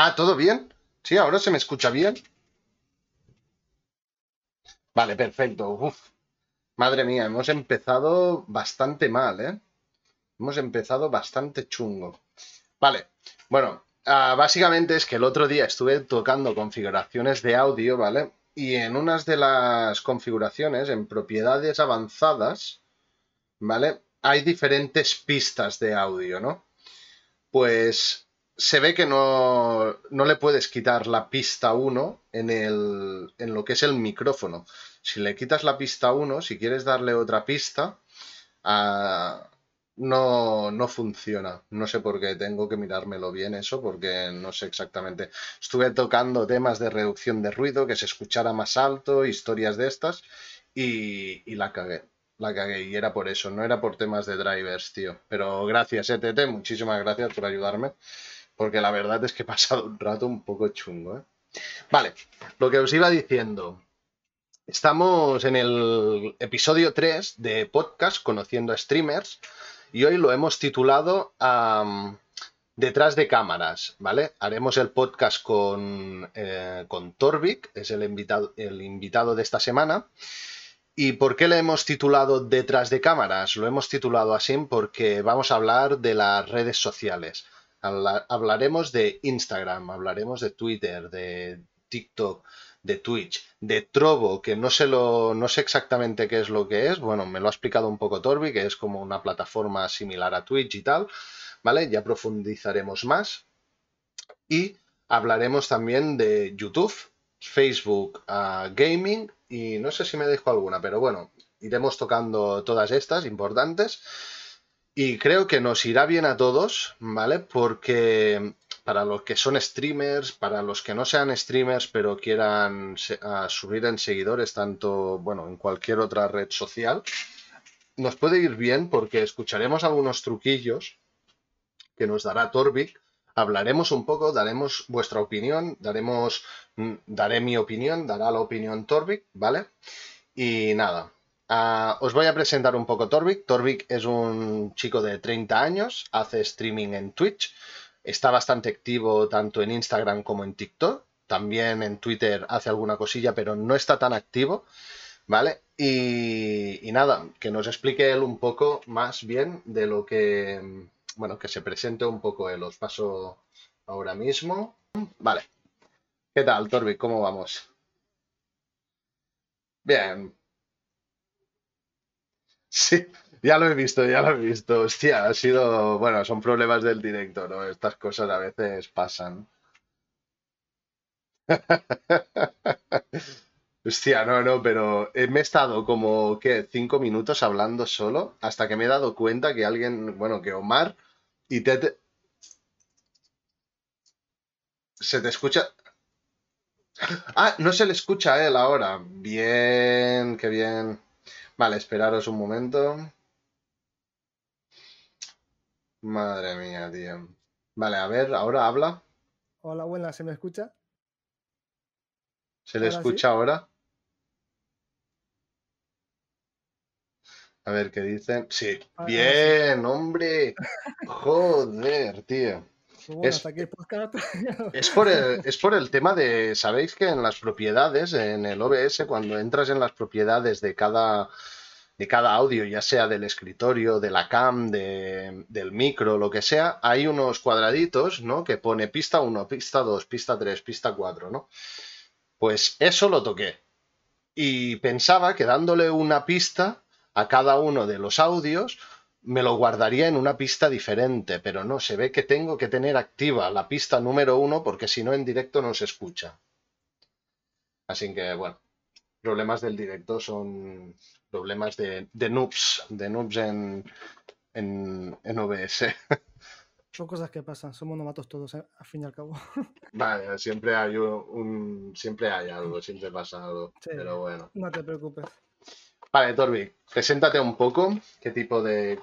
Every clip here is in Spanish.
Ah, ¿todo bien? Sí, ahora se me escucha bien. Vale, perfecto. Uf. Madre mía, hemos empezado bastante mal, ¿eh? Hemos empezado bastante chungo. Vale, bueno, ah, básicamente es que el otro día estuve tocando configuraciones de audio, ¿vale? Y en unas de las configuraciones, en propiedades avanzadas, ¿vale? Hay diferentes pistas de audio, ¿no? Pues se ve que no, no le puedes quitar la pista 1 en, el, en lo que es el micrófono. Si le quitas la pista 1, si quieres darle otra pista, ah, no, no funciona. No sé por qué, tengo que mirármelo bien eso, porque no sé exactamente. Estuve tocando temas de reducción de ruido, que se escuchara más alto, historias de estas, y, y la cagué. La cagué y era por eso, no era por temas de drivers, tío. Pero gracias, ETT, muchísimas gracias por ayudarme, porque la verdad es que he pasado un rato un poco chungo, ¿eh? Vale, lo que os iba diciendo. Estamos en el episodio 3 de podcast Conociendo a Streamers y hoy lo hemos titulado Detrás de cámaras, ¿vale? Haremos el podcast con, eh, con Torvik, es el invitado, el invitado de esta semana. ¿Y por qué le hemos titulado Detrás de cámaras? Lo hemos titulado así porque vamos a hablar de las redes sociales. Hablaremos de Instagram, hablaremos de Twitter, de TikTok, de Twitch, de Trovo, que no sé, lo, no sé exactamente qué es lo que es, bueno, me lo ha explicado un poco Torbi, que es como una plataforma similar a Twitch y tal, ¿vale? Ya profundizaremos más. Y hablaremos también de YouTube, Facebook, uh, Gaming y no sé si me dejo alguna, pero bueno, iremos tocando todas estas importantes. Y creo que nos irá bien a todos, ¿vale? Porque para los que son streamers, para los que no sean streamers pero quieran subir en seguidores, tanto, bueno, en cualquier otra red social, nos puede ir bien porque escucharemos algunos truquillos que nos dará Torvik, hablaremos un poco, daremos vuestra opinión, daremos, mm, daré mi opinión, dará la opinión Torvik, ¿vale? Y nada, ah, os voy a presentar un poco Torvik. Torvik es un chico de 30 años, hace streaming en Twitch, Está bastante activo tanto en Instagram como en TikTok. También en Twitter hace alguna cosilla, pero no está tan activo. ¿Vale? Y, nada, que nos explique él un poco más bien de lo que, bueno, que se presente un poco él. Os paso ahora mismo. Vale. ¿Qué tal, Torbi? ¿Cómo vamos? Bien. Sí, ya lo he visto, ya lo he visto. Hostia, ha sido. Bueno, son problemas del directo, ¿no? Estas cosas a veces pasan. Hostia, no, no, pero me he estado como, ¿qué? Cinco minutos hablando solo hasta que me he dado cuenta que alguien, bueno, que Omar y Tete... ¿Se te escucha? Ah, no se le escucha a él ahora. Bien, qué bien. Vale, esperaros un momento. Madre mía, tío. Vale, a ver, ahora habla. Hola, buenas, ¿se me escucha? ¿Se le escucha ahora? A ver qué dicen. Sí. Bien, hombre. Joder, tío. Es, es, por el, es por el tema de, sabéis que en las propiedades, en el OBS, cuando entras en las propiedades de cada, de cada audio, ya sea del escritorio, de la cam, del micro, lo que sea, hay unos cuadraditos, ¿no? Que pone pista 1, pista 2, pista 3, pista 4, ¿no? Pues eso lo toqué. Y pensaba que dándole una pista a cada uno de los audios, me lo guardaría en una pista diferente, pero no, se ve que tengo que tener activa la pista número 1 porque si no en directo no se escucha. Así que bueno, problemas del directo son problemas de, de noobs, de noobs en, en, OBS. Son cosas que pasan, somos novatos todos, ¿eh? al fin y al cabo. Vale, siempre hay un, siempre hay algo, siempre pasa algo, pero bueno. No te preocupes. Vale, Torbi, preséntate un poco, qué tipo de,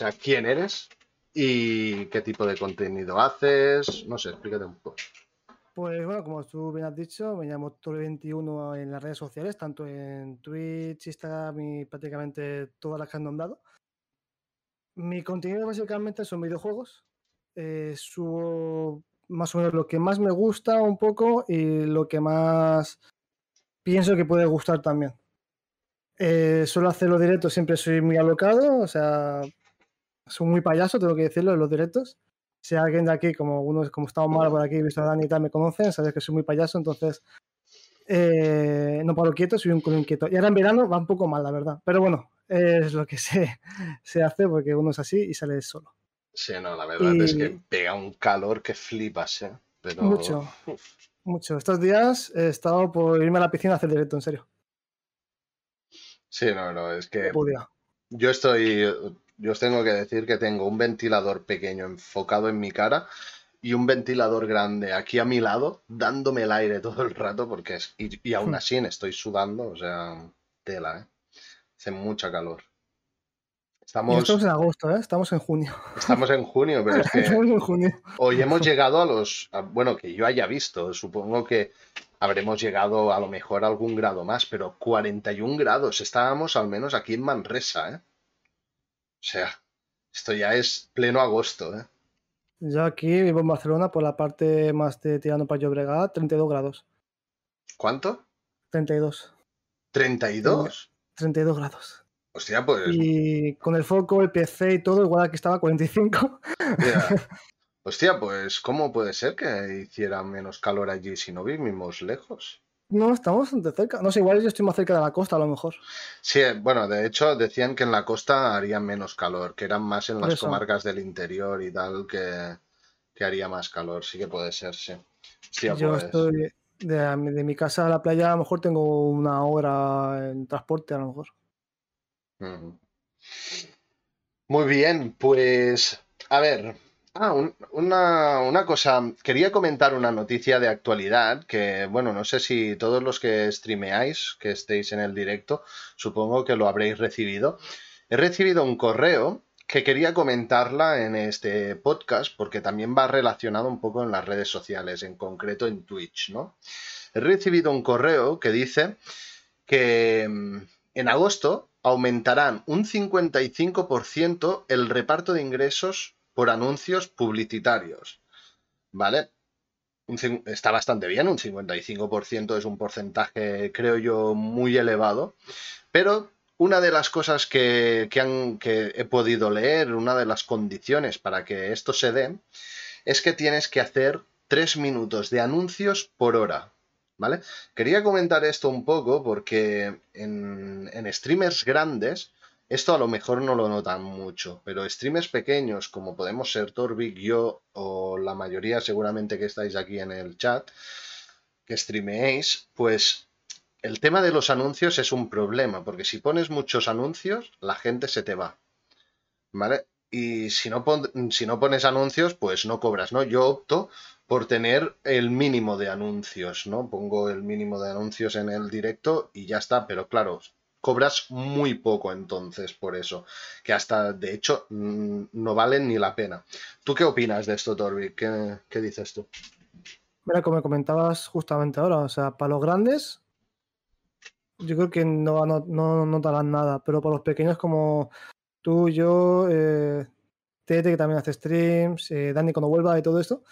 sea, quién eres y qué tipo de contenido haces, no sé, explícate un poco. Pues bueno, como tú bien has dicho, me llamo Tor21 en las redes sociales, tanto en Twitch, Instagram y prácticamente todas las que han nombrado. Mi contenido básicamente son videojuegos. Eh, subo más o menos lo que más me gusta un poco y lo que más pienso que puede gustar también. Eh, suelo hacer los directos, siempre soy muy alocado, o sea, soy muy payaso, tengo que decirlo, en los directos. Si alguien de aquí, como uno como estamos mal por aquí, visto a Dani y tal, me conocen, sabes que soy muy payaso, entonces eh, no paro quieto, soy un culo inquieto. Y ahora en verano va un poco mal, la verdad. Pero bueno, es lo que se, se hace porque uno es así y sale solo. Sí, no, la verdad es que pega un calor que flipas, ¿eh? Pero... Mucho, mucho. Estos días he estado por irme a la piscina a hacer directo, en serio. Sí, no, no, es que yo estoy, yo os tengo que decir que tengo un ventilador pequeño enfocado en mi cara y un ventilador grande aquí a mi lado, dándome el aire todo el rato, porque es, y, aún hmm. así estoy sudando, o sea, tela, ¿eh? Hace mucha calor. Estamos, estamos en agosto, ¿eh? Estamos en junio. Estamos en junio, pero es que en junio. hoy hemos llegado a los, bueno, que yo haya visto, supongo que habremos llegado a lo mejor a algún grado más, pero 41 grados, estábamos al menos aquí en Manresa, ¿eh? O sea, esto ya es pleno agosto, ¿eh? Yo aquí vivo en Barcelona por la parte más de tirando para Llobregat, 32 grados. ¿Cuánto? 32. ¿32? 32 grados. Hostia, pues. Y con el foco, el PC y todo, igual aquí estaba 45. Hostia, pues, ¿cómo puede ser que hiciera menos calor allí si no vivimos lejos? No, estamos bastante cerca. No sé, igual yo estoy más cerca de la costa a lo mejor. Sí, bueno, de hecho decían que en la costa haría menos calor, que eran más en las comarcas del interior y tal que, haría más calor. Sí que puede ser, sí. yo pues. estoy de, de, mi casa a la playa, a lo mejor tengo una hora en transporte, a lo mejor. Muy bien, pues a ver. Ah, una, cosa. Quería comentar una noticia de actualidad que, bueno, no sé si todos los que streameáis, que estéis en el directo, supongo que lo habréis recibido. He recibido un correo que quería comentarla en este podcast porque también va relacionado un poco en las redes sociales, en concreto en Twitch, ¿no? He recibido un correo que dice que mm, en agosto aumentarán un 55% el reparto de ingresos por anuncios publicitarios. ¿Vale? está bastante bien, un 55% es un porcentaje, creo yo, muy elevado. Pero una de las cosas que, han, que he podido leer, una de las condiciones para que esto se dé, es que tienes que hacer 3 minutos de anuncios por hora. ¿vale? Quería comentar esto un poco porque en, streamers grandes esto a lo mejor no lo notan mucho, pero streamers pequeños como podemos ser Torvik, yo o la mayoría seguramente que estáis aquí en el chat, que streameéis, pues el tema de los anuncios es un problema, porque si pones muchos anuncios, la gente se te va. ¿Vale? Y si no, si no pones anuncios, pues no cobras, ¿no? Yo opto por tener el mínimo de anuncios, ¿no? Pongo el mínimo de anuncios en el directo y ya está, pero claro, cobras muy poco entonces por eso, que hasta de hecho mm, no valen ni la pena. ¿Tú qué opinas de esto, Torbi? ¿Qué, dices tú? Mira, como comentabas justamente ahora, o sea, para los grandes, yo creo que no, no, no notarán nada, pero para los pequeños como tú, yo, eh, Tete, que también hace streams, eh, Dani cuando vuelva y todo esto,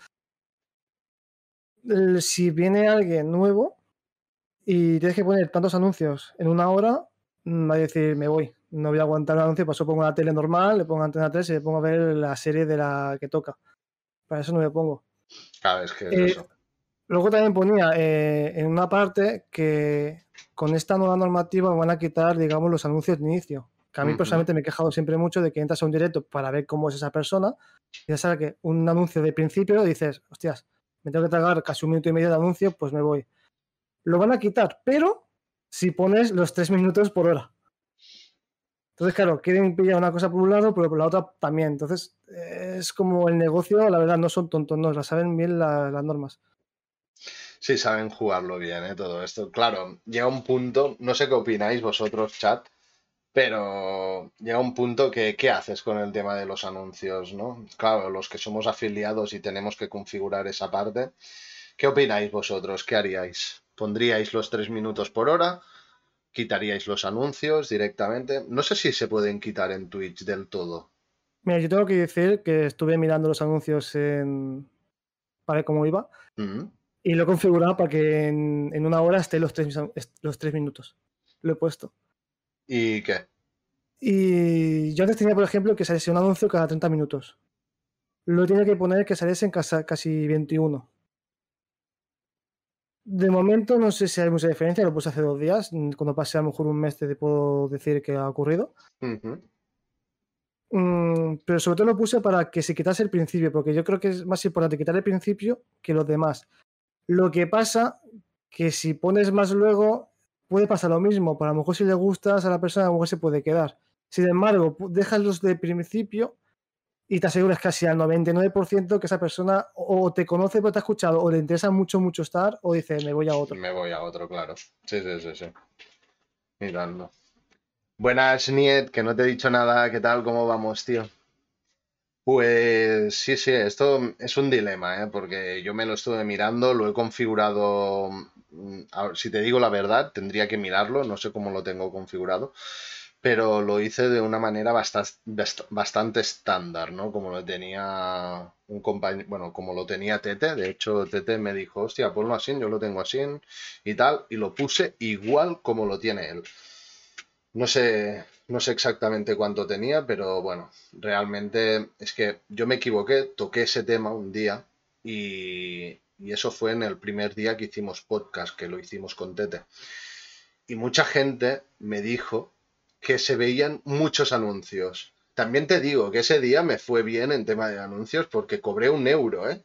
si viene alguien nuevo y tienes que poner tantos anuncios en una hora, va a decir, me voy, no voy a aguantar el anuncio, paso pongo la tele normal, le pongo antena 3 y le pongo a ver la serie de la que toca. Para eso no me pongo. Claro, es que eh, Luego también ponía eh, en una parte que con esta nueva normativa van a quitar, digamos, los anuncios de inicio. Que a mí personalmente me he quejado siempre mucho de que entras a un directo para ver cómo es esa persona y ya sabes que un anuncio de principio dices, hostias, me tengo que tragar casi un minuto y medio de anuncio, pues me voy. Lo van a quitar, pero si pones los tres minutos por hora. Entonces, claro, quieren pillar una cosa por un lado, pero por la otra también. Entonces, es como el negocio, la verdad, no son tontos, no, la saben bien las normas. Sí, saben jugarlo bien, ¿eh? todo esto. Claro, llega un punto, no sé qué opináis vosotros, chat, pero llega un punto que, ¿qué haces con el tema de los anuncios, no? Claro, los que somos afiliados y tenemos que configurar esa parte. ¿Qué opináis vosotros? ¿Qué haríais? ¿Pondríais los tres minutos por hora? ¿Quitaríais los anuncios directamente? No sé si se pueden quitar en Twitch del todo. Mira, yo tengo que decir que estuve mirando los anuncios en, para ver cómo iba. Y lo he configurado para que en, en una hora esté los tres, los tres minutos. Lo he puesto. ¿Y qué? Y yo antes tenía, por ejemplo, que saliese un anuncio cada 30 minutos. Lo tiene que poner que saliese en casa, casi 21. De momento no sé si hay mucha diferencia, lo puse hace dos días. Cuando pase a lo mejor un mes te puedo decir qué ha ocurrido. Mm, pero sobre todo lo puse para que se quitase el principio, porque yo creo que es más importante quitar el principio que los demás. Lo que pasa que si pones más luego, puede pasar lo mismo. Para a lo mejor si le gustas a la persona, a lo mejor se puede quedar. Sin embargo, dejas los de principio y te aseguras casi al 99% que esa persona o te conoce pero te ha escuchado, o le interesa mucho, mucho estar, o dice, me voy a otro. Me voy a otro, claro. Sí, sí, sí, sí. Mirando. Buenas, Niet, que no te he dicho nada. ¿Qué tal? ¿Cómo vamos, tío? Pues sí, sí, esto es un dilema, ¿eh? Porque yo me lo estuve mirando, lo he configurado. mm, Si te digo la verdad, tendría que mirarlo, no sé cómo lo tengo configurado, pero lo hice de una manera basta- bast- bastante estándar, ¿no? Como lo tenía un compañero, bueno, como lo tenía Tete, de hecho Tete me dijo, hostia, ponlo así, yo lo tengo así y tal, y lo puse igual como lo tiene él. No sé, no sé exactamente cuánto tenía, pero bueno, realmente es que yo me equivoqué, toqué ese tema un día y eso fue en el primer día que hicimos podcast, que lo hicimos con Tete. Y mucha gente me dijo que se veían muchos anuncios. También te digo que ese día me fue bien en tema de anuncios porque cobré un euro, ¿eh?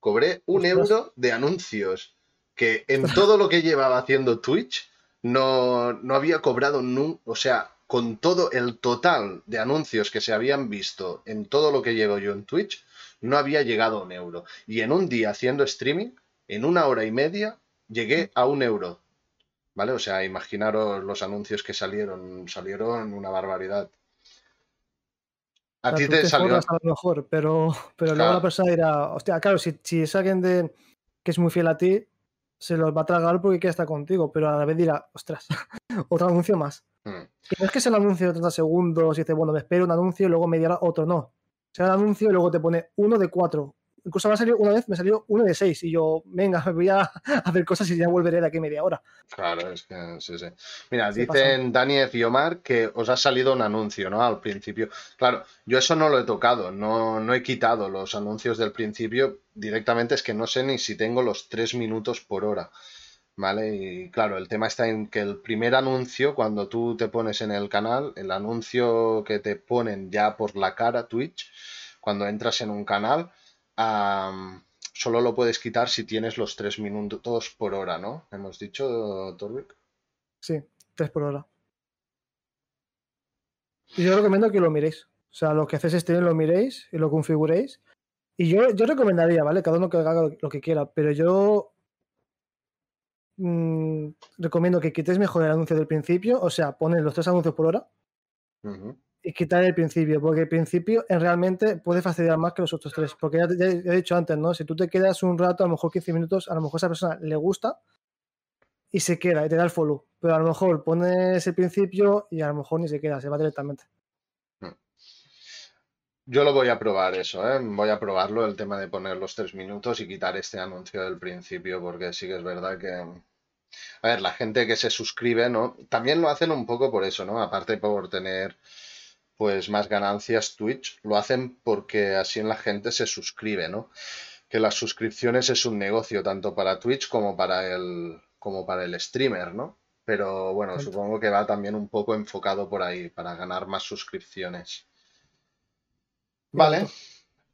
Cobré un Ostras. euro de anuncios que en todo lo que llevaba haciendo Twitch no, no había cobrado nunca, o sea, con todo el total de anuncios que se habían visto en todo lo que llevo yo en Twitch, no había llegado a un euro. Y en un día haciendo streaming, en una hora y media, llegué a un euro. ¿Vale? O sea, imaginaros los anuncios que salieron, salieron una barbaridad. A O sea, ti te te salió. a lo mejor, pero, pero luego la persona dirá, hostia, claro, si, si es alguien de, que es muy fiel a ti, se los va a tragar porque quiere estar contigo, pero a la vez dirá, ostras, otro anuncio más. Hmm. Y no es que sea un anuncio de 30 segundos y dice, bueno, me espero un anuncio y luego media hora otro, no. Sea un anuncio y luego te pone uno de cuatro. Incluso me ha salido una vez, me salió uno de seis y yo, venga, me voy a hacer cosas y ya volveré de aquí media hora. Claro, es que sí, sí. Mira, dicen Dani y Omar que os ha salido un anuncio, ¿no? Al principio. Claro, yo eso no lo he tocado, no, no he quitado los anuncios del principio. Directamente es que no sé ni si tengo los tres minutos por hora. ¿Vale? Y claro, el tema está en que el primer anuncio, cuando tú te pones en el canal, el anuncio que te ponen ya por la cara Twitch, cuando entras en un canal, solo lo puedes quitar si tienes los tres minutos por hora, ¿no? Hemos dicho, Torvik. Sí, tres por hora. Y yo recomiendo que lo miréis. O sea, lo que hacéis stream lo miréis y lo configuréis. Y yo, yo recomendaría, ¿vale? Cada uno que haga lo, que quiera, pero yo mm, recomiendo que quitéis mejor el anuncio del principio, o sea, poner los tres anuncios por hora. Y quitar el principio, porque el principio en realmente puede fastidiar más que los otros tres. Porque ya, he dicho antes, ¿no? Si tú te quedas un rato, a lo mejor 15 minutos, a lo mejor esa persona le gusta y se queda y te da el follow. Pero a lo mejor pones el principio y a lo mejor ni se queda, se va directamente. Yo lo voy a probar eso, ¿eh? Voy a probarlo, el tema de poner los tres minutos y quitar este anuncio del principio, porque sí que es verdad que... A ver, la gente que se suscribe, ¿no? También lo hacen un poco por eso, ¿no? Aparte por tener, pues, más ganancias Twitch, lo hacen porque así la gente se suscribe, ¿no? Que las suscripciones es un negocio tanto para Twitch como para el, como para el streamer, ¿no? Pero bueno, supongo que va también un poco enfocado por ahí, para ganar más suscripciones. Vale,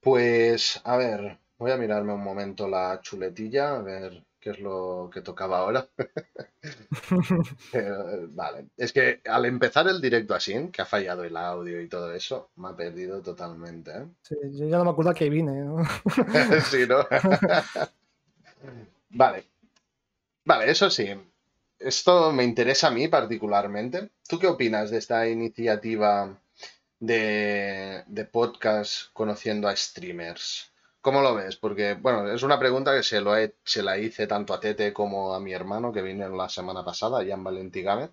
pues a ver, voy a mirarme un momento la chuletilla, a ver qué es lo que tocaba ahora. Eh, vale, es que al empezar el directo así, que ha fallado el audio y todo eso, me ha perdido totalmente, ¿eh? Sí, yo ya no me acuerdo a qué vine. ¿no? Sí, ¿no? Vale, vale, eso sí. Esto me interesa a mí particularmente. ¿Tú qué opinas de esta iniciativa de, de podcast conociendo a streamers? ¿Cómo lo ves? Porque, bueno, es una pregunta que se, lo he- se la hice tanto a Tete como a mi hermano que vino la semana pasada, Jan Valentí Gámez.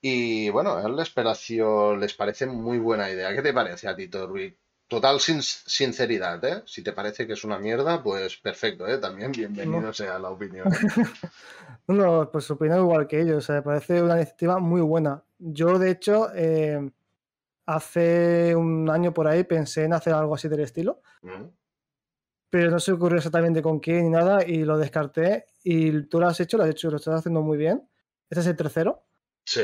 Y bueno, a él les pareció, les parece muy buena idea. ¿Qué te parece a ti, Torbi? total sinceridad, ¿eh? Si te parece que es una mierda, pues perfecto, ¿eh? También bienvenido sea la opinión. no, pues opino igual que ellos, o sea, me parece una iniciativa muy buena. Yo, de hecho, eh, hace un año por ahí pensé en hacer algo así del estilo, mm. Pero no se ocurrió exactamente con quién ni nada y lo descarté. Y tú lo has hecho, lo has hecho, lo estás haciendo muy bien. Este es el tercero. Sí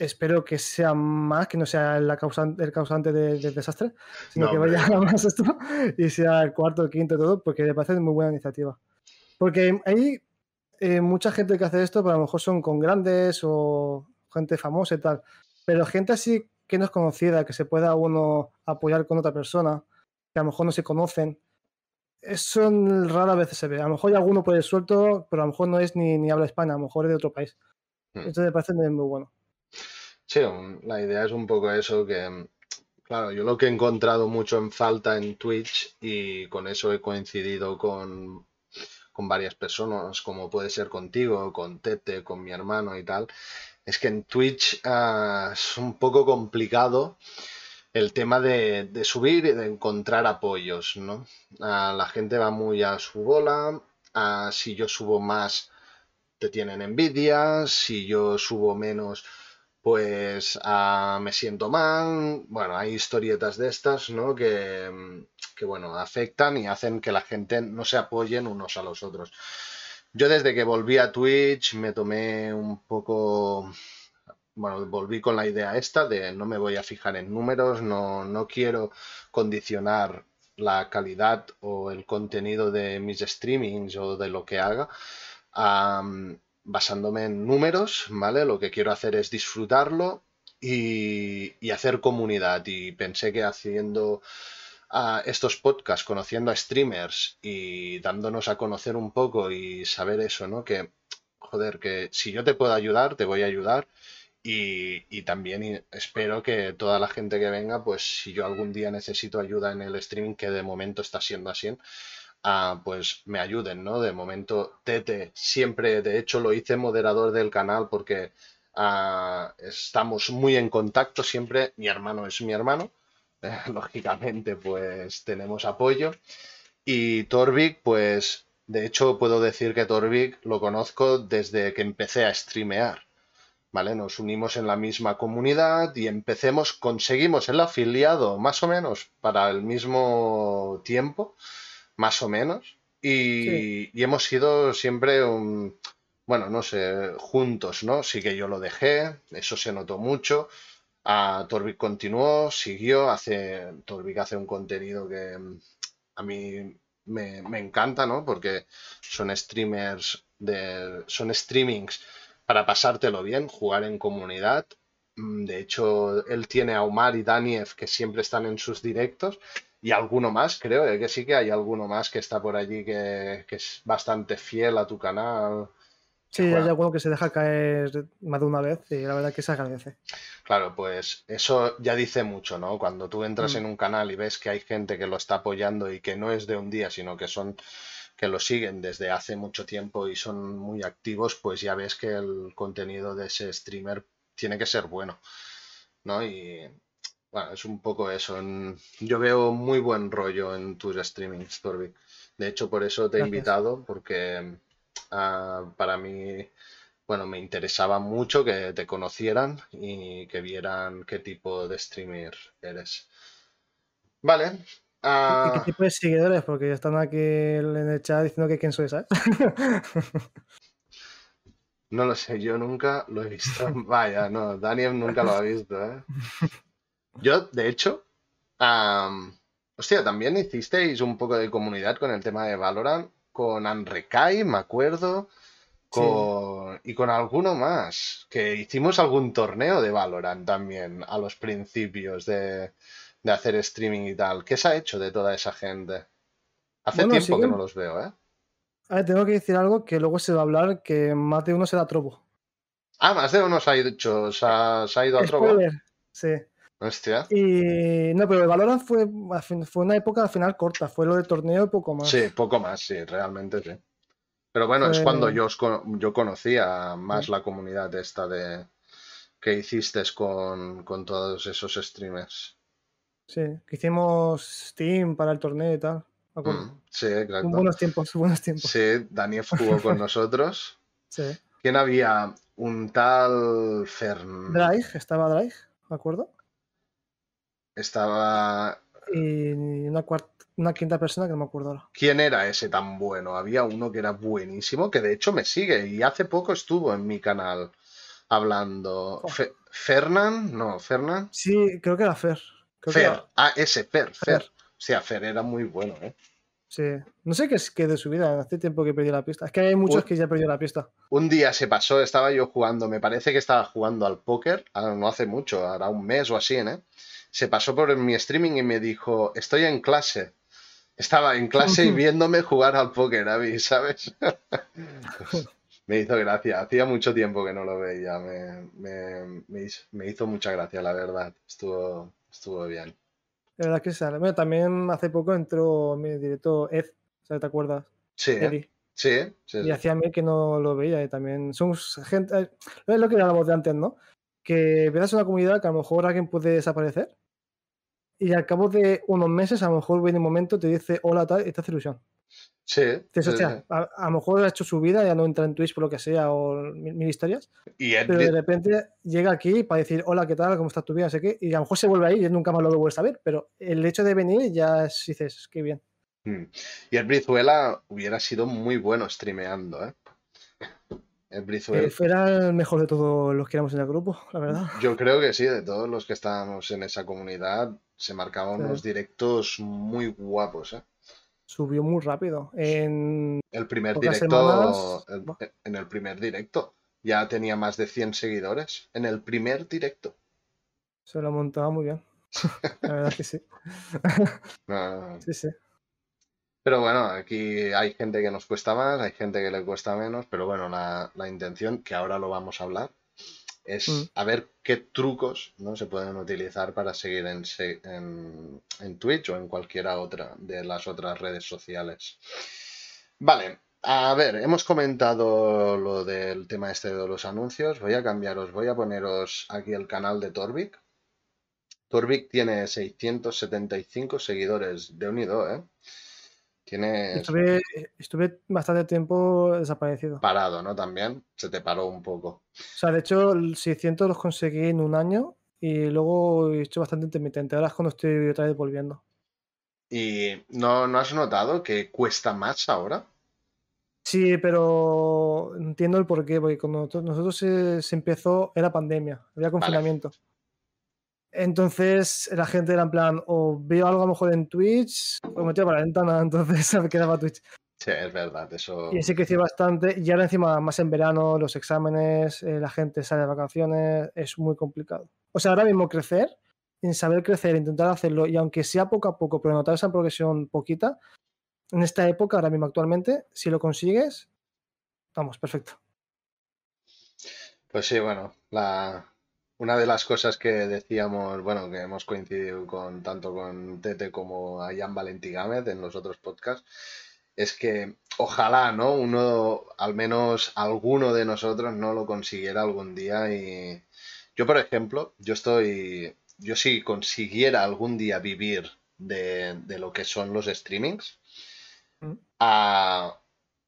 espero que sea más, que no sea el causante, el causante del desastre, sino que vaya a más esto y sea el cuarto, el quinto, todo, porque me parece muy buena iniciativa. Porque hay eh, mucha gente que hace esto, pero a lo mejor son con grandes o gente famosa y tal, pero gente así que no es conocida, que se pueda uno apoyar con otra persona, que a lo mejor no se conocen, eso rara vez se ve. A lo mejor hay alguno por el suelto, pero a lo mejor no es ni, ni habla España, a lo mejor es de otro país. Hmm. Esto me parece muy bueno. Sí, la idea es un poco eso, que claro, yo lo que he encontrado mucho en falta en Twitch y con eso he coincidido con, varias personas, como puede ser contigo, con Tete, con mi hermano y tal, es que en Twitch ah, es un poco complicado el tema de, subir y de encontrar apoyos, ¿no? Ah, la gente va muy a su bola, ah, si yo subo más te tienen envidia, si yo subo menos pues ah, me siento mal. Bueno, hay historietas de estas, ¿no? Que, que, bueno, afectan y hacen que la gente no se apoyen unos a los otros. Yo desde que volví a Twitch me tomé un poco, bueno, volví con la idea esta de no me voy a fijar en números, no, no quiero condicionar la calidad o el contenido de mis streamings o de lo que haga basándome en números, ¿vale? Lo que quiero hacer es disfrutarlo y, hacer comunidad. Y pensé que haciendo ah, estos podcasts, conociendo a streamers y dándonos a conocer un poco y saber eso, ¿no? Que, joder, que si yo te puedo ayudar, te voy a ayudar. Y, y, también espero que toda la gente que venga, pues si yo algún día necesito ayuda en el streaming, que de momento está siendo así, pues me ayuden, ¿no? De momento, Tete siempre, de hecho, lo hice moderador del canal porque ah, estamos muy en contacto siempre. Mi hermano es mi hermano, lógicamente, pues tenemos apoyo. Y Torvik, pues de hecho puedo decir que Torvik lo conozco desde que empecé a streamear. ¿Vale? Nos unimos en la misma comunidad y empecemos, conseguimos el afiliado más o menos para el mismo tiempo más o menos. Y, hemos sido siempre un, bueno, no sé, juntos, ¿no? Sí que yo lo dejé, eso se notó mucho. A Torvik continuó, siguió, hace, Torvik hace un contenido que mm, a mí me, me, encanta, ¿no? Porque son streamers de, son streamings para pasártelo bien, jugar en comunidad. Mm, de hecho, él tiene a Omar y Daniev que siempre están en sus directos y alguno más, creo que sí que hay alguno más que está por allí que, es bastante fiel a tu canal. Sí, hay alguno que se deja caer más de una vez y la verdad que se agradece. Claro, pues eso ya dice mucho, ¿no? Cuando tú entras mm. en un canal y ves que hay gente que lo está apoyando y que no es de un día, sino que son que lo siguen desde hace mucho tiempo y son muy activos, pues ya ves que el contenido de ese streamer tiene que ser bueno, ¿no? Y, bueno, es un poco eso. Yo veo muy buen rollo en tus streamings, Torvik. De hecho, por eso te he invitado, porque ah, para mí, bueno, me interesaba mucho que te conocieran y que vieran qué tipo de streamer eres. Vale. ¿Y qué ah, tipo de seguidores? Porque ya están aquí en el chat diciendo que quién soy, ¿sabes? No lo sé, yo nunca lo he visto. Vaya, no, Daniel nunca lo ha visto, ¿eh? Yo, de hecho, hostia, también hicisteis un poco de comunidad con el tema de Valorant, con Anrekai, me acuerdo, y con alguno más, que hicimos algún torneo de Valorant también a los principios de, hacer streaming y tal. ¿Qué se ha hecho de toda esa gente? Hace tiempo que no los veo, ¿eh? A ver, tengo que decir algo que luego se va a hablar que más de uno se da trobo. Ah, más de uno se ha, ido, se ha, ido a trobo. Sí. Hostia. Y no, pero el Valorant fue, fue una época al final corta, fue lo de torneo y poco más. Sí, poco más, sí, realmente sí. Pero bueno, es cuando yo, yo conocía más la comunidad esta de que hiciste con, todos esos streamers. Sí, que hicimos Steam para el torneo y tal. Mm, sí, exacto. Buenos tiempos, buenos tiempos. Sí, Daniel jugó con nosotros. Sí. ¿Quién había? Un tal Fern. Drake, estaba Drake, ¿me acuerdo? Estaba. Y una, cuarta, una quinta persona que no me acuerdo ahora. ¿Quién era ese tan bueno? Había uno que era buenísimo, que de hecho me sigue y hace poco estuvo en mi canal hablando. Oh. Fe- ¿Fernan? No, ¿Fernan? Sí, creo que era Fer. Fer. Ah, ese, Fer, Fer. O sea, Fer era muy bueno, ¿eh? Sí. No sé qué es que de su vida, hace tiempo que perdí la pista. Es que hay muchos que ya perdió la pista. Un día se pasó, estaba yo jugando, me parece que estaba jugando al póker, ah, no hace mucho, hará un mes o así, ¿eh? Se pasó por mi streaming y me dijo, estoy en clase. Estaba en clase y viéndome jugar al póker, Avi, ¿sabes? me hizo gracia, hacía mucho tiempo que no lo veía, me, me- me hizo, me hizo mucha gracia, la verdad, estuvo, estuvo bien. La verdad que sale. Bueno, también hace poco entró en mi directo Ed, ¿sabes? ¿te acuerdas? Sí. Eddie. sí, sí, Y sí. hacía mí que no lo veía y también somos gente, eh, es lo que hablábamos de antes, ¿no? Que verás una comunidad que a lo mejor alguien puede desaparecer y al cabo de unos meses a lo mejor viene un momento, te dice hola tal y te hace ilusión. Sí, a, a lo mejor ha hecho su vida, ya no entra en Twitch por lo que sea o mil, mil historias, Y pero de repente llega aquí para decir hola, ¿qué tal? ¿Cómo está tu vida? Sé qué, y a lo mejor se vuelve ahí y nunca más lo vuelves a ver, pero el hecho de venir ya es, dices, qué bien. Mm. Y el Brizuela hubiera sido muy bueno streameando, ¿eh? El Brizuela, Eh, Era el mejor de todos los que éramos en el grupo, la verdad. yo creo que sí, de todos los que estábamos en esa comunidad, se marcaban Sí. unos directos muy guapos, ¿eh? Subió muy rápido. En El primer directo, semanas, el- buah. en el primer directo, ya tenía más de 100 seguidores. En el primer directo. Se lo montaba muy bien. La verdad que sí. Sí, sí. Pero bueno, aquí hay gente que nos cuesta más, hay gente que le cuesta menos, pero bueno, la, la intención, que ahora lo vamos a hablar, es Mm. a ver qué trucos ¿no? se pueden utilizar para seguir en, en, en Twitch o en cualquiera otra de las otras redes sociales. Vale, a ver, hemos comentado lo del tema este de los anuncios. Voy a cambiaros, voy a poneros aquí el canal de Torvik. Torvik tiene 675 seguidores de unido, ¿eh? Tienes Estuve, estuve bastante tiempo desaparecido. parado, ¿no? También se te paró un poco. O sea, de hecho, el 600 los conseguí en un año y luego he hecho bastante intermitente. Ahora es cuando estoy otra vez volviendo. ¿Y no, no has notado que cuesta más ahora? Sí, pero entiendo el porqué, porque cuando nosotros, nosotros se, se empezó, era pandemia, había confinamiento. Entonces la gente era en plan, o veo algo a lo mejor en Twitch, o me para la ventana, entonces me quedaba Twitch. Sí, es verdad, eso. Y así creció bastante. Y ahora encima, más en verano, los exámenes, eh, la gente sale de vacaciones, es muy complicado. O sea, ahora mismo crecer, en saber crecer, intentar hacerlo, y aunque sea poco a poco, pero notar esa progresión poquita, en esta época, ahora mismo actualmente, si lo consigues, vamos, perfecto. Pues sí, bueno, la... una de las cosas que decíamos, bueno, que hemos coincidido con tanto con Tete como a Jan Valentí Gámez en los otros podcasts, es que ojalá, ¿no? Uno, al menos alguno de nosotros, no lo consiguiera algún día. Y yo, por ejemplo, yo estoy, yo si consiguiera algún día vivir de, de lo que son los streamings, Mm. a-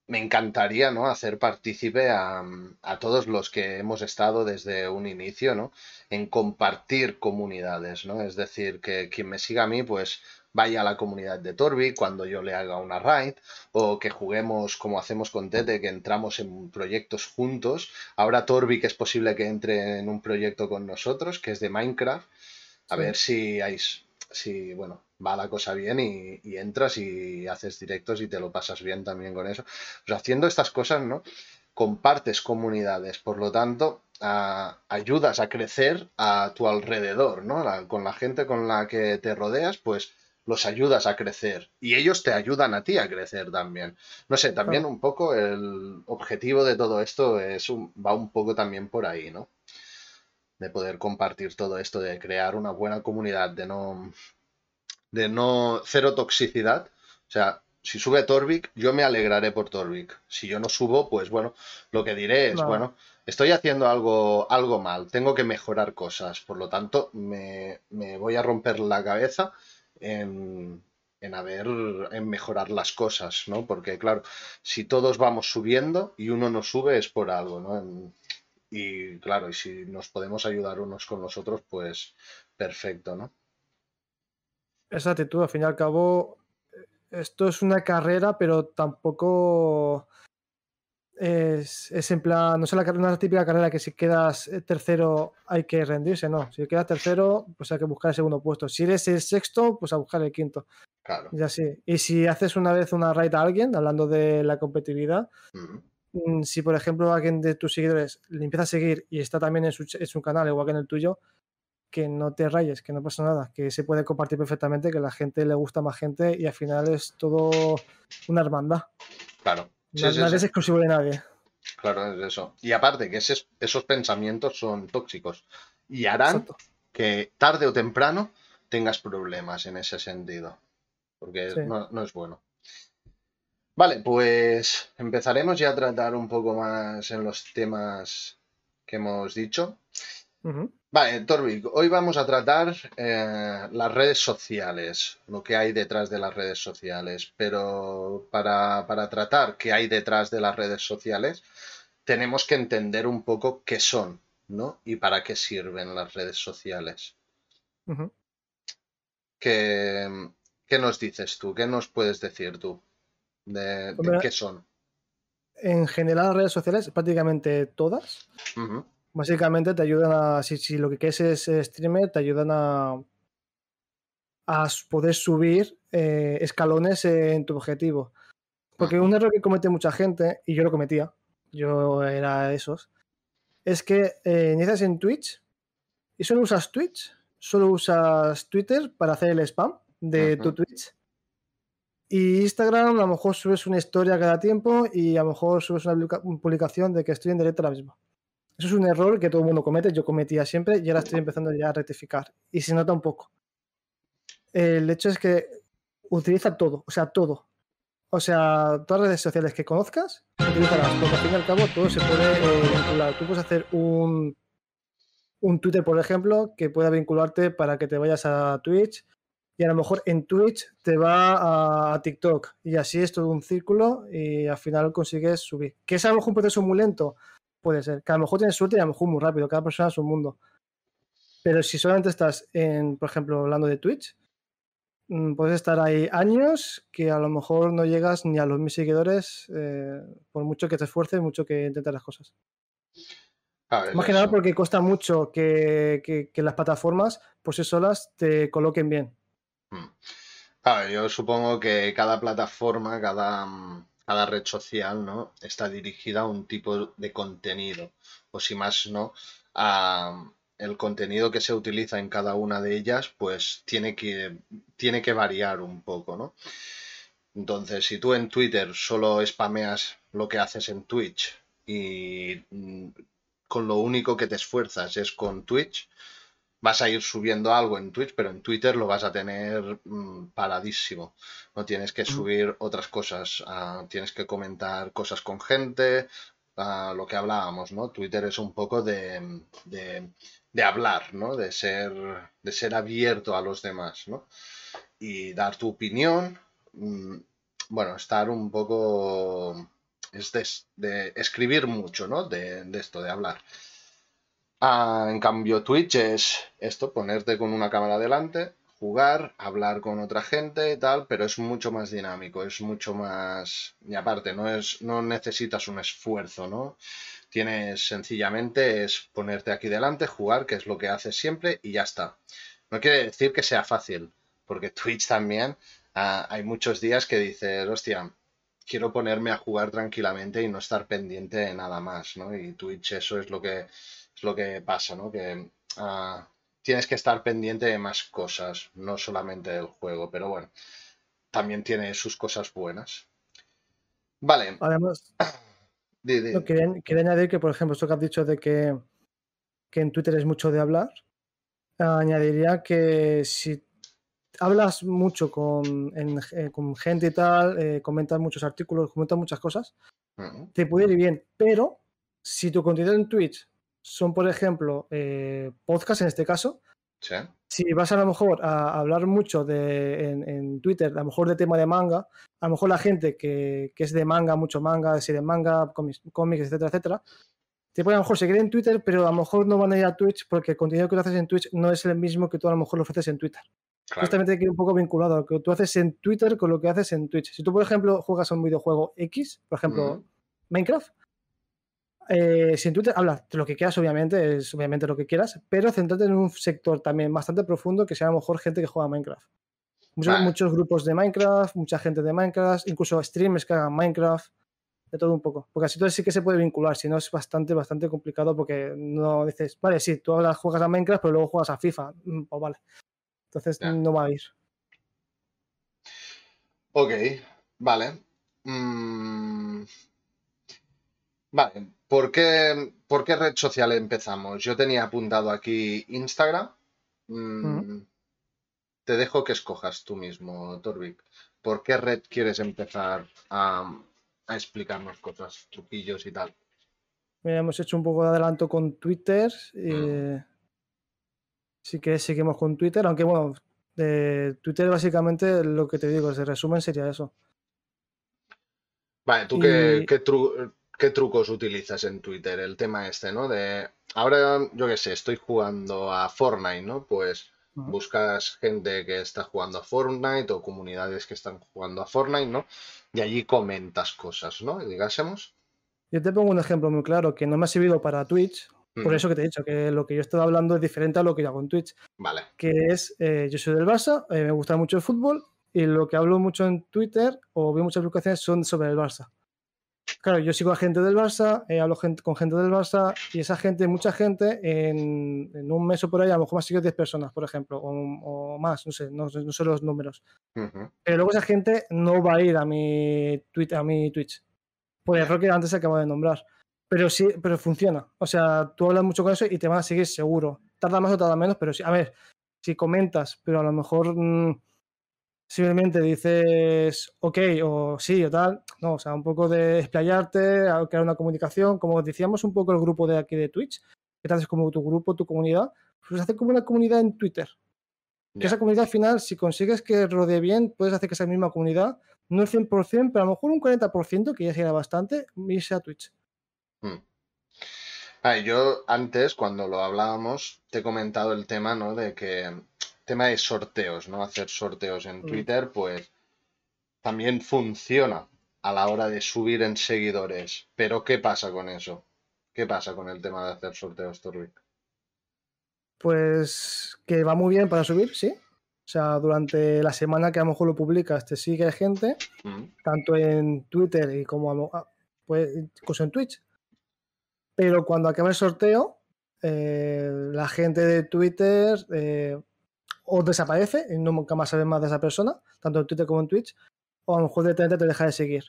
me encantaría, ¿no? Hacer partícipe a, a todos los que hemos estado desde un inicio, ¿no? En compartir comunidades, ¿no? Es decir, que quien me siga a mí, pues vaya a la comunidad de Torbi cuando yo le haga una raid, o que juguemos como hacemos con Tete, que entramos en proyectos juntos. Ahora Torbi, que es posible que entre en un proyecto con nosotros, que es de Minecraft. A Sí. ver si hay, si, bueno, va la cosa bien y, y entras y haces directos y te lo pasas bien también con eso. Pues haciendo estas cosas, ¿no? Compartes comunidades, por lo tanto, a- ayudas a crecer a tu alrededor, ¿no? La- con la gente con la que te rodeas, pues los ayudas a crecer y ellos te ayudan a ti a crecer también. No sé, también un poco el objetivo de todo esto es un- va un poco también por ahí, ¿no? De poder compartir todo esto, de crear una buena comunidad, de no, de no, cero toxicidad. O sea, Si sube Torvik, yo me alegraré por Torvik. Si yo no subo, pues bueno, lo que diré es, No. bueno, estoy haciendo algo, algo mal, tengo que mejorar cosas. Por lo tanto, me, me voy a romper la cabeza en, en haber, en mejorar las cosas, ¿no? Porque, claro, si todos vamos subiendo y uno no sube es por algo, ¿no? En- y claro, y si nos podemos ayudar unos con los otros, pues perfecto, ¿no? Esa actitud, al fin y al cabo, eh, esto es una carrera, pero tampoco es, es en plan, no es la, la típica carrera que si quedas eh, tercero hay que rendirse, no. Si quedas tercero, pues hay que buscar el segundo puesto. Si eres el sexto, pues a buscar el quinto. Claro. Y así. Y si haces una vez una raid a alguien, hablando de la competitividad, mm, si por ejemplo alguien de tus seguidores le empieza a seguir y está también en su, en su canal, igual que en el tuyo, que no te rayes, que no pasa nada, que se puede compartir perfectamente, que la gente le gusta más gente y al final es todo una hermandad. Claro. Sí, Na- sí, nadie sí. es exclusivo de nadie. Claro, es eso. Y aparte que ese- esos pensamientos son tóxicos y harán Exacto. que tarde o temprano tengas problemas en ese sentido, porque no, no es bueno. Vale, pues empezaremos ya a tratar un poco más en los temas que hemos dicho. Vale, Torvik, hoy vamos a tratar eh, las redes sociales, lo que hay detrás de las redes sociales, pero para, para tratar qué hay detrás de las redes sociales, tenemos que entender un poco qué son, ¿no? Y para qué sirven las redes sociales. ¿Qué, qué nos dices tú? ¿Qué nos puedes decir tú de, de Hombre, qué son? En general, las redes sociales, prácticamente todas, básicamente te ayudan a, si, si lo que quieres es streamer, te ayudan a, a poder subir eh, escalones en tu objetivo. Porque un error que comete mucha gente, y yo lo cometía, yo era de esos, es que eh, inicias en Twitch y solo usas Twitch, solo usas Twitter para hacer el spam de tu. Twitch. Y Instagram, a lo mejor subes una historia cada tiempo y a lo mejor subes una publica- publicación de que estoy en directo ahora mismo. Eso es un error que todo el mundo comete, yo cometía siempre y ahora estoy empezando ya a rectificar. Y se nota un poco. El hecho es que utiliza todo, o sea, todo. O sea, todas las redes sociales que conozcas, utilízalas, porque al fin y al cabo todo se puede eh, vincular. Tú puedes hacer un, un Twitter, por ejemplo, que pueda vincularte para que te vayas a Twitch y a lo mejor en Twitch te va a, TikTok y así es todo un círculo y al final consigues subir. ¿Que es a lo mejor un proceso muy lento? Puede ser. Que a lo mejor tienes suerte y a lo mejor muy rápido. Cada persona es un mundo. Pero si solamente estás en, por ejemplo, hablando de Twitch, mm, puedes estar ahí años que a lo mejor no llegas ni a los mil seguidores eh, por mucho que te esfuerces, mucho que intentes las cosas. Es Más que nada porque cuesta mucho que, que- que las plataformas por sí solas te coloquen bien. Mm. A ver, yo supongo que cada plataforma, cada, mm, cada red social, ¿no? Está dirigida a un tipo de contenido. O si más no, a el contenido que se utiliza en cada una de ellas, pues tiene que, tiene que variar un poco, ¿no? Entonces, si tú en Twitter solo spameas lo que haces en Twitch y mm, con lo único que te esfuerzas es con Twitch, vas a ir subiendo algo en Twitch, pero en Twitter lo vas a tener mm, paradísimo. No tienes que subir otras cosas, ah, tienes que comentar cosas con gente, ah, lo que hablábamos, ¿no? Twitter es un poco de, de- de hablar, ¿no? De ser, de ser abierto a los demás, ¿no? Y dar tu opinión, mm, bueno, estar un poco... Es de, de escribir mucho, ¿no? De, de esto, de hablar. Ah, en cambio, Twitch es esto, ponerte con una cámara delante, jugar, hablar con otra gente y tal, pero es mucho más dinámico, es mucho más... Y aparte, no es, no necesitas un esfuerzo, ¿no? Tienes sencillamente es ponerte aquí delante, jugar, que es lo que haces siempre, y ya está. No quiere decir que sea fácil, porque Twitch también ah, hay muchos días que dices, hostia, quiero ponerme a jugar tranquilamente y no estar pendiente de nada más, ¿no? Y Twitch eso es lo que es lo que pasa, ¿no? Que ah, tienes que estar pendiente de más cosas, no solamente del juego, pero bueno, también tiene sus cosas buenas. Vale, Además, no, quería, quería añadir que, por ejemplo, esto que has dicho de que, que en Twitter es mucho de hablar, añadiría que si hablas mucho con, eh, con gente y tal, eh, comentas muchos artículos, comentas muchas cosas, te puede ir bien. Pero si tu contenido en Twitch son, por ejemplo, eh, podcasts en este caso, si vas a lo mejor a hablar mucho de, en, Twitter, a lo mejor de tema de manga, a lo mejor la gente que, es de manga, mucho manga, de de manga, cómics, etcétera, etcétera, te puede a lo mejor seguir en Twitter, pero a lo mejor no van a ir a Twitch porque el contenido que tú haces en Twitch no es el mismo que tú a lo mejor lo ofreces en Twitter. Justamente que un poco vinculado a lo que tú haces en Twitter con lo que haces en Twitch. Si tú, por ejemplo, juegas a un videojuego X, por ejemplo, Minecraft, eh, si en Twitter hablas de lo que quieras, obviamente, es obviamente lo que quieras, pero centrate en un sector también bastante profundo que sea a lo mejor gente que juega a Minecraft. Muchos, grupos de Minecraft, mucha gente de Minecraft, incluso streamers que hagan Minecraft, de todo un poco. Porque así todo sí que se puede vincular, si no es bastante, bastante complicado porque no dices, vale, sí, tú ahora juegas a Minecraft, pero luego juegas a FIFA. Mm, pues vale. Entonces no va a ir. Ok, vale. Mm, vale, ¿Por qué, ¿Por qué, red social empezamos? Yo tenía apuntado aquí Instagram. Mm, te dejo que escojas tú mismo, Torvik. ¿Por qué red quieres empezar a, explicarnos cosas, truquillos y tal? Mira, hemos hecho un poco de adelanto con Twitter. Sí que seguimos con Twitter, aunque bueno, de Twitter básicamente lo que te digo, de resumen sería eso. Vale, ¿tú qué, qué, ¿Qué trucos utilizas en Twitter? El tema este, ¿no? De ahora, yo qué sé, estoy jugando a Fortnite, ¿no? Pues buscas gente que está jugando a Fortnite o comunidades que están jugando a Fortnite, ¿no? Y allí comentas cosas, ¿no? Digásemos. Yo te pongo un ejemplo muy claro que no me ha servido para Twitch, por eso que te he dicho que lo que yo estoy hablando es diferente a lo que yo hago en Twitch. Vale. Que es, eh, yo soy del Barça, eh, me gusta mucho el fútbol y lo que hablo mucho en Twitter o veo muchas publicaciones son sobre el Barça. Claro, yo sigo a gente del Barça, eh, hablo con gente del Barça y esa gente, mucha gente, en, un mes o por ahí, a lo mejor más sigue 10 personas, por ejemplo, o, más, no sé, no, sé los números. Pero luego esa gente no va a ir a mi, tweet, a mi Twitch, por el error que antes se acabo de nombrar. Pero sí, pero funciona. O sea, tú hablas mucho con eso y te van a seguir seguro. Tarda más o tarda menos, pero sí. A ver, si comentas, pero a lo mejor... Mm, simplemente dices ok o sí o tal. No, o sea, un poco de explayarte, crear una comunicación. Como decíamos un poco el grupo de aquí de Twitch, que te haces como tu grupo, tu comunidad, pues hacer como una comunidad en Twitter. Que esa comunidad al final, si consigues que rodee bien, puedes hacer que esa misma comunidad, no el 100%, pero a lo mejor un 40%, que ya sería bastante, irse a Twitch. Hmm. yo antes, cuando lo hablábamos, te he comentado el tema, ¿no? De que tema de sorteos, ¿no? Hacer sorteos en mm. Twitter, pues también funciona a la hora de subir en seguidores. Pero ¿qué pasa con eso? ¿Qué pasa con el tema de hacer sorteos, Torvik? Pues que va muy bien para subir, sí. O sea, durante la semana que a lo mejor lo publicas, te sigue gente, mm. tanto en Twitter y como a, pues, incluso en Twitch. Pero cuando acaba el sorteo, eh, la gente de Twitter eh, o desaparece y nunca más sabes más de esa persona, tanto en Twitter como en Twitch, o a lo mejor directamente te deja de seguir.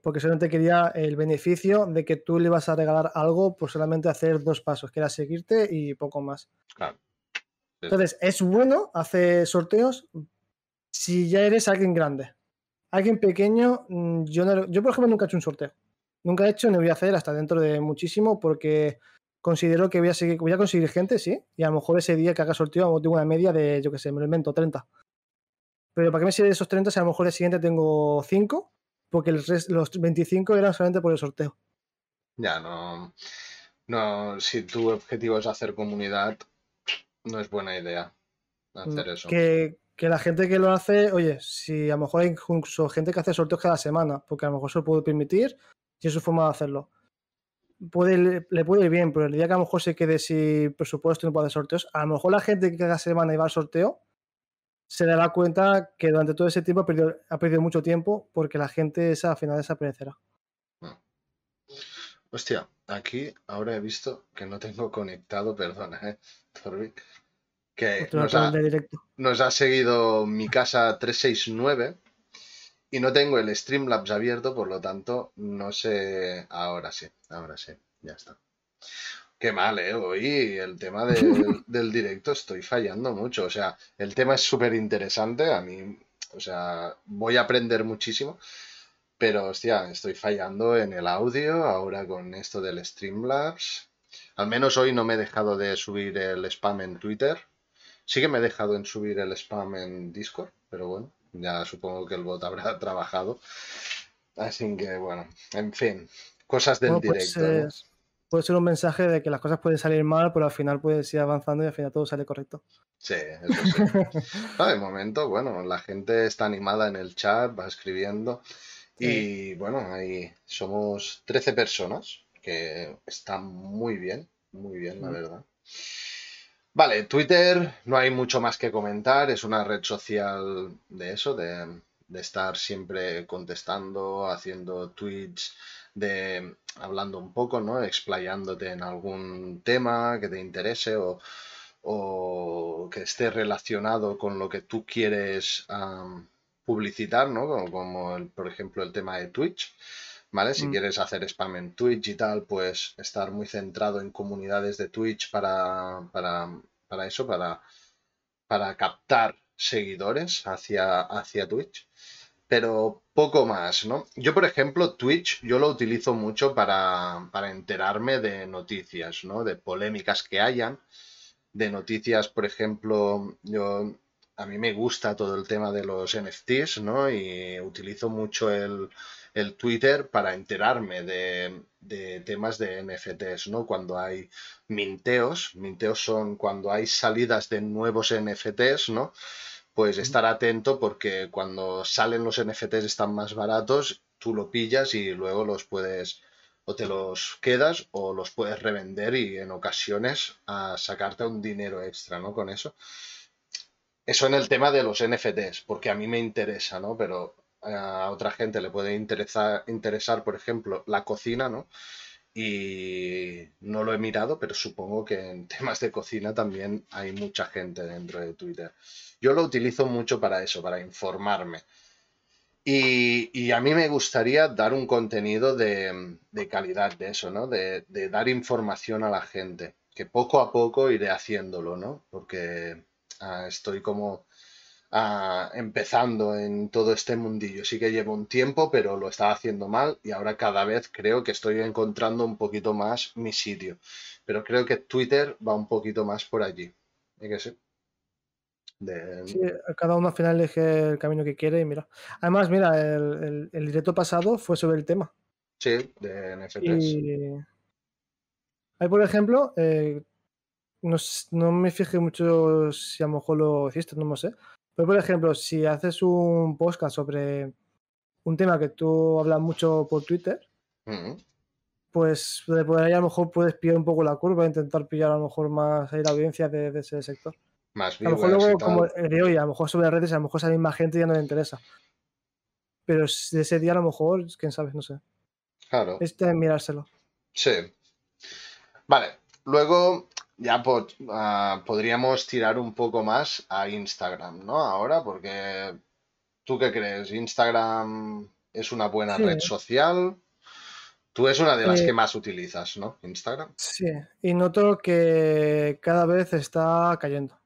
Porque solamente quería el beneficio de que tú le vas a regalar algo por solamente hacer dos pasos, que era seguirte y poco más. Entonces, es bueno hacer sorteos si ya eres alguien grande. Alguien pequeño, mm, yo, yo por ejemplo nunca he hecho un sorteo. Nunca he hecho ni voy a hacer hasta dentro de muchísimo porque considero que voy a, seguir, voy a conseguir gente, sí, y a lo mejor ese día que haga sorteo tengo una media de, yo qué sé, me lo invento, 30. Pero ¿para qué me sirve esos 30 si a lo mejor el siguiente tengo 5? Porque los 25 eran solamente por el sorteo. Ya, no. No, si tu objetivo es hacer comunidad, no es buena idea hacer eso. Que, que la gente que lo hace, oye, si a lo mejor hay incluso gente que hace sorteos cada semana, porque a lo mejor se lo puede permitir y es su forma de hacerlo puede, le puede ir bien, pero el día que a lo mejor se quede sin presupuesto y no puede hacer sorteos, a lo mejor la gente que cada semana iba al sorteo se dará cuenta que durante todo ese tiempo ha perdido, ha perdido mucho tiempo porque la gente esa al final desaparecerá. Hmm. Hostia, aquí ahora he visto que no tengo conectado, perdona, ¿eh? que nos ha, nos ha seguido mi casa 369 y no tengo el Streamlabs abierto, por lo tanto, no sé. Ahora sí, ahora sí, ya está. Qué mal, ¿eh? Hoy el tema del, del directo estoy fallando mucho. O sea, el tema es súper interesante. A mí, o sea, voy a aprender muchísimo. Pero, hostia, estoy fallando en el audio ahora con esto del Streamlabs. Al menos hoy no me he dejado de subir el spam en Twitter. Sí que me he dejado en subir el spam en Discord, pero bueno, ya supongo que el bot habrá trabajado. Así que bueno, en fin, cosas del Bueno, puede directo. ¿no? puede ser un mensaje de que las cosas pueden salir mal, pero al final puedes ir avanzando y al final todo sale correcto. Sí, eso sí. No, de momento, bueno, la gente está animada en el chat, va escribiendo. Sí. Y bueno, ahí somos 13 personas, que está muy bien, muy bien, la verdad. Vale, Twitter, no hay mucho más que comentar, es una red social de eso, de, estar siempre contestando, haciendo tweets, de hablando un poco, ¿no? Explayándote en algún tema que te interese o, o que esté relacionado con lo que tú quieres am, publicitar, ¿no? Como, como el- por ejemplo el tema de Twitch, ¿vale? Si Mm. quieres hacer spam en Twitch y tal, pues estar muy centrado en comunidades de Twitch para, para, para eso, para, para captar seguidores hacia, hacia Twitch. Pero poco más, ¿no? Yo, por ejemplo, Twitch, yo lo utilizo mucho para, para enterarme de noticias, ¿no? De polémicas que hayan de noticias, por ejemplo, yo a mí me gusta todo el tema de los NFTs, ¿no? Y utilizo mucho el, el Twitter para enterarme de, de temas de NFTs, ¿no? Cuando hay minteos, minteos son cuando hay salidas de nuevos NFTs, ¿no? Pues estar atento porque cuando salen los NFTs están más baratos, tú lo pillas y luego los puedes o te los quedas o los puedes revender y en ocasiones a sacarte un dinero extra, ¿no? Con eso. Eso en el tema de los NFTs, porque a mí me interesa, ¿no? Pero a otra gente le puede interesar, interesar, por ejemplo, la cocina, ¿no? Y no lo he mirado, pero supongo que en temas de cocina también hay mucha gente dentro de Twitter. Yo lo utilizo mucho para eso, para informarme. Y, y a mí me gustaría dar un contenido de, de calidad de eso, ¿no? De, de dar información a la gente, que poco a poco iré haciéndolo, ¿no? Porque ah, estoy como empezando en todo este mundillo. Sí que llevo un tiempo, pero lo estaba haciendo mal y ahora cada vez creo que estoy encontrando un poquito más mi sitio. Pero creo que Twitter va un poquito más por allí. ¿Eh que sí? De- Sí, cada uno al final elige el camino que quiere y mira. Además, mira, el, el- el directo pasado fue sobre el tema. sí, de NFTs. Y ahí, por ejemplo, eh, no, no me fijé mucho si a lo mejor lo hiciste, no lo sé. Pero, por ejemplo, si haces un podcast sobre un tema que tú hablas mucho por Twitter, Mm, pues de por ahí a lo mejor puedes pillar un poco la curva, intentar pillar a lo mejor más ahí la audiencia de, de ese sector. Más A lo mejor luego, como el de hoy, a lo mejor sobre redes, a lo mejor esa misma gente ya no le interesa. Pero si ese día a lo mejor, quién sabe, no sé. Claro. Es de mirárselo. Sí. Vale. Luego ya ah, podríamos tirar un poco más a Instagram, ¿no? Ahora, porque ¿tú qué crees? ¿Instagram es una buena Sí, red social? Tú es una de las que más utilizas, ¿no? Instagram. sí. Y noto que cada vez está cayendo.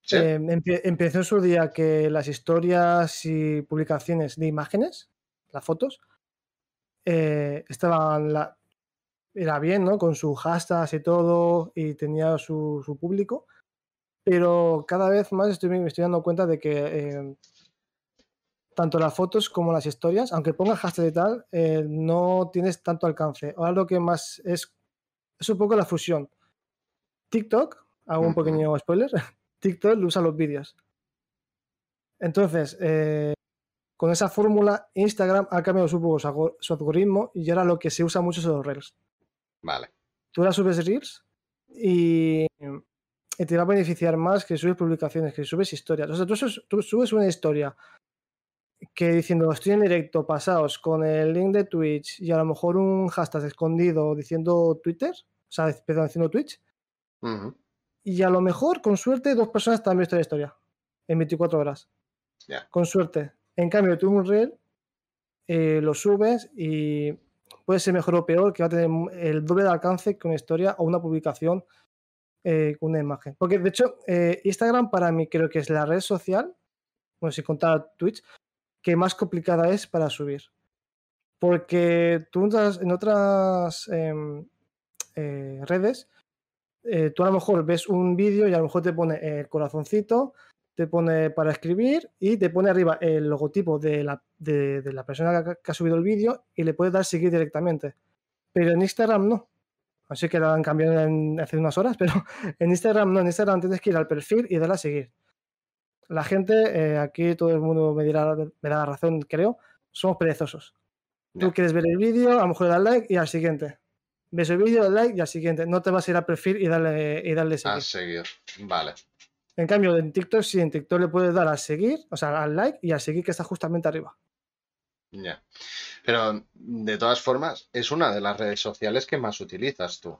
¿Sí? Eh, empezó en su día que las historias y publicaciones de imágenes, las fotos, eh, estaban la, era bien, ¿no? Con sus hashtags y todo, y tenía su, su público. Pero cada vez más estoy, me estoy dando cuenta de que eh, tanto las fotos como las historias, aunque pongas hashtag y tal, eh, no tienes tanto alcance. Ahora lo que más es, es un poco la fusión. TikTok, hago un pequeño spoiler, TikTok lo usa los vídeos. Entonces, eh, con esa fórmula, Instagram ha cambiado su, su algoritmo y ahora lo que se usa mucho son los Reels. Vale. Tú ahora subes Reels y, y te va a beneficiar más que subes publicaciones, que subes historias. O sea, tú, subes una historia que diciendo estoy en directo, pasaos con el link de Twitch y a lo mejor un hashtag escondido diciendo Twitter, o sea, perdón, diciendo Twitch, y a lo mejor, con suerte, dos personas te han visto la historia en 24 horas. Ya. Con suerte. En cambio, tú un reel eh, lo subes y puede ser mejor o peor, que va a tener el doble de alcance que una historia o una publicación eh, una imagen. Porque de hecho, eh, Instagram para mí creo que es la red social, bueno, si contar Twitch, que más complicada es para subir. Porque tú en otras em, eh, redes, tú a lo mejor ves un vídeo y a lo mejor te pone el corazoncito, te pone para escribir y te pone arriba el logotipo de la, de, la persona que, ha subido el vídeo y le puedes dar seguir directamente. Pero en Instagram no. Así que lo han cambiado hace unas horas, pero en Instagram no. En Instagram tienes que ir al perfil y darle a seguir. La gente, eh, aquí todo el mundo me, dirá, me da la razón, creo, somos perezosos. Tú quieres ver el vídeo, a lo mejor le das like y al siguiente. Ves el vídeo, like y al siguiente. No te vas a ir al perfil y darle, y darle seguir. A seguir, vale. En cambio, en TikTok sí, en TikTok le puedes dar a seguir, o sea, al like y a seguir que está justamente arriba. Ya. Pero de todas formas, es una de las redes sociales que más utilizas tú.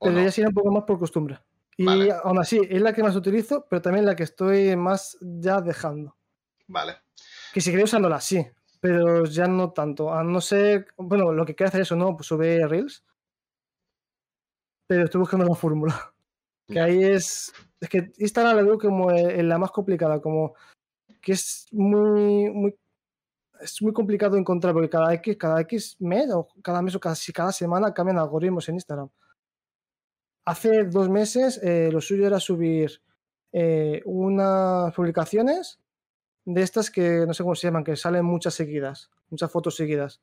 Pero ya sería un poco más por costumbre. Y aún así, es la que más utilizo, pero también la que estoy más ya dejando. Vale. Que si quería usándola, sí, pero ya no tanto. A no ser, bueno, lo que quiero hacer eso, ¿no? Pues sube Reels. Pero estoy buscando la fórmula. Que ahí es. Es que Instagram la veo como en la más complicada, como que es muy, muy. Es muy complicado encontrar porque cada X, cada X mes o cada mes o casi cada semana cambian algoritmos en Instagram. Hace dos meses eh, lo suyo era subir eh, unas publicaciones de estas que no sé cómo se llaman, que salen muchas seguidas, muchas fotos seguidas.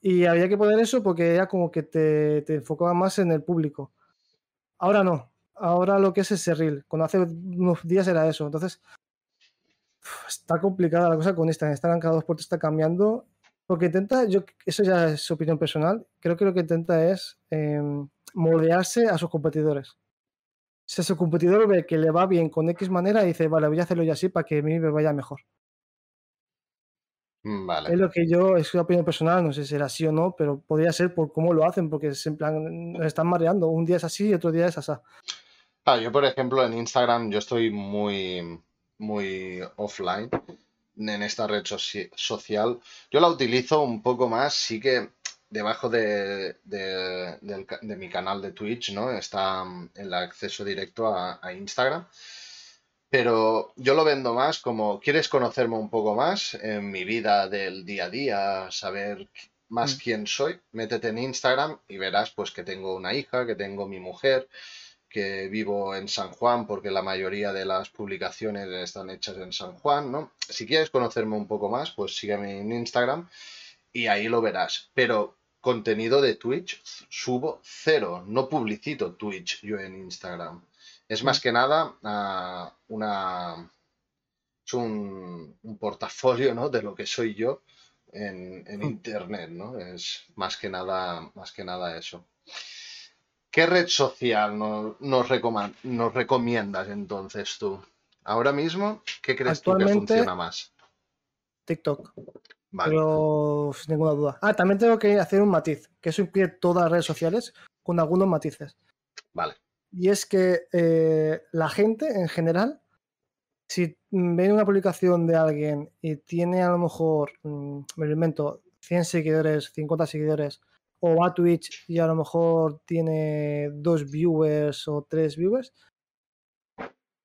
Y había que poner eso porque era como que te enfocaba más en el público. Ahora no. Ahora lo que es ese reel. Cuando hace unos días era eso. Entonces, está complicada la cosa con Instagram. Instagram cada dos por está cambiando. Porque intenta, yo, eso ya es su opinión personal, creo que lo que intenta es em, moldearse a sus competidores. Si a su competidor ve que le va bien con X manera, dice, vale, voy a hacerlo yo así para que a mí me vaya mejor. Mm, vale. Es lo que yo, es una opinión personal, no sé si será así o no, pero podría ser por cómo lo hacen, porque es en plan, nos están mareando. Un día es así y otro día es así. Ah, yo, por ejemplo, en Instagram, yo estoy muy, muy offline en esta red social. Yo la utilizo un poco más, sí que debajo de, mi canal de Twitch, ¿no? Está el acceso directo a Instagram. Pero yo lo vendo más como, ¿quieres conocerme un poco más en mi vida del día a día, saber más mm. quién soy? Métete en Instagram y verás pues que tengo una hija, que tengo mi mujer, que vivo en San Juan porque la mayoría de las publicaciones están hechas en San Juan, ¿no? Si quieres conocerme un poco más, pues sígueme en Instagram y ahí lo verás. Pero contenido de Twitch subo cero, no publicito Twitch yo en Instagram. Es más que nada uh, una, es un, portafolio ¿no? de lo que soy yo en, en, internet, ¿no? Es más que nada, más que nada eso. ¿Qué red social nos, nos, nos recomiendas entonces tú? Ahora mismo, ¿qué crees tú que funciona más? TikTok. Vale. Pero sin ninguna duda. Ah, también tengo que hacer un matiz, que eso incluye todas las redes sociales con algunos matices. Vale y es que eh, la gente en general, si ve una publicación de alguien y tiene a lo mejor, mm, me lo invento, 100 seguidores, 50 seguidores, o va a Twitch y a lo mejor tiene dos viewers o tres viewers,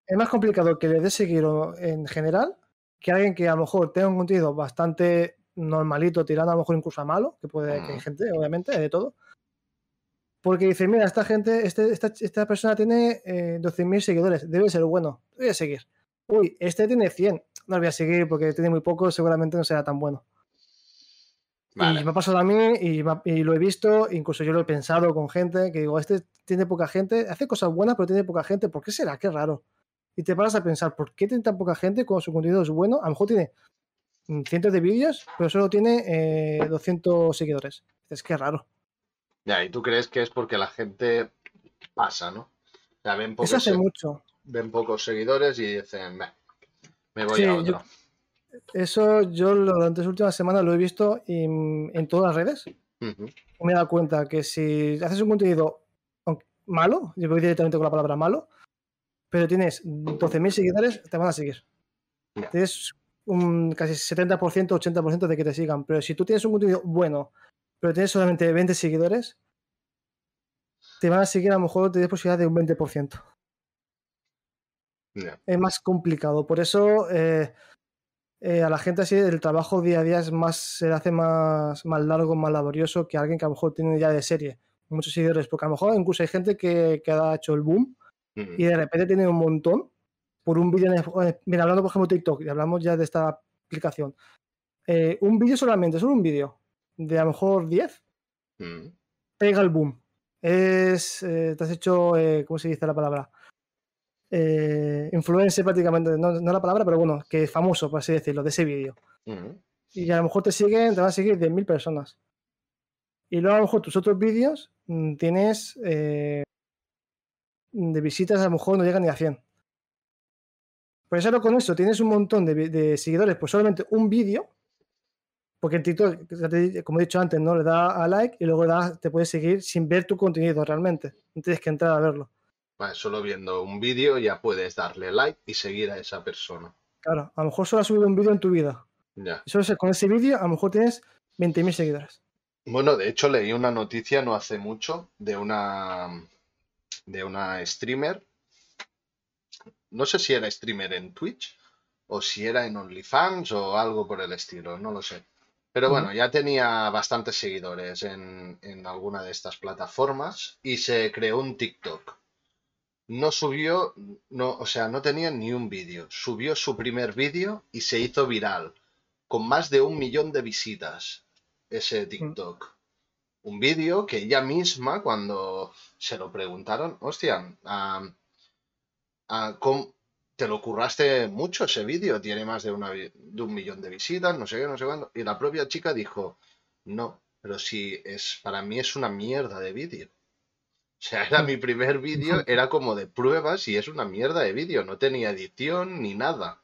es más complicado que le dé seguir en general que alguien que a lo mejor tenga un contenido bastante normalito, tirando a lo mejor incluso a malo, que puede que hay gente, obviamente, de todo, porque dice, mira, esta gente, este, esta, esta, persona tiene eh, 12.000 seguidores, debe ser bueno, voy a seguir. Uy, este tiene 100, no lo voy a seguir porque tiene muy poco, seguramente no será tan bueno. Y me ha pasado a mí y, y, lo he visto, incluso yo lo he pensado con gente, que digo, este tiene poca gente, hace cosas buenas, pero tiene poca gente, ¿por qué será? Qué raro. Y te paras a pensar, ¿por qué tiene tan poca gente cuando su contenido es bueno? A lo mejor tiene cientos de vídeos, pero solo tiene 200 eh, seguidores. Es que raro. Ya, y tú crees que es porque la gente pasa, ¿no? Ya ven pocos, Eso hace mucho. Ven pocos seguidores y dicen, me voy a otro. eso yo durante las últimas semanas lo he visto en, todas las redes. Me he dado cuenta que si haces un contenido malo, yo voy directamente con la palabra malo, pero tienes 12.000 seguidores, te van a seguir. Tienes un casi 70%, 80% de que te sigan. Pero si tú tienes un contenido bueno, pero tienes solamente 20 seguidores, te van a seguir a lo mejor tienes posibilidad de un 20%. Es más complicado. Por eso eh, eh, a la gente así el trabajo día a día es más, se le hace más, más largo, más laborioso que alguien que a lo mejor tiene ya de serie muchos seguidores. Porque a lo mejor incluso hay gente que, que ha hecho el boom y de repente tiene un montón por un vídeo. Eh, mira, hablando por ejemplo de TikTok, y hablamos ya de esta aplicación. un vídeo solamente, solo un vídeo, de a lo mejor 10, pega el boom es, eh, te has hecho, eh, ¿cómo se dice la palabra? Eh, influencer prácticamente, no, no, la palabra, pero bueno, que es famoso, por así decirlo, de ese vídeo. Y a lo mejor te siguen, te van a seguir 10.000 personas. Y luego a lo mejor tus otros vídeos mm, tienes de visitas, a lo mejor no llegan ni a 100. Por eso con eso tienes un montón de, de seguidores, pues solamente un vídeo porque en TikTok, como he dicho antes, no le da a like y luego te puedes seguir sin ver tu contenido realmente. No tienes que entrar a verlo. Solo viendo un vídeo ya puedes darle like y seguir a esa persona. Claro, a lo mejor solo has subido un vídeo en tu vida. Ya. Y solo con ese vídeo a lo mejor tienes 20.000 seguidores. Bueno, de hecho leí una noticia no hace mucho de una de una streamer. No sé si era streamer en Twitch o si era en OnlyFans o algo por el estilo, no lo sé pero bueno, ya tenía bastantes seguidores en, alguna de estas plataformas y se creó un TikTok. No subió, no, o sea, no tenía ni un vídeo. Subió su primer vídeo y se hizo viral, con más de un millón de visitas, ese TikTok. Un vídeo que ella misma, cuando se lo preguntaron, hostia, a, te lo curraste mucho ese vídeo, tiene más de, una, de un millón de visitas, no sé qué, no sé cuándo. Y la propia chica dijo, no, pero si es, para mí es una mierda de vídeo. O sea, era mi primer vídeo, era como de pruebas y es una mierda de vídeo, no tenía edición ni nada.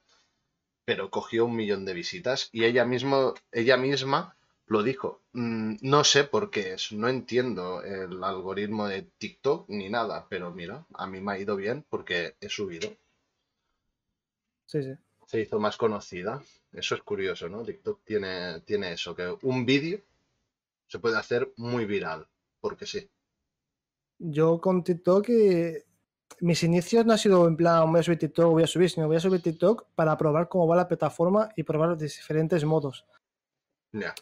Pero cogió un millón de visitas y ella, mismo, ella misma lo dijo. Mm, no sé por qué es, no entiendo el algoritmo de TikTok ni nada, pero mira, a mí me ha ido bien porque he subido. Sí, sí. Se hizo más conocida. Eso es curioso, ¿no? TikTok tiene, tiene eso, que un vídeo se puede hacer muy viral, porque sí. Yo con TikTok, eh, mis inicios no ha sido en plan, voy a subir TikTok, voy a subir, sino voy a subir TikTok para probar cómo va la plataforma y probar los diferentes modos. Ya.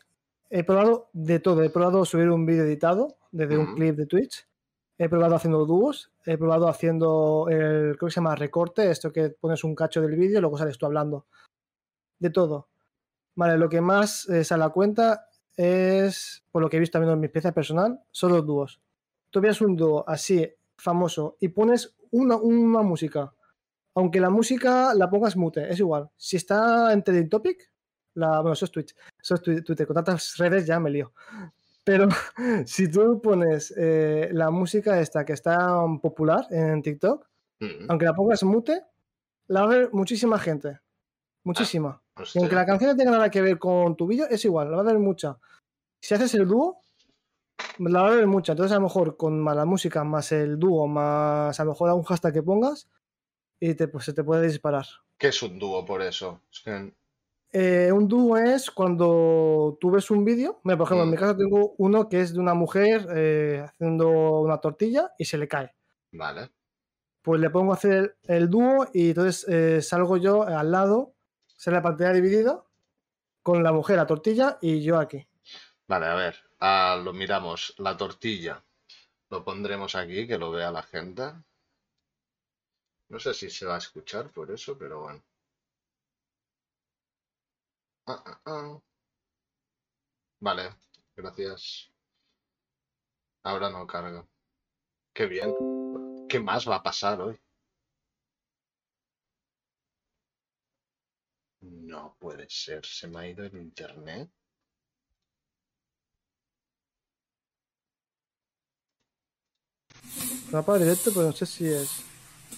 He probado de todo. He probado subir un vídeo editado desde un clip de Twitch. He probado haciendo dúos, he probado haciendo el, creo que se llama recorte, esto que pones un cacho del vídeo y luego sales tú hablando. De todo. Vale, lo que más eh, sale a cuenta es, por lo que he visto también en mi pieza personal, son los dúos. Tú ves un dúo así, famoso, y pones una, una música. Aunque la música la pongas mute, es igual. Si está en trending topic, la, bueno, eso es Twitch, eso es Twitter, con tantas redes ya me lío. Pero si tú pones eh, la música esta que está popular en TikTok, aunque la pongas mute, la va a ver muchísima gente. Muchísima. Ah, y aunque la canción no tenga nada que ver con tu vídeo, es igual, la va a ver mucha. Si haces el dúo, la va a ver mucha. Entonces, a lo mejor con la música más el dúo, más a lo mejor algún hashtag que pongas, y te, pues, se te puede disparar. ¿Qué es un dúo por eso? Eh, un dúo es cuando tú ves un vídeo, por ejemplo, en mi mm. caso tengo uno que es de una mujer eh, haciendo una tortilla y se le cae. Vale. Pues le pongo a hacer el, dúo y entonces eh, salgo yo al lado, sale la pantalla dividida con la mujer, la tortilla y yo aquí. Vale, a ver, ah, lo miramos, la tortilla. Lo pondremos aquí, que lo vea la gente. No sé si se va a escuchar por eso, pero bueno. Ah, ah, ah. Vale, gracias. Ahora no carga. Qué bien. ¿Qué más va a pasar hoy? No puede ser. ¿Se me ha ido el internet? Va para directo, pero no sé si es.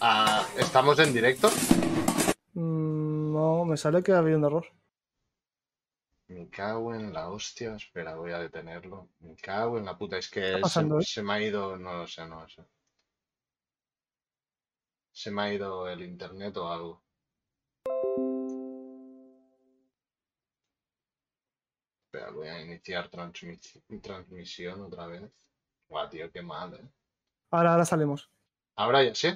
Ah, ¿Estamos en directo? Mm, no, me sale que ha habido un error. Me cago en la hostia. Espera, voy a detenerlo. Me cago en la puta. Es que se, me ha ido. No lo sé, no lo sé. Se me ha ido el internet o algo. Espera, voy a iniciar transmisi- transmisión otra vez. Guau, tío, qué mal, ¿eh? Ahora, ahora salimos. Ahora ya sí.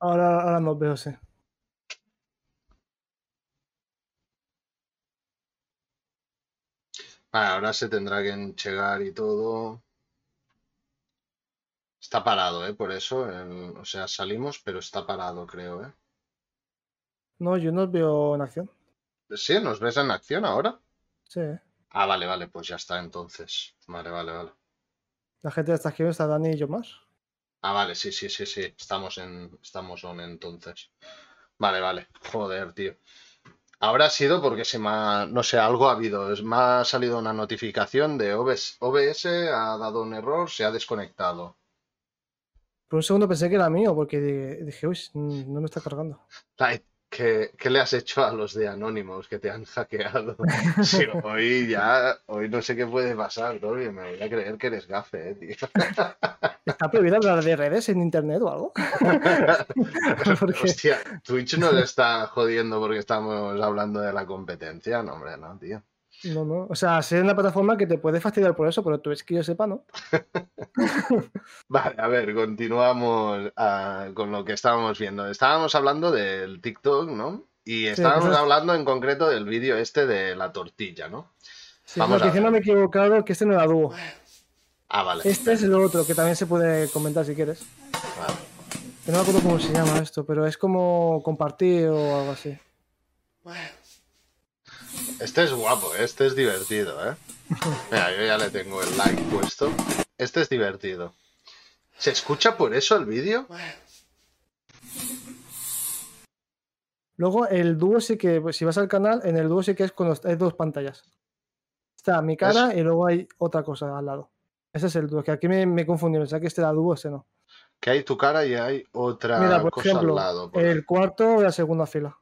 Ahora, ahora nos veo, sí. Vale, ahora se tendrá que enchegar y todo. Está parado, ¿eh? Por eso, el- o sea, salimos, pero está parado, creo, ¿eh? No, yo no os veo en acción. ¿Sí? ¿Nos ves en acción ahora? Sí. Ah, vale, vale, pues ya está entonces. Vale, vale, vale. La gente está aquí, está Dani y yo más. Ah, vale, sí, sí, sí, sí. Estamos en. Estamos on entonces. Vale, vale. Joder, tío. Ahora ha sido porque se me ha. No sé, algo ha habido. Es- Me ha salido una notificación de OBS. OBS ha dado un error, se ha desconectado. Por un segundo pensé que era mío, porque di- dije, uy, no me está cargando. ¿Qué, qué le has hecho a los de Anonymous que te han hackeado? Sí, hoy ya. Hoy no sé qué puede pasar, Toby. Me voy a creer que eres gafe, eh, tío. ¿Está prohibido hablar de redes en internet o algo? Porque Hostia, Twitch nos está jodiendo porque estamos hablando de la competencia. No, hombre, no, tío. No, no. O sea, sé una plataforma que te puede fastidiar por eso, pero tú es que yo sepa, ¿no? Vale, a ver, continuamos ah, con lo que estábamos viendo. Estábamos hablando del TikTok, ¿no? Y estábamos pues es- hablando en concreto del vídeo este de la tortilla, ¿no? Sí, Vamos no, a que ver. me he equivocado, que este no era dúo. Ah, vale. Este es el otro, que también se puede comentar si quieres. vale. Que no me acuerdo cómo se llama esto, pero es como compartir o algo así. Este es guapo, este es divertido, ¿eh? Mira, yo ya le tengo el like puesto. Este es divertido. ¿Se escucha por eso el vídeo? Luego el dúo sí que, pues, si vas al canal, en el dúo sí que es con los- hay dos pantallas. Está mi cara y luego hay otra cosa al lado. Ese es el dúo, que aquí me, me confundí, pensaba que este era dúo, ese no. Que hay tu cara y hay otra Mira, por cosa ejemplo, al lado. por ahí. el cuarto de la segunda fila.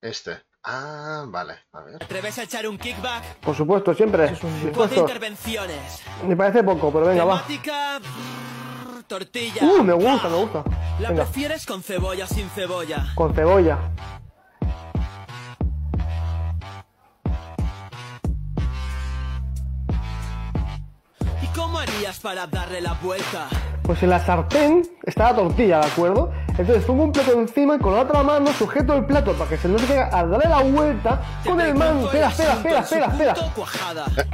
Este. Ah, vale, a ver. ¿Atreves a echar un kickback? Por supuesto, siempre. Es un- Cuatro intervenciones. Me parece poco, pero venga, va. Temática... brrr, Tortilla. Uh, me gusta, me gusta. ¿La Venga, prefieres con cebolla o sin cebolla? con cebolla. Cómo harías para darle la vuelta? Pues en la sartén está la tortilla, ¿de acuerdo? Entonces pongo un plato encima y con la otra mano sujeto el plato para que se no se caiga al darle la vuelta con el mano. Espera, espera, espera, espera, espera.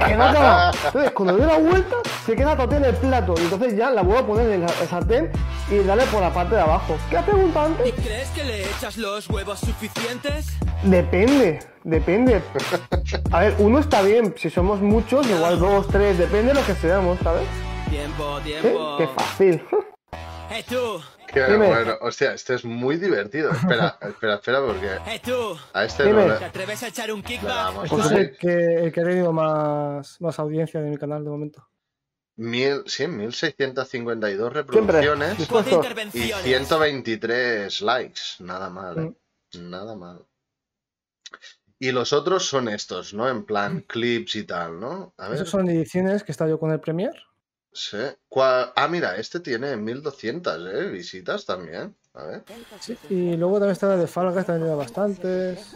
Que no ha acabado. Entonces, cuando doy la vuelta, se queda la tortilla en el plato. Y entonces ya la vuelvo a poner en la el sartén y darle por la parte de abajo. ¿Qué has preguntado ¿Y antes? crees que le echas los huevos suficientes? Depende, depende. A ver, uno está bien. Si somos muchos, igual dos, tres, depende de lo que seamos, ¿sabes? Tiempo, ¿Qué? tiempo. Qué fácil. ¡Eh tú! Qué Dime. bueno. Hostia, este es muy divertido. Espera, espera, espera, porque ¡Eh tú! a este Dime. no ¿Te le, atreves a echar un kickback? Este es el que, el que ha tenido más, más audiencia de mi canal de momento. Mil, sí, 1652 reproducciones Dispuesto. y intervenciones. 123 likes. Nada mal, ¿eh? Nada mal. Y los otros son estos, ¿no? En plan clips y tal, ¿no? A ver. Esos son ediciones que está yo con el Premiere. Sí. ¿Cuál- Ah, mira, este tiene 1200, ¿eh? Visitas también. A ver. Sí, Y luego también está la de Falgas, también tiene bastantes.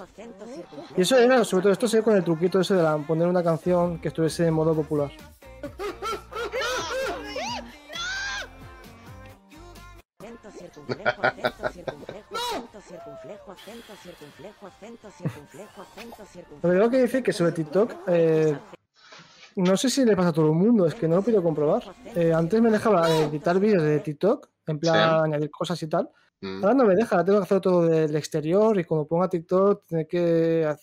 Y eso era, sobre todo esto se ve con el truquito ese de la- poner una canción que estuviese en modo popular. Circunflejo, acento circunflejo, acento circunflejo, acento circunflejo, acento circunflejo, acento circunflejo. Lo tengo que decir que sobre TikTok, eh, no sé si le pasa a todo el mundo, es que no lo pido comprobar. Eh, antes me dejaba editar vídeos de TikTok, en plan Sí. añadir cosas y tal. Mm. Ahora no me deja, ahora tengo que hacer todo del exterior y cuando ponga TikTok, tener que.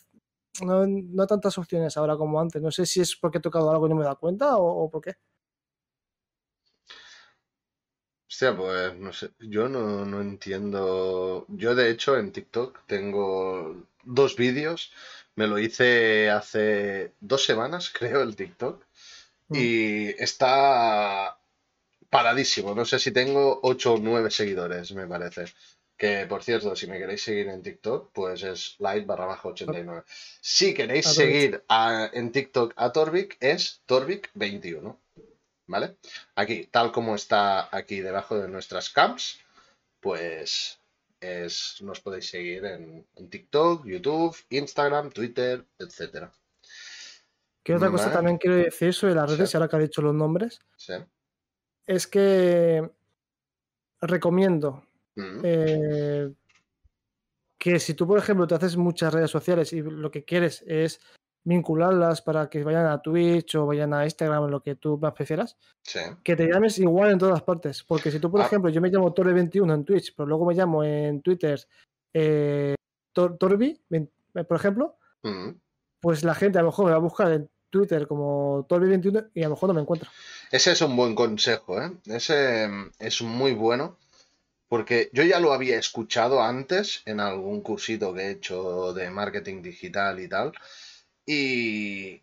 No, no tantas opciones ahora como antes. No sé si es porque he tocado algo y no me he dado cuenta o, o por qué. Hostia, pues no sé, yo no, no entiendo. Yo de hecho en TikTok tengo dos vídeos. Me lo hice hace dos semanas, creo, el TikTok. Y está paradísimo. No sé si tengo 8 o 9 seguidores, me parece. Que por cierto, si me queréis seguir en TikTok, pues es live barra baja 89. Si queréis seguir a- en TikTok a Torvik, es Torvik21. ¿Vale? Aquí, tal como está aquí debajo de nuestras cams, pues es, nos podéis seguir en, en TikTok, YouTube, Instagram, Twitter, etcétera. Que otra cosa también quiero decir sobre las redes, Sí. ahora que ha dicho los nombres, Sí. es que recomiendo Mm, eh, que si tú, por ejemplo, te haces muchas redes sociales y lo que quieres es vincularlas para que vayan a Twitch o vayan a Instagram o lo que tú más prefieras, sí. que te llames igual en todas partes. Porque si tú, por Ah. ejemplo, yo me llamo Torre21 en Twitch, pero luego me llamo en Twitter eh, Tor- Torbi, eh, por ejemplo, pues la gente a lo mejor me va a buscar en Twitter como Torbi21 y a lo mejor no me encuentra. Ese es un buen consejo, ¿eh? Ese mm, es muy bueno. Porque yo ya lo había escuchado antes en algún cursito que he hecho de marketing digital y tal. Y,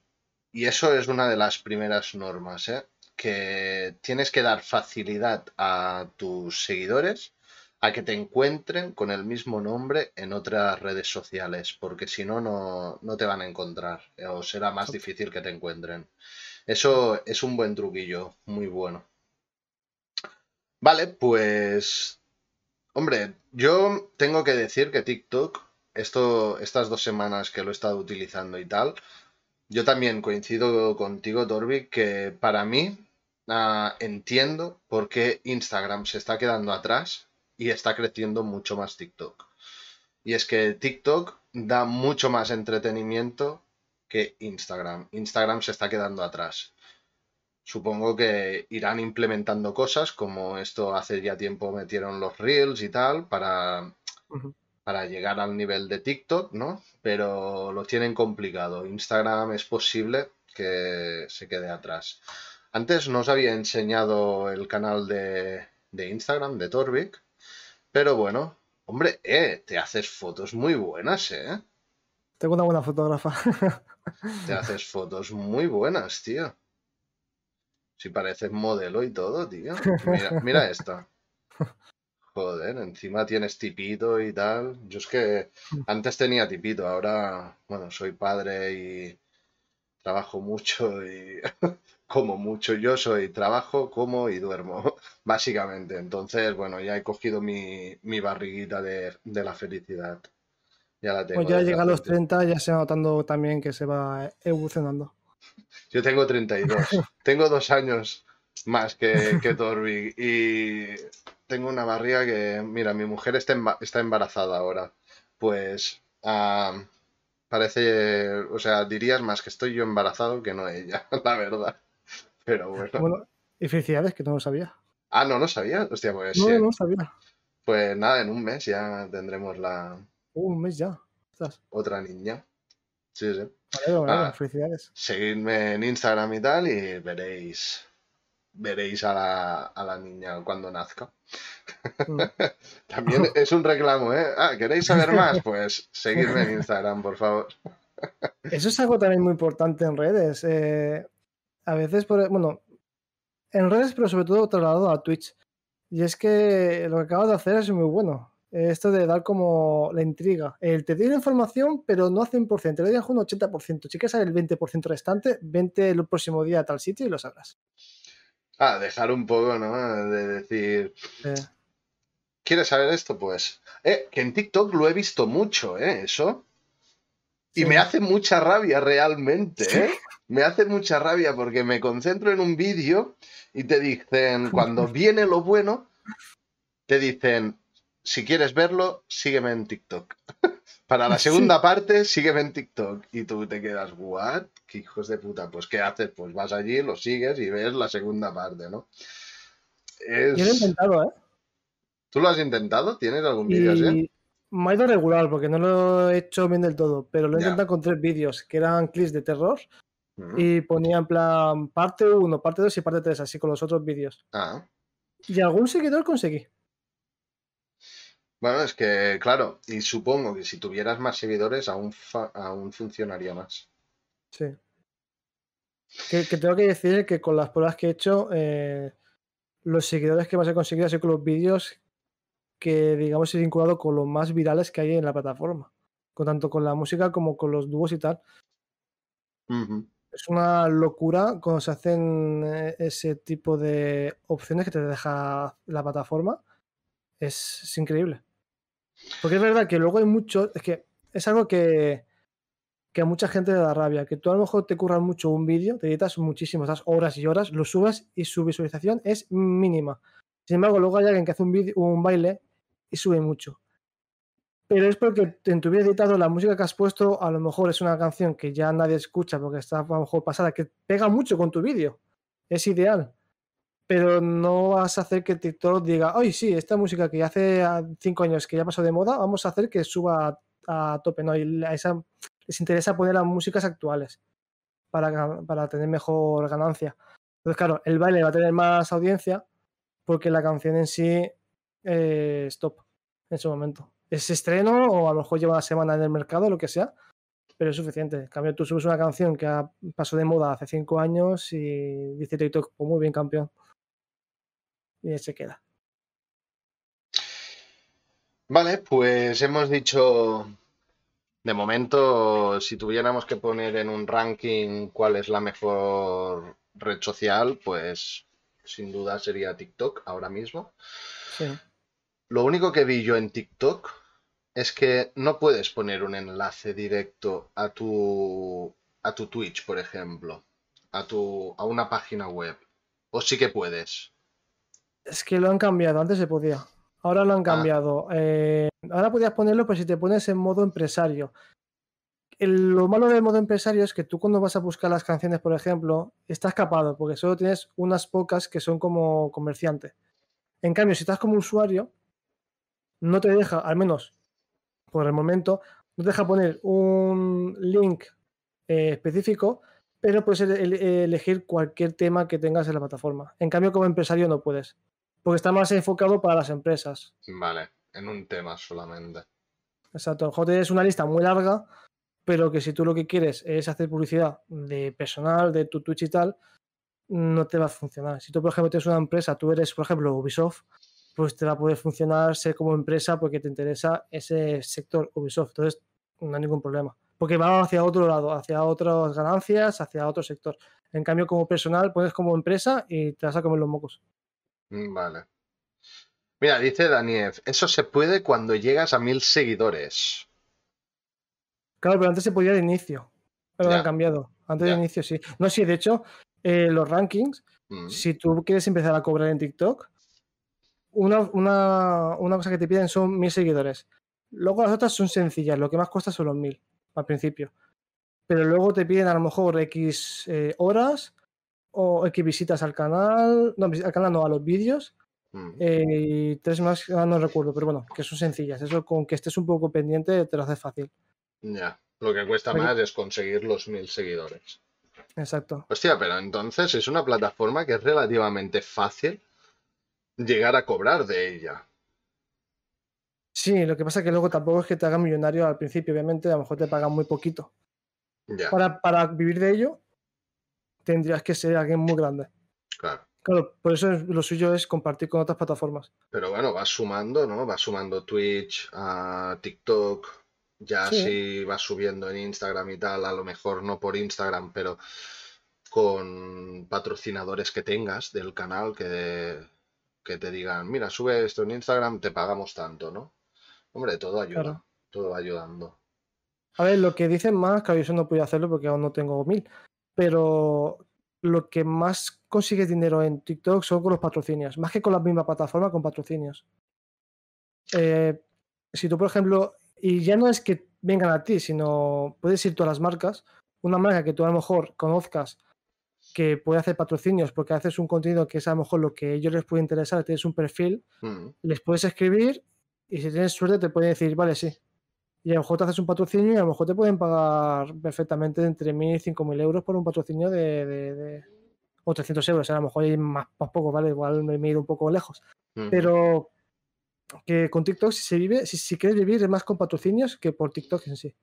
y eso es una de las primeras normas, ¿eh? Que tienes que dar facilidad a tus seguidores a que te encuentren con el mismo nombre en otras redes sociales, porque si no, no, no te van a encontrar, eh, o será más difícil que te encuentren. Eso es un buen truquillo, muy bueno. Vale, pues Hombre, yo tengo que decir que TikTok, esto, estas dos semanas que lo he estado utilizando y tal, yo también coincido contigo, Torvik, que para mí ah, entiendo por qué Instagram se está quedando atrás y está creciendo mucho más TikTok. Y es que TikTok da mucho más entretenimiento que Instagram. Instagram se está quedando atrás. Supongo que irán implementando cosas como esto hace ya tiempo metieron los Reels y tal para. Para llegar al nivel de TikTok, ¿no? Pero lo tienen complicado. Instagram es posible que se quede atrás. Antes no os había enseñado el canal de, de Instagram de Torvik, pero bueno, hombre, eh, te haces fotos muy buenas, ¿eh? Tengo una buena fotógrafa. Te haces fotos muy buenas, tío. Si pareces modelo y todo, tío. Mira, mira esta. Joder, encima tienes tipito y tal. Yo es que antes tenía tipito, ahora, bueno, soy padre y trabajo mucho y como mucho. Yo soy trabajo, como y duermo, básicamente. Entonces, bueno, ya he cogido mi, mi barriguita de, de la felicidad. Ya la tengo. Pues ya llega a los un tiempo. 30, ya se va notando también que se va evolucionando. Yo tengo 32. tengo dos años más que, que Torvik y tengo una barriga que, mira, mi mujer está, emba- está embarazada ahora. Pues ah, parece, o sea, dirías más que estoy yo embarazado que no ella, la verdad. Pero bueno. Bueno, y felicidades, que no lo sabía. Ah, no lo sabía. Hostia, pues, No, sí. no lo sabía. pues nada, en un mes ya tendremos la Uh, un mes ya. Ostras, otra niña. Sí, sí. alegro, Ah. felicidades. Seguidme en Instagram y tal y veréis veréis a la, a la niña cuando nazca. Mm. También es un reclamo, ¿eh? Ah, ¿queréis saber más? Pues seguidme en Instagram, por favor. Eso es algo también muy importante en redes. eh, a veces, por, bueno, en redes, pero sobre todo trasladado a Twitch. Y es que lo que acabas de hacer es muy bueno. Eh, Esto de dar como la intriga. El te doy la información, pero no al 100%. Te doy un 80%. Si quieres saber el 20% restante, vente el próximo día a tal sitio y lo sabrás. Ah, dejar un poco, ¿no? De decir, Eh, ¿quieres saber esto? Pues, eh, que en TikTok lo he visto mucho, ¿eh? Eso. Y Sí. me hace mucha rabia realmente, ¿eh? Me hace mucha rabia porque me concentro en un vídeo y te dicen, cuando viene lo bueno, te dicen, si quieres verlo, sígueme en TikTok. Para la Sí. segunda parte, sígueme en TikTok. Y tú te quedas, ¿what? ¿Qué hijos de puta? Pues, ¿qué haces? Pues vas allí, lo sigues y ves la segunda parte, ¿no? Es- Yo lo he intentado, ¿eh? ¿Tú lo has intentado? ¿Tienes algún vídeo así? Y me ha ido regular porque no lo he hecho bien del todo, pero lo he intentado con tres vídeos que eran clips de terror Ujú. y ponía en plan parte 1, parte 2 y parte 3, así con los otros vídeos. Ah. Y algún seguidor conseguí. Bueno, es que, claro, y supongo que si tuvieras más seguidores aún, fa- aún funcionaría más. Sí. Que, que tengo que decir que con las pruebas que he hecho, eh, los seguidores que más he conseguido han sido con los vídeos que, digamos, he vinculado con los más virales que hay en la plataforma. Con, tanto con la música como con los dúos y tal. Es una locura cuando se hacen eh, ese tipo de opciones que te deja la plataforma. Es, increíble. Porque es verdad que luego hay muchos. Es que es algo que, que a mucha gente le da rabia, que tú a lo mejor te curras mucho un vídeo, te editas muchísimo, estás horas y horas, lo subes y su visualización es mínima. Sin embargo, luego hay alguien que hace un, vídeo- un baile y sube mucho. Pero es porque en tu vídeo editado la música que has puesto a lo mejor es una canción que ya nadie escucha porque está a lo mejor pasada, que pega mucho con tu vídeo. Es ideal. Pero no vas a hacer que TikTok diga, ay, sí, esta música que hace ah, cinco años que ya pasó de moda, vamos a hacer que suba a, a tope. No, y la- esa- les interesa poner las músicas actuales para, tener mejor ganancia. Entonces, claro, el baile va a tener más audiencia porque la canción en sí eh, es top en su momento. Es estreno o a lo mejor lleva una semana en el mercado, lo que sea, pero es suficiente. En cambio, tú subes una canción que pasó de moda hace cinco años y dice TikTok, pues muy bien, campeón. Y se queda. Vale, pues hemos dicho, de momento, si tuviéramos que poner en un ranking cuál es la mejor red social, pues sin duda sería TikTok ahora mismo. Sí. Lo único que vi yo en TikTok es que no puedes poner un enlace directo a tu a tu Twitch, por ejemplo, a tu a una página web. O sí que puedes. Es que lo han cambiado, antes se podía. Ahora lo han cambiado. Eh, ahora podías ponerlo, pues si te pones en modo empresario. El- lo malo del modo empresario es que tú cuando vas a buscar las canciones, por ejemplo, estás capado, porque solo tienes unas pocas que son como comerciante. En cambio, si estás como usuario, no te deja, al menos por el momento, no te deja poner un link eh, específico, pero puedes ele- ele- elegir cualquier tema que tengas en la plataforma. En cambio, como empresario no puedes, porque está más enfocado para las empresas. Vale, en un tema solamente. Exacto. Joder, es una lista muy larga, pero que si tú lo que quieres es hacer publicidad de personal, de tu Twitch y tal, no te va a funcionar. Si tú, por ejemplo, tienes una empresa, tú eres, por ejemplo, Ubisoft, pues te va a poder funcionar ser como empresa porque te interesa ese sector Ubisoft. Entonces, no hay ningún problema. Porque va hacia otro lado, hacia otras ganancias, hacia otro sector. En cambio, como personal, pones como empresa y te vas a comer los mocos. Mm, Vale. Mira, dice Daniev, eso se puede cuando llegas a mil seguidores. Claro, pero antes se podía de inicio. Pero lo han cambiado. Antes Ya. de inicio sí. No, sí, de hecho, eh, los rankings, Mm, si tú quieres empezar a cobrar en TikTok, una, una, una cosa que te piden son mil seguidores. Luego las otras son sencillas, lo que más cuesta son los mil al principio. Pero luego te piden a lo mejor X eh, horas o X visitas al canal, no, al canal no, a los vídeos mm. eh, y tres más, ah, no recuerdo, pero bueno, que son sencillas. Eso con que estés un poco pendiente te lo hace fácil. Ya, lo que cuesta Pero- más es conseguir los mil seguidores. Exacto. Hostia, pero entonces es una plataforma que es relativamente fácil llegar a cobrar de ella. Sí, lo que pasa es que luego tampoco es que te hagan millonario al principio, obviamente, a lo mejor te pagan muy poquito. Ya, Para, para vivir de ello, tendrías que ser alguien muy grande. claro. Claro, por eso es- lo suyo es compartir con otras plataformas. Pero bueno, vas sumando, ¿no? Vas sumando Twitch, a TikTok, ya Sí. si vas subiendo en Instagram y tal, a lo mejor no por Instagram, pero con patrocinadores que tengas del canal que, que te digan, mira, sube esto en Instagram, te pagamos tanto, ¿no? Hombre, todo ayuda, Claro. todo va ayudando. A ver, lo que dicen más, claro, yo eso no puedo hacerlo porque aún no tengo mil, pero lo que más consigues dinero en TikTok son con los patrocinios, más que con la misma plataforma, con patrocinios. Eh, si tú, por ejemplo, y ya no es que vengan a ti, sino puedes ir tú a las marcas, una marca que tú a lo mejor conozcas que puede hacer patrocinios porque haces un contenido que es a lo mejor lo que a ellos les puede interesar, tienes un perfil, les puedes escribir y si tienes suerte te pueden decir, vale, sí. Y a lo mejor te haces un patrocinio y a lo mejor te pueden pagar perfectamente entre 1.000 y 5.000 euros por un patrocinio de, de- de- o 300 euros. A lo mejor hay más, más poco, ¿vale? Igual me he ido un poco lejos. mm. Pero que con TikTok si se vive, si, si quieres vivir es más con patrocinios que por TikTok en sí.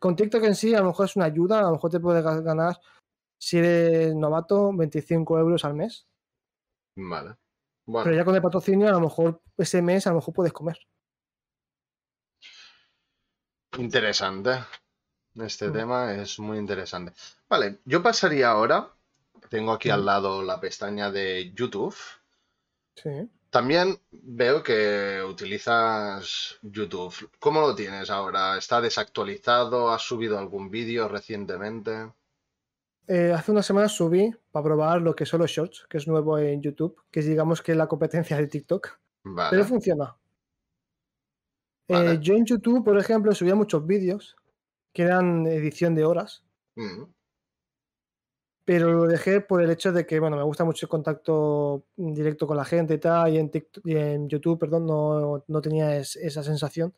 Con TikTok en sí a lo mejor es una ayuda, a lo mejor te puedes ga- ganar, si eres novato, 25 euros al mes. Vale. Pero Bueno, ya con el patrocinio a lo mejor ese mes a lo mejor puedes comer. Interesante. Este Mm. tema es muy interesante. Vale, yo pasaría ahora, tengo aquí Mm. al lado la pestaña de YouTube. Sí. También veo que utilizas YouTube. ¿Cómo lo tienes ahora? ¿Está desactualizado? ¿Has subido algún vídeo recientemente? Eh, hace unas semanas subí para probar lo que son los shorts, que es nuevo en YouTube, que es digamos que la competencia de TikTok. Vale. Pero funciona. Eh, Vale. yo en YouTube, por ejemplo, subía muchos vídeos que eran edición de horas, Mm, pero lo dejé por el hecho de que, bueno, me gusta mucho el contacto directo con la gente y tal, y en, TikTok- y en YouTube, perdón, no, no tenía es- esa sensación.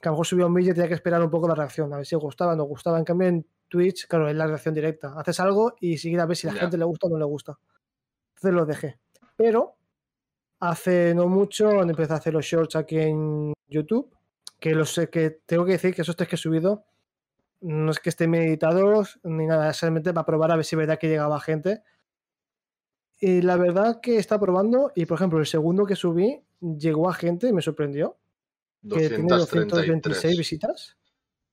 Que a lo mejor subía un vídeo y tenía que esperar un poco la reacción, a ver si gustaba o no gustaba. En cambio, en Twitch, claro, es la reacción directa. Haces algo y seguir a ver si la gente le gusta o no le gusta. Entonces lo dejé. Pero hace no mucho empecé a hacer los shorts aquí en YouTube, que los que tengo que decir que esos tres que he subido no es que estén meditados ni nada, solamente para probar a ver si es verdad que llegaba gente. Y la verdad que está probando, y por ejemplo, el segundo que subí llegó a gente y me sorprendió, que tiene 226 233. visitas.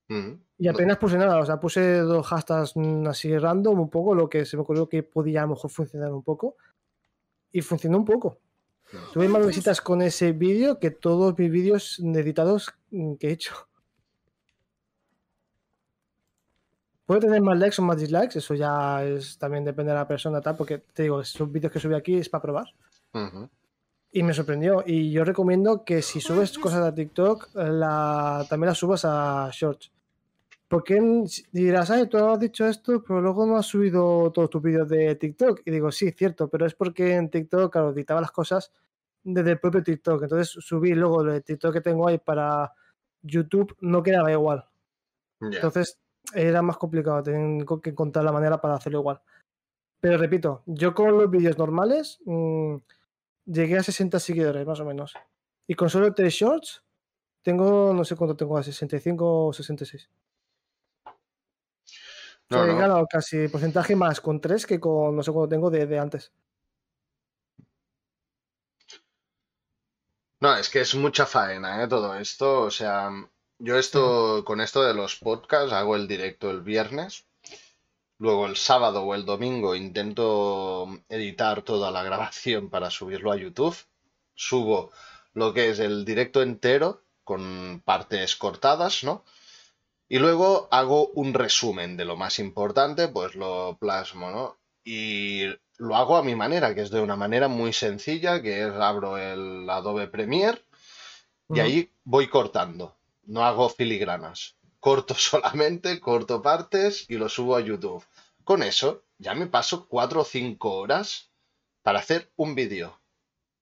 Mm, Y apenas puse nada, o sea, puse dos hashtags así random, un poco, lo que se me ocurrió que podía a lo mejor funcionar un poco. Y funcionó un poco. Tuve más visitas con ese vídeo que todos mis vídeos editados mm, que he hecho. Puede tener más likes o más dislikes, eso ya es, también depende de la persona, tal, porque te digo, esos vídeos que subí aquí es para probar. Y me sorprendió. Y yo recomiendo que si subes cosas a TikTok, la, también las subas a Shorts. Porque dirás, ay, tú has dicho esto, pero luego no has subido todos tus vídeos de TikTok. Y digo, sí, cierto, pero es porque en TikTok, claro, editaba las cosas desde el propio TikTok. Entonces subí luego el TikTok que tengo ahí para YouTube, no quedaba igual. Entonces era más complicado, tengo que encontrar la manera para hacerlo igual. Pero repito, yo con los vídeos normales mm, llegué a 60 seguidores más o menos. Y con solo tres shorts tengo, no sé cuánto tengo, a 65 o 66. No, O sea, he no. ganado casi porcentaje más con tres que con no sé cuánto tengo de, de antes. No, es que es mucha faena, ¿eh? Todo esto. O sea, yo esto, con esto de los podcasts, hago el directo el viernes. Luego el sábado o el domingo intento editar toda la grabación para subirlo a YouTube. Subo lo que es el directo entero con partes cortadas, ¿no? Y luego hago un resumen de lo más importante, pues lo plasmo, ¿no? Y lo hago a mi manera, que es de una manera muy sencilla, que es abro el Adobe Premiere y ahí voy cortando. No hago filigranas. Corto solamente, corto partes y lo subo a YouTube. Con eso ya me paso cuatro o cinco horas para hacer un vídeo.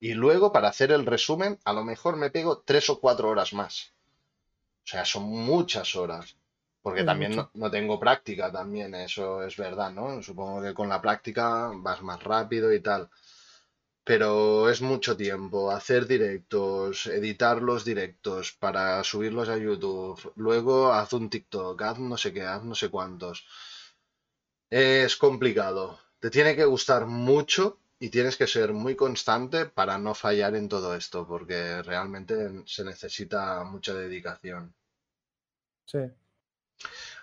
Y luego para hacer el resumen, a lo mejor me pego tres o cuatro horas más. O sea, son muchas horas. Porque Es también no, no tengo práctica, también eso es verdad, ¿no? Supongo que con la práctica vas más rápido y tal. Pero es mucho tiempo hacer directos, editar los directos para subirlos a YouTube, luego haz un TikTok, haz no sé qué, haz no sé cuántos. Es complicado. Te tiene que gustar mucho y tienes que ser muy constante para no fallar en todo esto, porque realmente se necesita mucha dedicación. Sí.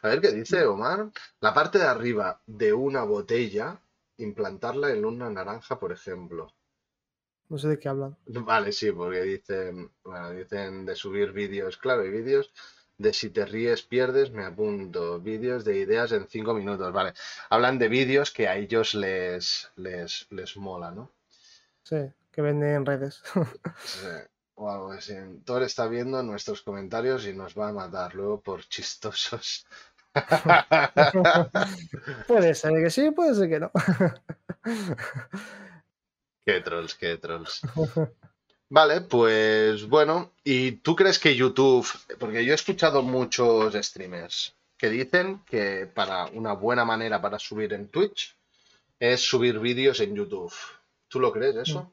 A ver qué dice Omar. La parte de arriba de una botella, implantarla en una naranja, por ejemplo. No sé de qué hablan. Vale, sí, porque dicen, bueno, dicen de subir vídeos, claro, y vídeos de si te ríes pierdes, me apunto, vídeos de ideas en cinco minutos, vale. Hablan de vídeos que a ellos les, les, les mola, ¿no? Sí, que venden en redes. Sí, O algo así. Thor está viendo nuestros comentarios y nos va a matar luego por chistosos. puede ser que sí, puede ser que no. Qué trolls, qué trolls. Vale, pues bueno, ¿y tú crees que YouTube, porque yo he escuchado muchos streamers que dicen que para una buena manera para subir en Twitch es subir vídeos en YouTube. ¿Tú lo crees eso?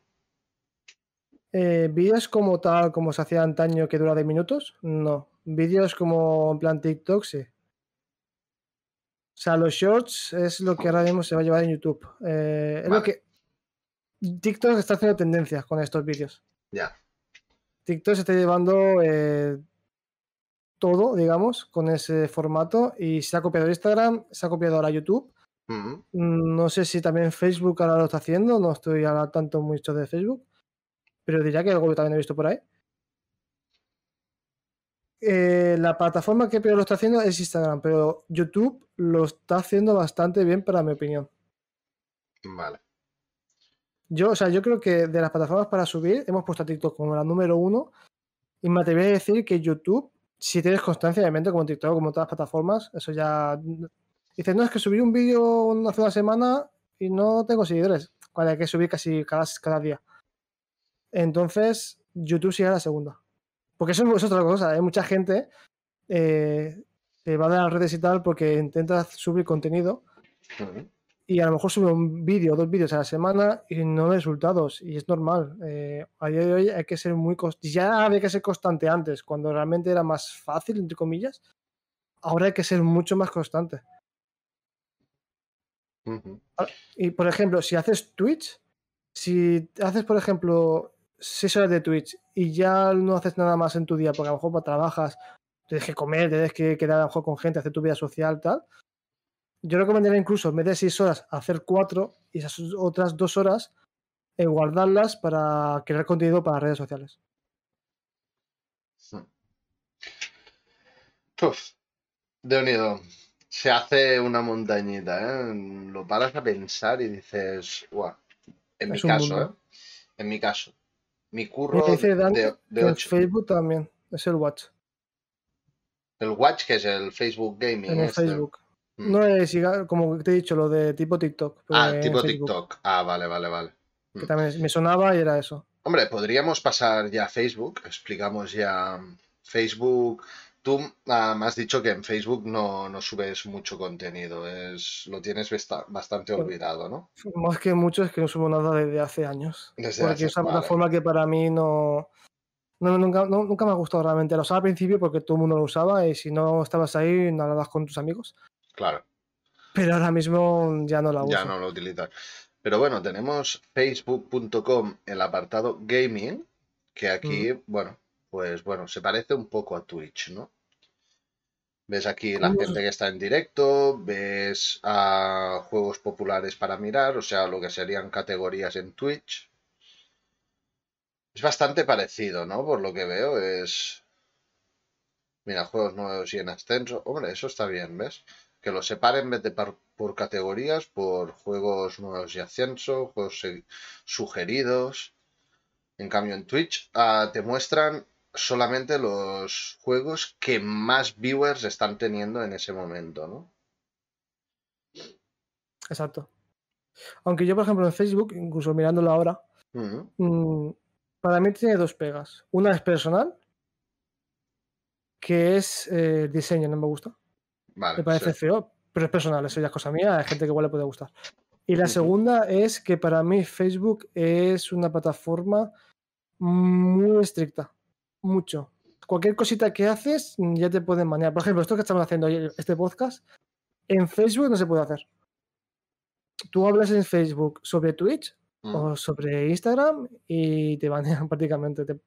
Eh, vídeos como tal, como se hacía antaño que dura de minutos, no. Vídeos como en plan TikTok, sí. O sea, los shorts es lo que ahora mismo se va a llevar en YouTube. Eh, es lo que. TikTok está haciendo tendencias con estos vídeos. Ya. TikTok se está llevando eh, todo, digamos, con ese formato y se ha copiado Instagram, se ha copiado ahora YouTube. Mm, Mm, No sé si también Facebook ahora lo está haciendo, no estoy ahora tanto mucho de Facebook. Pero diría que algo que también he visto por ahí. Eh, la plataforma que peor lo está haciendo es Instagram, pero YouTube lo está haciendo bastante bien para mi opinión. Vale. Yo, o sea, yo creo que de las plataformas para subir, hemos puesto a TikTok como la número uno. Y me atrevería a decir que YouTube, si tienes constancia, obviamente, como TikTok, como todas las plataformas, eso ya. Dices, no, es que subí un vídeo hace una semana y no tengo seguidores. Vale, hay que subir casi cada, cada día. Entonces, YouTube sigue la segunda. Porque eso es otra cosa. Hay mucha gente eh, que va a las redes y tal porque intenta subir contenido y a lo mejor sube un vídeo dos vídeos a la semana y no ve resultados. Y es normal. Eh, a día de hoy hay que ser muy constante. Ya había que ser constante antes, cuando realmente era más fácil, entre comillas. Ahora hay que ser mucho más constante. Ujú. Y por ejemplo, si haces Twitch, si haces, por ejemplo, 6 horas de Twitch y ya no haces nada más en tu día, porque a lo mejor pues, trabajas, tienes que comer, tienes que quedar a lo mejor con gente, hacer tu vida social, tal. Yo recomendaría incluso, en vez de 6 horas, hacer 4 y esas otras 2 horas eh, guardarlas para crear contenido para redes sociales. Uf, de unido. Se hace una montañita, ¿eh? Lo paras a pensar y dices, guau. En mi Es caso, ¿eh? En mi caso. Mi curro de, de. Facebook también, es el Watch, El Watch, que es el Facebook Gaming. en el este. Facebook. Mm. No es, como te he dicho, lo de tipo TikTok. Ah, en tipo Facebook, TikTok. Ah, vale, vale, vale. Que también me sonaba y era eso. Hombre, podríamos pasar ya a Facebook. Explicamos ya Facebook. Tú ah, me has dicho que en Facebook no, no subes mucho contenido. Es, lo tienes bastante olvidado, ¿no? Más que mucho es que no subo nada desde hace años. Desde porque hace- es una vale. plataforma que para mí no, no, nunca, no- nunca me ha gustado realmente. Lo usaba al principio porque todo el mundo lo usaba y si no estabas ahí, no hablabas con tus amigos. Claro. Pero ahora mismo ya no la uso. Ya no lo utilizas. Pero bueno, tenemos facebook.com el apartado gaming, que aquí, Mm. bueno, pues bueno, se parece un poco a Twitch, ¿no? Ves aquí la gente que está en directo, ves a juegos populares para mirar, o sea, lo que serían categorías en Twitch. Es bastante parecido, ¿no? Por lo que veo, es... Mira, juegos nuevos y en ascenso. Hombre, eso está bien, ¿ves? Que lo separen en vez de par- por categorías, por juegos nuevos y ascenso, juegos sugeridos. En cambio, en Twitch ah, te muestran solamente los juegos que más viewers están teniendo en ese momento, ¿no? Exacto. Aunque yo, por ejemplo, en Facebook, incluso mirándolo ahora, mm, para mí tiene dos pegas. Una es personal, que es eh, el diseño, no me gusta. Vale, Me parece sí. feo, pero es personal, eso ya es cosa mía, hay gente que igual le puede gustar. Y la segunda es que para mí Facebook es una plataforma muy estricta, mucho. Cualquier cosita que haces mm, ya te pueden manejar. Por ejemplo, esto que estamos haciendo este podcast, en Facebook no se puede hacer. Tú hablas en Facebook sobre Twitch Mm. o sobre Instagram y te banean prácticamente. Te-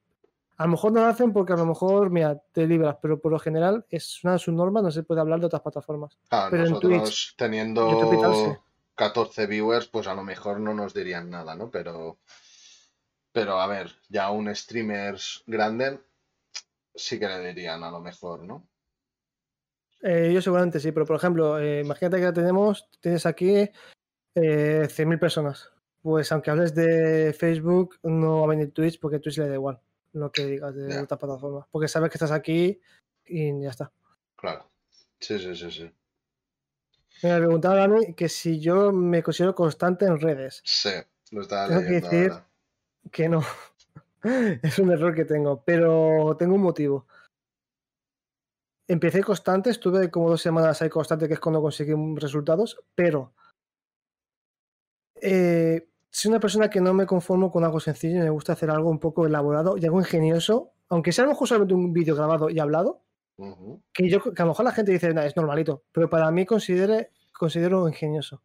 A lo mejor no lo hacen porque a lo mejor, mira, te libras, pero por lo general es una de sus normas, no se puede hablar de otras plataformas. Pero en Twitch, teniendo YouTube y tal, sí. 14 viewers, pues a lo mejor no nos dirían nada, ¿no? Pero, pero a ver, ya un streamer grande sí que le dirían a lo mejor, ¿no? Eh, yo seguramente sí, pero por ejemplo, eh, imagínate que tenemos, tienes aquí eh, 100.000 personas. Pues aunque hables de Facebook, no va a venir Twitch porque Twitch le da igual lo que digas de Ya. otra plataforma. Porque sabes que estás aquí y ya está. Claro. Sí, sí, sí, sí. Me preguntaba Dani que si yo me considero constante en redes. Sí, lo estaba Tengo que decir- ahora. Que no. Es un error que tengo, pero tengo un motivo. Empecé constante, estuve como dos semanas ahí constante, que es cuando conseguí resultados, pero eh, soy una persona que no me conformo con algo sencillo, y me gusta hacer algo un poco elaborado y algo ingenioso, aunque sea a lo mejor solamente un vídeo grabado y hablado, que yo que a lo mejor la gente dice, "Nah, es normalito, pero para mí considere, considero ingenioso.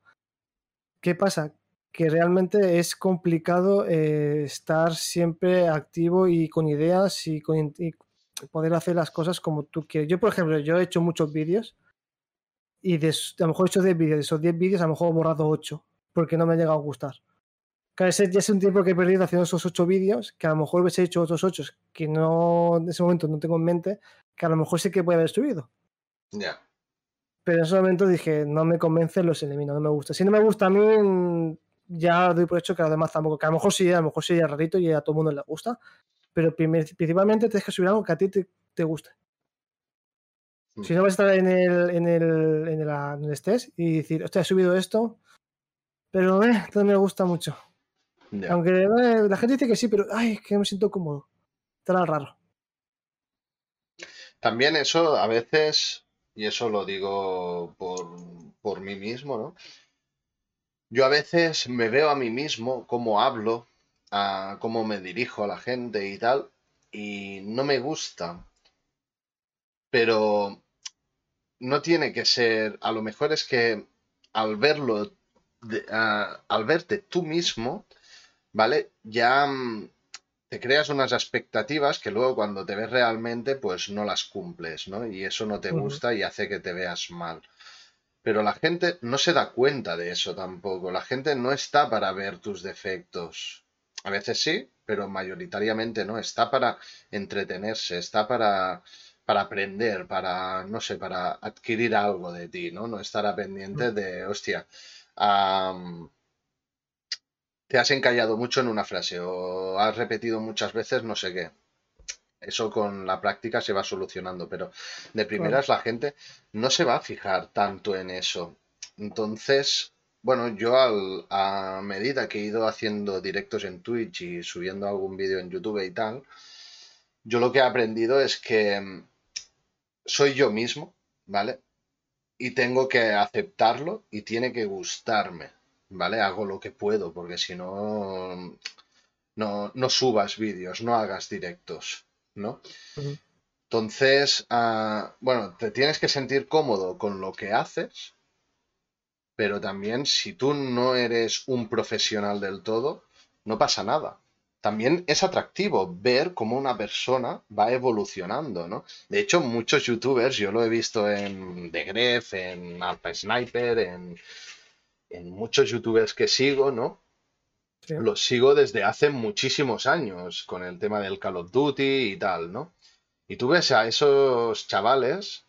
¿Qué pasa? Que realmente es complicado eh, estar siempre activo y con ideas y, con, in- y poder hacer las cosas como tú quieres. Yo, por ejemplo, yo he hecho muchos vídeos y de, a lo mejor he hecho 10 vídeos, de esos 10 vídeos a lo mejor he borrado 8 porque no me ha llegado a gustar. Claro, ese ya es un tiempo que he perdido haciendo esos ocho vídeos, que a lo mejor hubiese hecho otros ocho que no, en ese momento no tengo en mente, que a lo mejor sí que puede haber subido. Ya. Pero en ese momento dije, no me convence, los elimino, no me gusta. Si no me gusta a mí, ya doy por hecho que a los demás tampoco. Que a lo mejor sí, a lo mejor sí es rarito y a todo el mundo le gusta. Pero principalmente tienes que subir algo que a ti te, te guste. Mm. Si no vas a estar en el, en el, en el, en el y decir, hostia, he subido esto, pero eh, no me gusta mucho. Aunque eh, la gente dice que sí, pero ay, que me siento cómodo. Estará raro. También eso a veces, y eso lo digo por, por mí mismo, ¿no? Yo a veces me veo a mí mismo cómo hablo, a cómo me dirijo a la gente y tal, y no me gusta. Pero no tiene que ser, a lo mejor es que al verlo, de- al verte tú mismo, ¿vale? Ya mm, te creas unas expectativas que luego cuando te ves realmente, pues no las cumples, ¿no? Y eso no te gusta y hace que te veas mal. Pero la gente no se da cuenta de eso tampoco. La gente no está para ver tus defectos. A veces sí, pero mayoritariamente no. Está para entretenerse, está para, para aprender, para, no sé, para adquirir algo de ti, ¿no? No estar a pendiente de, hostia, te has encallado mucho en una frase o has repetido muchas veces no sé qué. Eso con la práctica se va solucionando, pero de primeras la gente no se va a fijar tanto en eso. Entonces, bueno, yo al- a medida que he ido haciendo directos en Twitch y subiendo algún vídeo en YouTube y tal, yo lo que he aprendido es que mm, soy yo mismo, ¿vale? Y tengo que aceptarlo y tiene que gustarme, ¿vale? Hago lo que puedo, porque si no, no, no subas vídeos, no hagas directos, ¿no? Entonces, ah, bueno, te tienes que sentir cómodo con lo que haces, pero también si tú no eres un profesional del todo, no pasa nada. También es atractivo ver cómo una persona va evolucionando, ¿no? De hecho, muchos youtubers, yo lo he visto en The Gref, en Alpha Sniper, en, en muchos youtubers que sigo, ¿no? Sí. Los sigo desde hace muchísimos años con el tema del Call of Duty y tal, ¿no? Y tú ves a esos chavales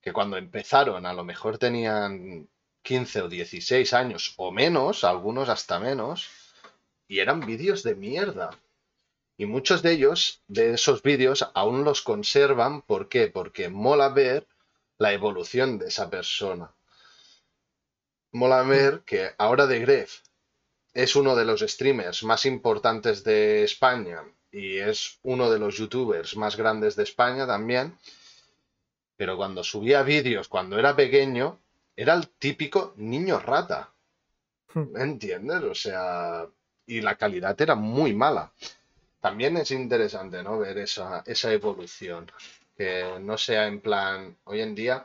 que cuando empezaron a lo mejor tenían 15 o 16 años o menos, algunos hasta menos, y eran vídeos de mierda. Y muchos de ellos, de esos vídeos, aún los conservan. ¿Por qué? Porque mola ver la evolución de esa persona. Mola ver que ahora de Gref es uno de los streamers más importantes de España y es uno de los youtubers más grandes de España también. Pero cuando subía vídeos cuando era pequeño, era el típico niño rata. Hmm. ¿Me entiendes? O sea, y la calidad era muy mala. También es interesante, ¿no? Ver esa, esa evolución. Que no sea en plan, hoy en día,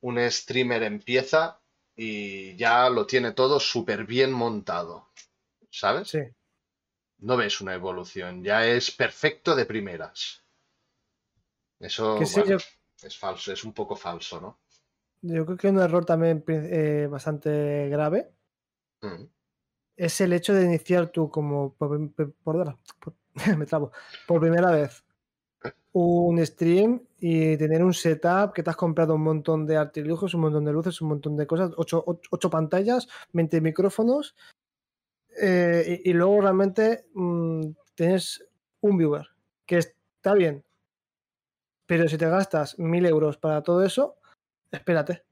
un streamer empieza y ya lo tiene todo súper bien montado. ¿Sabes? Sí. No ves una evolución, ya es perfecto de primeras. Eso sí, yo, es falso, es un poco falso, ¿no? yo creo que un error también eh, bastante grave Mm. es el hecho de iniciar tú como por- por- me trabo, por primera vez un stream y tener un setup que te has comprado un montón de artilugios, un montón de luces, un montón de cosas, ocho, ocho- pantallas, 20 micrófonos eh, y, y luego realmente mm, tienes un viewer que está bien, pero si te gastas mil euros para todo eso, espérate.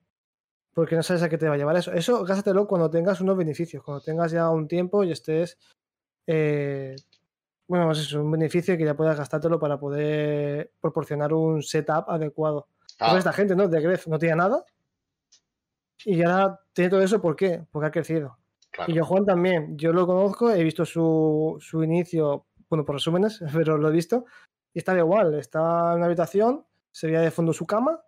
Porque no sabes a qué te va a llevar eso. Eso gástatelo cuando tengas unos beneficios, cuando tengas ya un tiempo y estés. eh, bueno, pues eso, un beneficio que ya puedas gastártelo para poder proporcionar un setup adecuado. Ah, esta gente, ¿no? De Gref no tiene nada. Y ahora tiene todo eso, ¿por qué? Porque ha crecido. claro. Y yo Juan también, yo lo conozco, he visto su, su inicio, bueno, por resúmenes, pero lo he visto, y estaba igual, está en una habitación, se veía de fondo su cama,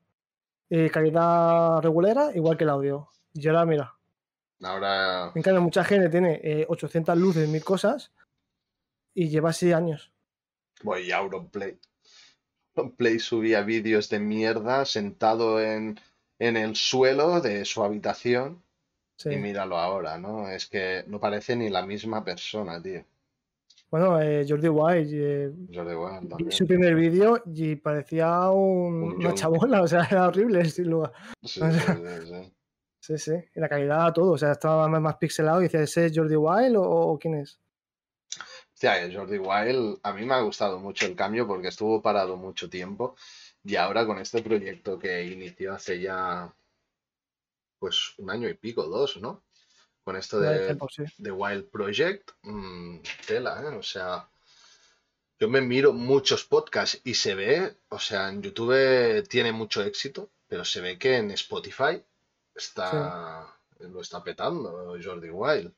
eh, calidad regulera, igual que el audio. Y ahora, mira, Ahora, en cambio, mucha gente tiene eh, 800 luces, mil cosas, y lleva así años. voy a Auronplay. Auronplay subía vídeos de mierda sentado en, en el suelo de su habitación Sí. Y míralo ahora, ¿no? Es que no parece ni la misma persona, tío. Bueno, eh, Jordi Wild, eh, Jordi Wild también. su primer vídeo y parecía un- Un una chabola, o sea, era horrible. sin lugar. Sí, o sí, sí, sí. Sí, sí, y la calidad, todo, o sea, estaba más, más pixelado y decía, ¿ese es Jordi Wild o, o quién es? Hostia, el Jordi Wild, a mí me ha gustado mucho el cambio porque estuvo parado mucho tiempo y ahora con este proyecto que inició hace ya pues un año y pico, dos, ¿no? Con esto de tiempo, sí. de Wild Project, mm, tela, ¿eh? O sea, yo me miro muchos podcasts y se ve, o sea, en YouTube tiene mucho éxito, pero se ve que en Spotify está, lo está petando Jordi Wild.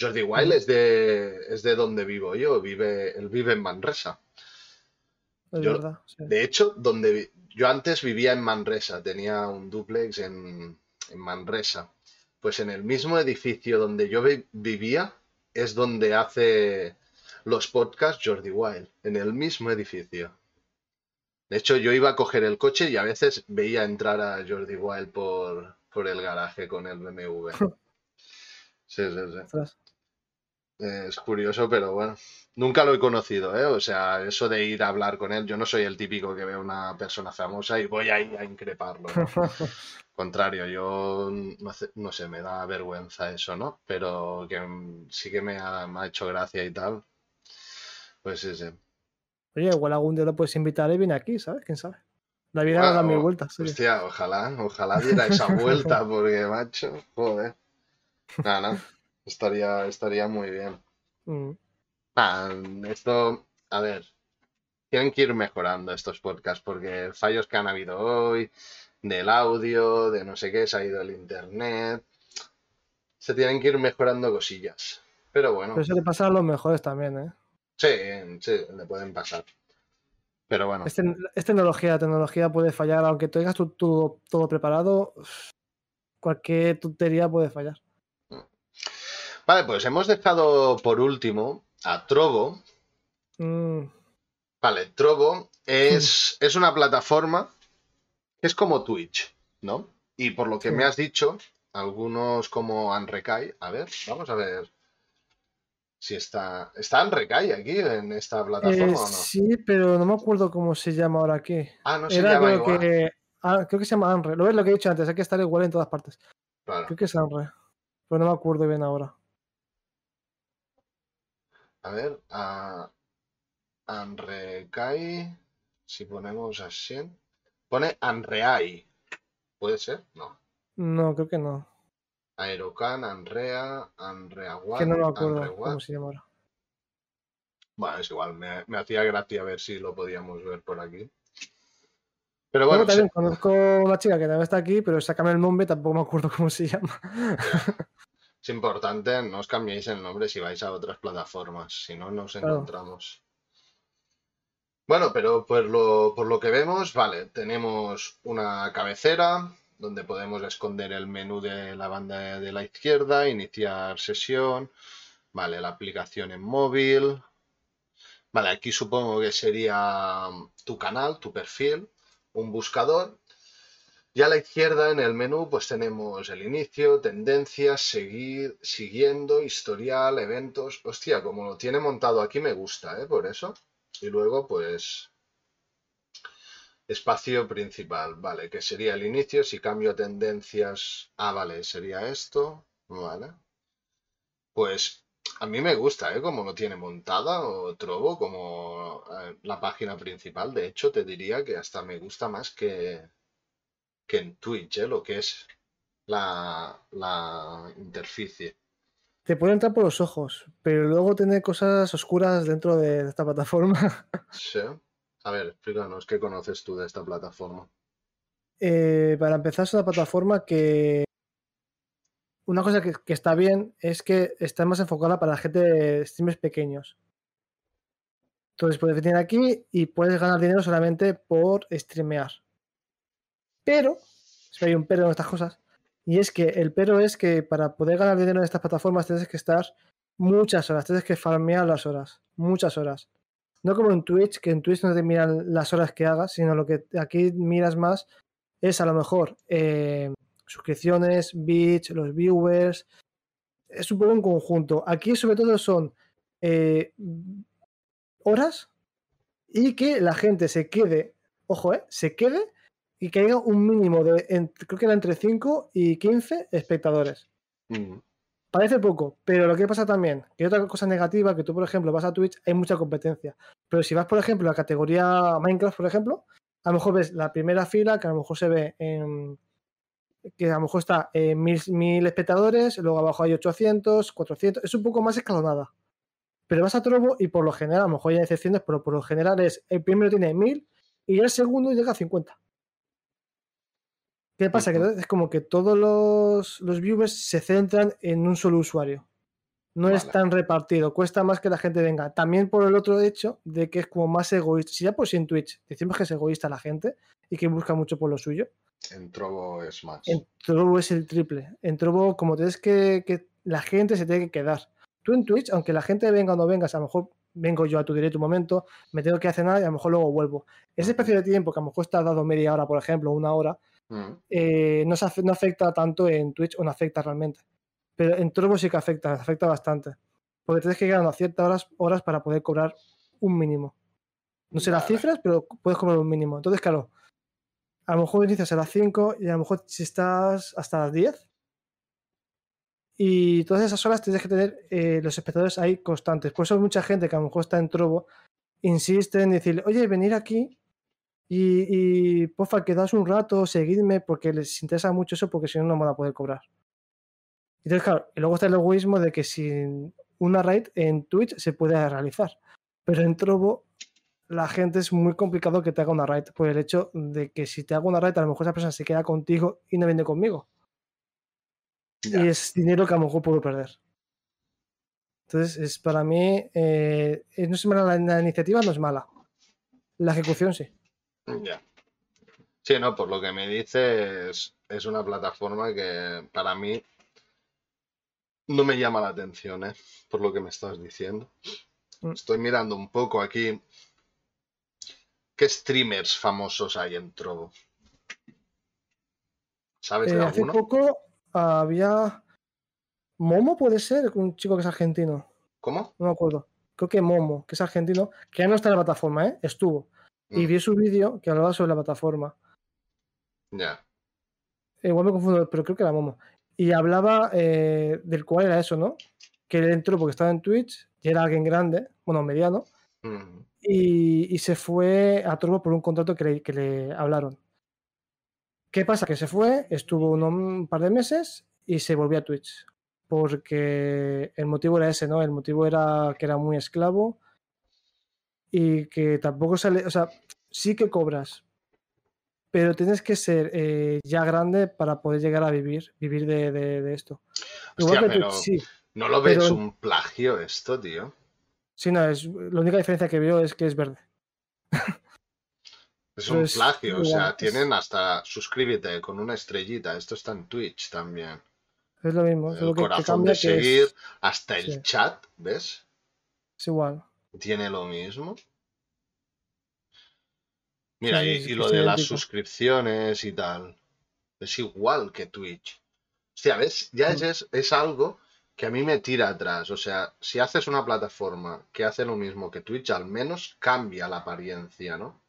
Jordi Wild es de, es de donde vivo yo, vive, él vive en Manresa. Es Yo- verdad. sí. De hecho, donde yo antes vivía en Manresa, tenía un dúplex en, en Manresa. Pues en el mismo edificio donde yo vi- vivía es donde hace los podcasts Jordi Wild, en el mismo edificio. De hecho, yo iba a coger el coche y a veces veía entrar a Jordi Wild por, por el garaje con el BMW. Sí, sí, sí. Es curioso, pero bueno. Nunca lo he conocido, ¿eh? O sea, eso de ir a hablar con él, yo no soy el típico que ve a una persona famosa y voy ahí a increparlo, ¿no? Contrario, yo no, sé- no sé, me da vergüenza eso, ¿no? Pero que sí que me ha, me ha hecho gracia y tal. Pues sí, sí. Oye, igual algún día lo puedes invitar y viene aquí, ¿sabes? ¿Quién sabe? La vida da Bueno, mil vueltas. Hostia, ojalá, ojalá diera esa vuelta, porque, macho, joder. Nada, no, estaría, estaría muy bien. Mm. Ah, esto, a ver, tienen que ir mejorando estos podcasts porque fallos que han habido hoy, del audio, de no sé qué, se ha ido el internet, se tienen que ir mejorando cosillas. Pero bueno, Pero eso le pasa a los mejores también, ¿eh? sí, sí, le pueden pasar. Pero bueno, Es, tecnología, la tecnología puede fallar, aunque tengas tu- tu- todo preparado, cualquier tontería puede fallar. Vale, pues hemos dejado por último a Trovo. Mm, Vale, Trovo es, es una plataforma que es como Twitch, ¿no? Y por lo que Sí. me has dicho, algunos como Anrecai, a ver, vamos a ver si está. ¿Está Anrecai aquí en esta plataforma eh, o no? sí, pero no me acuerdo cómo se llama ahora aquí. Ah, no se Era llama creo igual. que, ah, creo que se llama Anre. Lo ves lo que he dicho antes, hay que estar igual en todas partes. Claro. Creo que es Anre. Pero no me acuerdo bien ahora. A ver, a Anrecai, si ponemos así, pone Anreai. ¿Puede ser? No. No, creo que no. Aerocan, Anrea, Anreaguat, Que no me acuerdo Anreguat. cómo se. Bueno, es igual, me, me hacía gracia ver si lo podíamos ver por aquí. Pero bueno, también se- conozco una chica que también está aquí, pero sácame el nombre, tampoco me acuerdo cómo se llama. es importante, no os cambiéis el nombre si vais a otras plataformas, si no nos Claro. encontramos. Bueno, pero por lo, por lo que vemos, vale, tenemos una cabecera donde podemos esconder el menú de la banda de la izquierda, iniciar sesión, vale, la aplicación en móvil. Vale, aquí supongo que sería tu canal, tu perfil, un buscador. Y a la izquierda en el menú pues tenemos el inicio, tendencias, seguir, siguiendo, historial, eventos. Hostia, como lo tiene montado aquí me gusta, ¿eh? Por eso. Y luego pues espacio principal, vale, que sería el inicio. Si cambio tendencias, ah, vale, sería esto, vale. Pues a mí me gusta, ¿eh? Como lo tiene montada o Trovo, como eh, la página principal. De hecho, te diría que hasta me gusta más que, que en Twitch, ¿eh? Lo que es la, la interficie. Te puede entrar por los ojos, pero luego tiene cosas oscuras dentro de esta plataforma. Sí. A ver, explícanos, ¿qué conoces tú de esta plataforma? Eh, para empezar, es una plataforma que. Una cosa que, que está bien es que está más enfocada para la gente de streamers pequeños. Entonces puedes venir aquí y puedes ganar dinero solamente por streamear. Pero, si hay un pero en estas cosas, y es que el pero es que para poder ganar dinero en estas plataformas tienes que estar muchas horas, tienes que farmear las horas, muchas horas. No como en Twitch, que en Twitch no te miran las horas que hagas, sino lo que aquí miras más es a lo mejor eh, suscripciones, bits, los viewers. Es un poco un conjunto. Aquí sobre todo son eh, horas y que la gente se quede, ojo, eh, se quede y que haya un mínimo de, en- creo que era entre 5 y 15 espectadores. Mm, Parece poco, pero lo que pasa también, que otra cosa negativa, que tú, por ejemplo, vas a Twitch, hay mucha competencia. Pero si vas, por ejemplo, a la categoría Minecraft, por ejemplo, a lo mejor ves la primera fila, que a lo mejor se ve en. que a lo mejor está en mil, mil espectadores, luego abajo hay 800, 400, es un poco más escalonada. Pero vas a Trovo y por lo general, a lo mejor hay excepciones, pero por lo general es el primero tiene 1000 y el segundo llega a 50. ¿Qué pasa? Que es como que todos los, los viewers se centran en un solo usuario. No es tan repartido, cuesta más que la gente venga. También por el otro hecho de que es como más egoísta. Si ya por sí en Twitch decimos que es egoísta la gente y que busca mucho por lo suyo, En Trovo es más. en Trovo es el triple. En Trovo, como tienes que, que la gente se tiene que quedar. Tú en Twitch, aunque la gente venga o no vengas, a lo mejor vengo yo a tu directo un momento, me tengo que hacer nada y a lo mejor luego vuelvo. Ese espacio de tiempo que a lo mejor está dado media hora, por ejemplo, una hora, Mm, eh, no, se no afecta tanto en Twitch o no afecta realmente. Pero en Trovo sí que afecta, afecta bastante. Porque tienes que llegar a ciertas horas, horas para poder cobrar un mínimo. No sé las cifras, pero puedes cobrar un mínimo. Entonces, claro, a lo mejor inicias a las 5 y a lo mejor si estás hasta las 10. Y todas esas horas tienes que tener eh, los espectadores ahí constantes. Por eso hay mucha gente que a lo mejor está en Trovo, insiste en decirle, oye, venir aquí y, y porfa, quedaos un rato, seguidme, porque les interesa mucho eso, porque si no, no van a poder cobrar. Entonces, claro, y luego está el egoísmo de que sin una raid en Twitch se puede realizar, pero en Trovo la gente es muy complicado que te haga una raid, por el hecho de que si te hago una raid, a lo mejor esa persona se queda contigo y no vende conmigo. ya. Y es dinero que a lo mejor puedo perder. Entonces, es para mí, eh, eh, no es mala la, la iniciativa, no es mala. La ejecución sí. Ya. Sí, no, por lo que me dices, es una plataforma que para mí no me llama la atención, ¿eh? Por lo que me estás diciendo. Mm. Estoy mirando un poco aquí. ¿Qué streamers famosos hay en Trovo? ¿Sabes de Eh, hace alguno? poco había. Momo puede ser, un chico que es argentino. ¿Cómo? No me acuerdo. Creo que Momo, que es argentino, que ya no está en la plataforma, ¿eh? Estuvo. Y Mm, vi su vídeo que hablaba sobre la plataforma. Ya. Igual me confundo, pero creo que era Momo. Y hablaba eh, del cual era eso, ¿no? Que él entró porque estaba en Twitch y era alguien grande, bueno, mediano, Mm, y, y se fue a Trovo por un contrato que le, que le hablaron. ¿Qué pasa? Que se fue, estuvo un par de meses y se volvió a Twitch. Porque el motivo era ese, ¿no? El motivo era que era muy esclavo y que tampoco sale, o sea, sí que cobras, pero tienes que ser eh, ya grande para poder llegar a vivir, vivir de, de- de esto. Igual Hostia, que pero sí, ¿no lo ves un plagio esto, tío? sí, no, es, la única diferencia que veo es que es verde. Es un plagio, o sea, es- tienen hasta suscríbete con una estrellita. Esto está en Twitch también. Es lo mismo, El solo que, que corazón cambia de que es- seguir, hasta el sí. chat, ¿ves? es igual. Tiene lo mismo. Mira, Sí, y, lo de las suscripciones y tal. Es igual que Twitch. Hostia, ¿ves? Ya es, Mm. es, es algo que a mí me tira atrás. O sea, si haces una plataforma que hace lo mismo que Twitch, al menos cambia la apariencia, ¿no?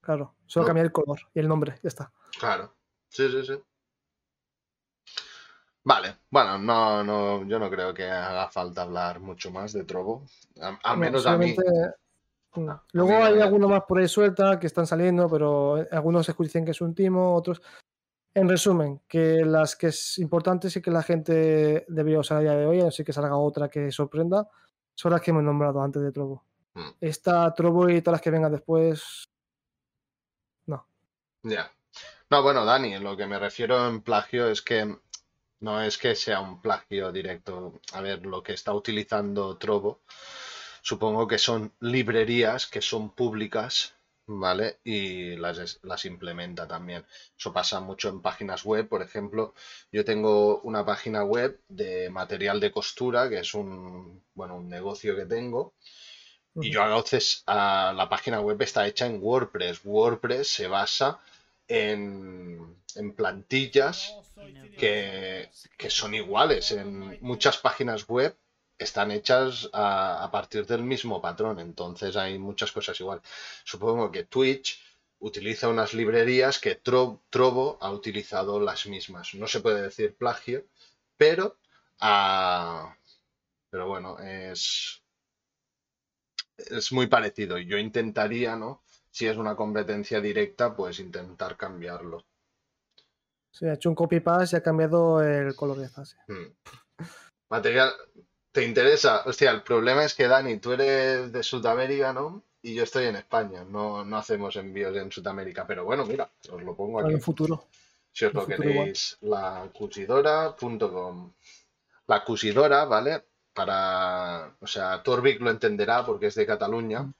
Claro, solo No. cambia el color y el nombre, ya está. Claro. Sí, sí, sí. Vale, bueno, no, no, yo no creo que haga falta hablar mucho más de Trovo. A- Al No, menos a mí. mm, a Luego mí hay me- alguno más por ahí suelta que están saliendo, pero algunos se dicen que es un timo, otros. En resumen, que las que es importante sí que la gente debería usar a día de hoy, así que salga otra que sorprenda, son las que hemos nombrado antes de Trovo. Mm. Esta Trovo y todas las que vengan después, no. Ya. No, bueno, Dani, lo que me refiero en plagio es que no es que sea un plagio directo. A ver, lo que está utilizando Trovo, supongo que son librerías que son públicas, ¿vale? Y las, las implementa también. Eso pasa mucho en páginas web, por ejemplo. Yo tengo una página web de material de costura, que es un, bueno, un negocio que tengo. Y yo a veces, ah, la página web está hecha en WordPress. WordPress se basa en, plantillas que, que son iguales. En muchas páginas web están hechas a, partir del mismo patrón, entonces hay muchas cosas igual. Supongo que Twitch utiliza unas librerías que Tro- Trovo ha utilizado las mismas. No se puede decir plagio, pero, ah, pero bueno, es, es muy parecido. Yo intentaría, ¿no? Si es una competencia directa, pues intentar cambiarlo. Se ha hecho un copy-paste y ha cambiado el color de fase. Hmm. Material, ¿te interesa? Hostia, el problema es que Dani, tú eres de Sudamérica, ¿no? Y yo estoy en España. No, no hacemos envíos en Sudamérica, pero bueno, mira, os lo pongo aquí. el futuro. Si os en lo queréis, lacusidora.com. La cusidora, ¿vale? Para, o sea, Torvik lo entenderá porque es de Cataluña,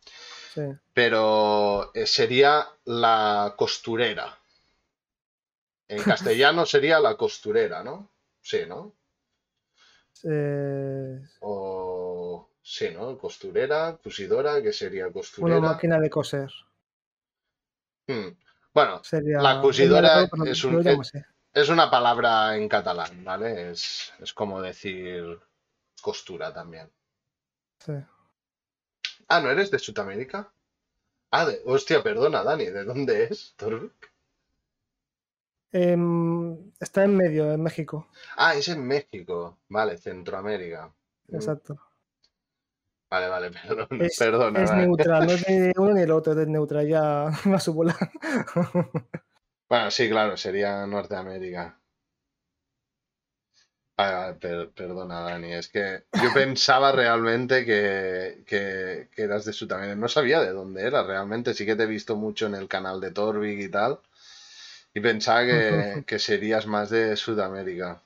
Sí. pero eh, sería la costurera. En castellano sería la costurera, ¿no? Sí, ¿no? Eh, O sí, ¿no? Costurera, cusidora, que sería una costurera. máquina de coser. Hmm. Bueno, Sería La cosidora un- es una palabra en catalán, ¿vale? Es, es como decir costura también. Sí. Ah, ¿no eres de Sudamérica? Ah, de... hostia, perdona, Dani, ¿de dónde es? Torvik? Em, está en medio, en México. Ah, es en México. Vale, Centroamérica. Mm, Exacto. Vale, vale, perdón, Es, perdona. es vale. neutral, no es ni uno ni el otro, es neutral, ya va a su bola. Bueno, sí, claro, sería Norteamérica. Ah, per- perdona, Dani, es que yo pensaba realmente que, que, que eras de Sudamérica. No sabía de dónde eras realmente. Sí que te he visto mucho en el canal de Torvik y tal. Y pensaba que, que serías más de Sudamérica.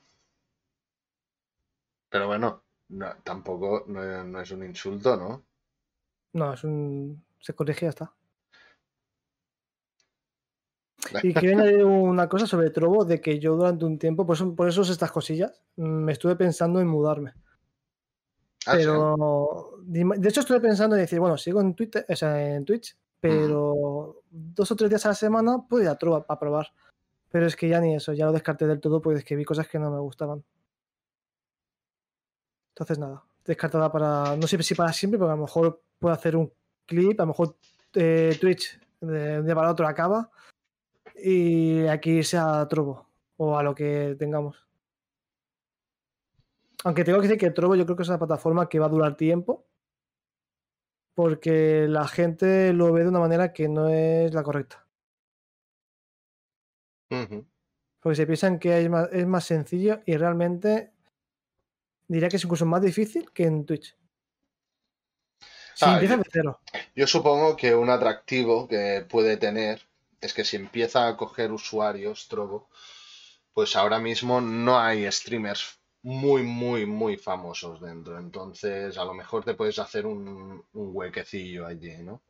Pero bueno, no- tampoco no, no es un insulto, ¿no? No, es un. Se corrige y ya está. Y quiero añadir una cosa sobre Trovo, de que yo durante un tiempo, por eso, por eso estas cosillas, mm, me estuve pensando en mudarme. Ah. Pero, de de hecho, estuve pensando en decir, bueno, sigo en Twitter, o sea, en Twitch, pero dos o tres días a la semana puedo ir a Trova para probar. Pero es que ya ni eso, ya lo descarté del todo, pues es que vi cosas que no me gustaban. Entonces, nada, descartada para, no sé si para siempre, porque a lo mejor puedo hacer un clip, a lo mejor eh, Twitch de un día para otro acaba y aquí sea Trovo o a lo que tengamos. Aunque tengo que decir que Trovo yo creo que es una plataforma que va a durar tiempo porque la gente lo ve de una manera que no es la correcta. Porque se piensan que es más, es más sencillo y realmente diría que es incluso más difícil que en Twitch. Si Ah, de cero. Yo supongo que un atractivo que puede tener es que si empieza a coger usuarios Trovo, pues ahora mismo no hay streamers muy, muy, muy famosos dentro. Entonces, a lo mejor te puedes hacer un, un huequecillo allí, ¿no?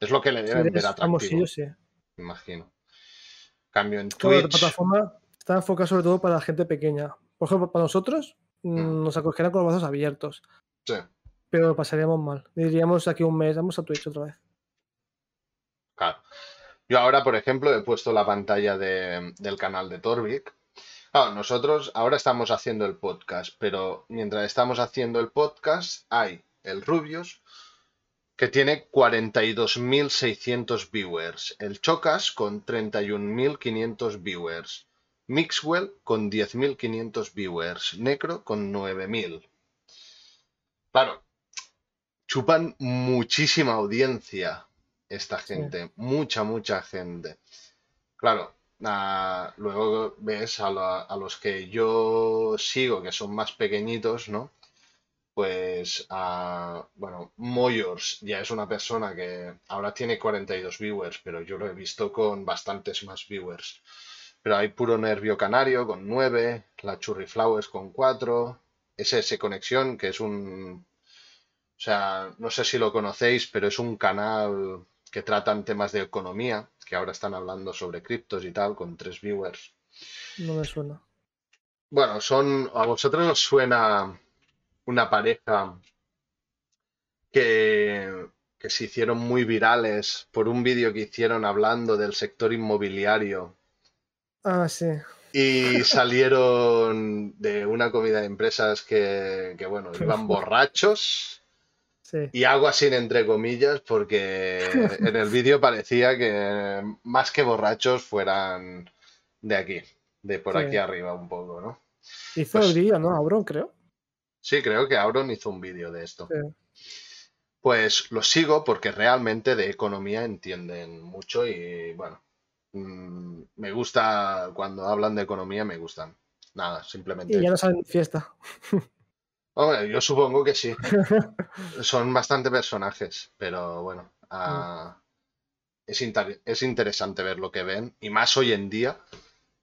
Es lo que le deben ver atractivo, sí. imagino. Cambio en Claro, la Twitch. plataforma está enfocada sobre todo para la gente pequeña. Por ejemplo, para nosotros mm, nos acogerán con los brazos abiertos, Sí, pero lo pasaríamos mal. Diríamos aquí un mes, vamos a Twitch otra vez. Yo ahora, por ejemplo, he puesto la pantalla de- del canal de Torvik. Nosotros ahora estamos haciendo el podcast, pero mientras estamos haciendo el podcast hay el Rubius, que tiene 42.600 viewers, el Chocas con 31.500 viewers, Mixwell con 10.500 viewers, Necro con 9.000. Claro, chupan muchísima audiencia esta Sí. gente, mucha, mucha gente. Claro, luego ves a, la- a los que yo sigo, que son más pequeñitos, ¿no? Pues, ah, bueno, Moyors ya es una persona que ahora tiene 42 viewers, pero yo lo he visto con bastantes más viewers. Pero hay puro nervio canario con 9, la Churriflowers con 4, SS Conexión, que es un... O sea, no sé si lo conocéis, pero es un canal que tratan temas de economía, que ahora están hablando sobre criptos y tal, con tres viewers. No me suena. Bueno, son, a vosotros os suena una pareja que que se hicieron muy virales por un vídeo que hicieron hablando del sector inmobiliario Ah, sí. y salieron de una comida de empresas que, que, bueno, iban borrachos Sí. y hago así entre comillas porque en el vídeo parecía que más que borrachos fueran de aquí, de por Sí. aquí arriba un poco, ¿no? Hizo Pues- el vídeo, ¿no? Auron, creo. Sí, creo que Auron hizo un vídeo de esto. Sí. Pues los sigo porque realmente de economía entienden mucho y bueno, mm, me gusta cuando hablan de economía, me gustan. Nada, simplemente. Y ya no salen de fiesta. Hombre, yo supongo que sí. Son bastante personajes, pero bueno, ah, es, inter- es interesante ver lo que ven y más hoy en día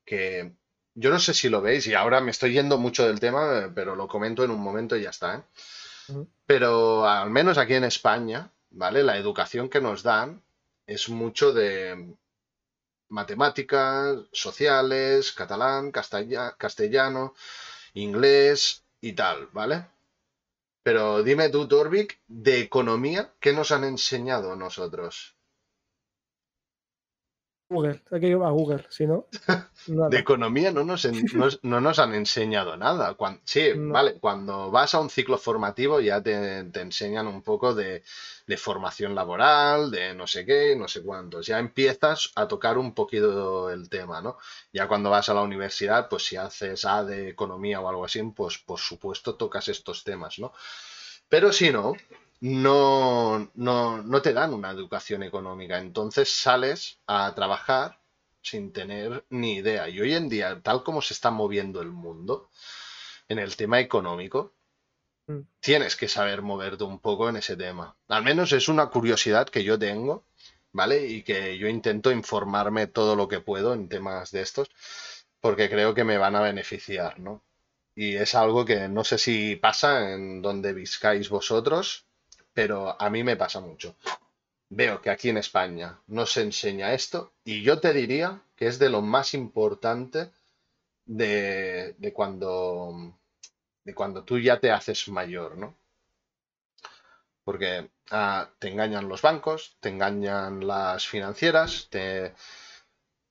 que yo no sé si lo veis y ahora me estoy yendo mucho del tema, pero lo comento en un momento y ya está, ¿eh? Pero al menos aquí en España, ¿vale? La educación que nos dan es mucho de matemáticas, sociales, catalán, castella- castellano, inglés y tal, ¿vale? Pero dime tú, Torvik, de economía, ¿qué nos han enseñado nosotros? Google. Hay que ir a Google, si no. nada. De economía no nos, en- no nos han enseñado nada. Cuan- sí, No. vale, cuando vas a un ciclo formativo ya te, te enseñan un poco de, de formación laboral, de no sé qué, no sé cuántos. Ya empiezas a tocar un poquito el tema, ¿no? Ya cuando vas a la universidad, pues si haces A de economía o algo así, pues por supuesto tocas estos temas, ¿no? Pero si no, no, no, no te dan una educación económica. Entonces sales a trabajar sin tener ni idea. Y hoy en día, tal como se está moviendo el mundo en el tema económico, Mm. tienes que saber moverte un poco en ese tema. Al menos es una curiosidad que yo tengo, ¿vale? Y que yo intento informarme todo lo que puedo en temas de estos, porque creo que me van a beneficiar, ¿no? Y es algo que no sé si pasa en donde viscáis vosotros, pero a mí me pasa mucho. Veo que aquí en España no se enseña esto y yo te diría que es de lo más importante de, de cuando, de cuando tú ya te haces mayor, ¿no? Porque ah, te engañan los bancos, te engañan las financieras, te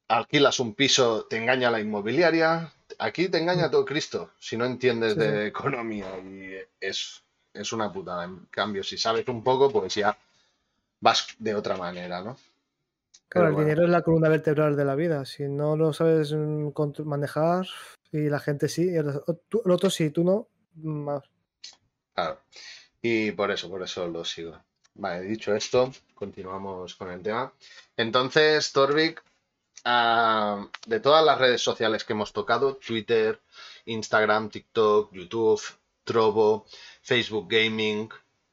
alquilas un piso, te engaña la inmobiliaria. Aquí te engaña todo Cristo si no entiendes Sí, de economía y es, es una putada. En cambio, si sabes un poco, pues ya vas de otra manera, ¿no? Claro, Pero el bueno. dinero es la columna vertebral de la vida. Si no lo sabes mm, manejar y la gente sí, y el, o tú- el otro sí, tú no, más. Claro. Y por eso, por eso lo sigo. Vale, dicho esto, continuamos con el tema. Entonces, Torvik, ah, de todas las redes sociales que hemos tocado, Twitter, Instagram, TikTok, YouTube, Trovo, Facebook Gaming,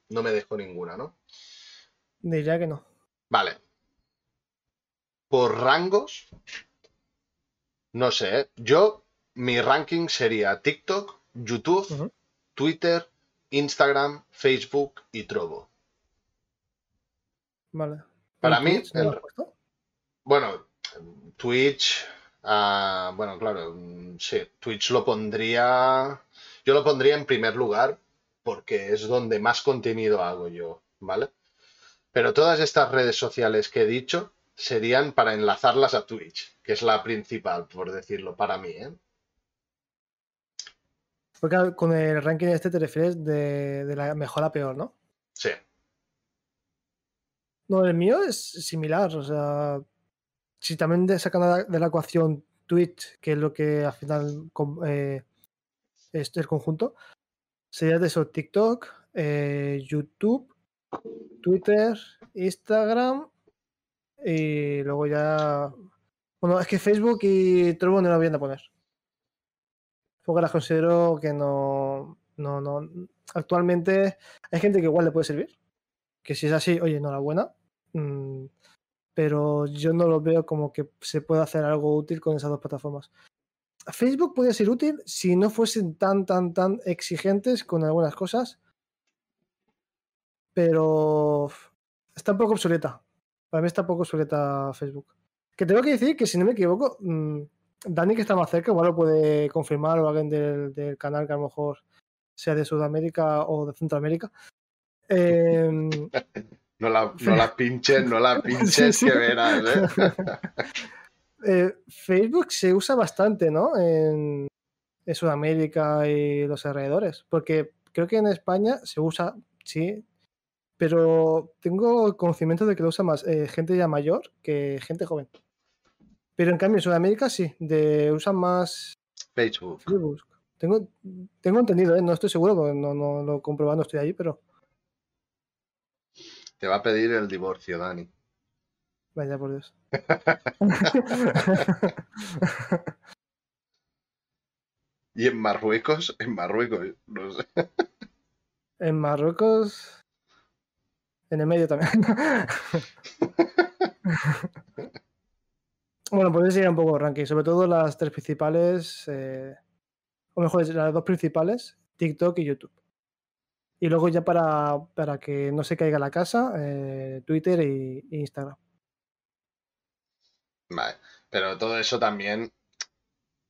no me dejo ninguna, ¿no? Diría que no. Vale. Por rangos, no sé, ¿eh? yo, mi ranking sería TikTok, YouTube. Twitter, Instagram, Facebook y Trovo. Vale. Para ¿En mí, el-? Bueno, Twitch, ah, bueno, claro, sí, Twitch lo pondría, yo lo pondría en primer lugar porque es donde más contenido hago yo, ¿vale? Pero todas estas redes sociales que he dicho serían para enlazarlas a Twitch, que es la principal, por decirlo, para mí, ¿eh? Porque con el ranking este te refieres de, de la mejor a peor, ¿no? Sí, No, el mío es similar. O sea, si también de- sacan de- de la ecuación Twitch, que es lo que al final eh, es el conjunto, sería de eso: TikTok, eh, YouTube, Twitter, Instagram y luego ya. Bueno, es que Facebook y Trovo no lo voy a poner. Porque las considero que no, no, no. Actualmente hay gente que igual le puede servir. Que si es así, oye, enhorabuena. Mm, pero yo no lo veo como que se pueda hacer algo útil con esas dos plataformas. Facebook podría ser útil si no fuesen tan, tan, tan exigentes con algunas cosas. Pero está un poco obsoleta. Para mí está un poco obsoleta Facebook. Que tengo que decir que si no me equivoco, mm, Dani que está más cerca, igual lo puede confirmar o alguien del, del canal que a lo mejor sea de Sudamérica o de Centroamérica. Em, No la, no la pinches, no la pinches, Sí, sí. que verás, ¿eh? Eh, Facebook se usa bastante, ¿no? En, en Sudamérica y los alrededores. Porque creo que en España se usa, sí. Pero tengo conocimiento de que lo usa más eh, gente ya mayor que gente joven. Pero en cambio en Sudamérica sí, de, usan más Facebook. Facebook. Tengo, tengo entendido, ¿eh? no estoy seguro porque no, no lo he comprobado, no estoy allí, pero Te va a pedir el divorcio, Dani. vaya por Dios. Y en Marruecos, en Marruecos, no sé. En Marruecos, en el medio también. bueno, pues sería un poco ranking, sobre todo las tres principales, eh, o mejor, las dos principales, TikTok y YouTube. Y luego ya para, para que no se caiga la casa, eh, Twitter y Instagram. Vale, pero todo eso también.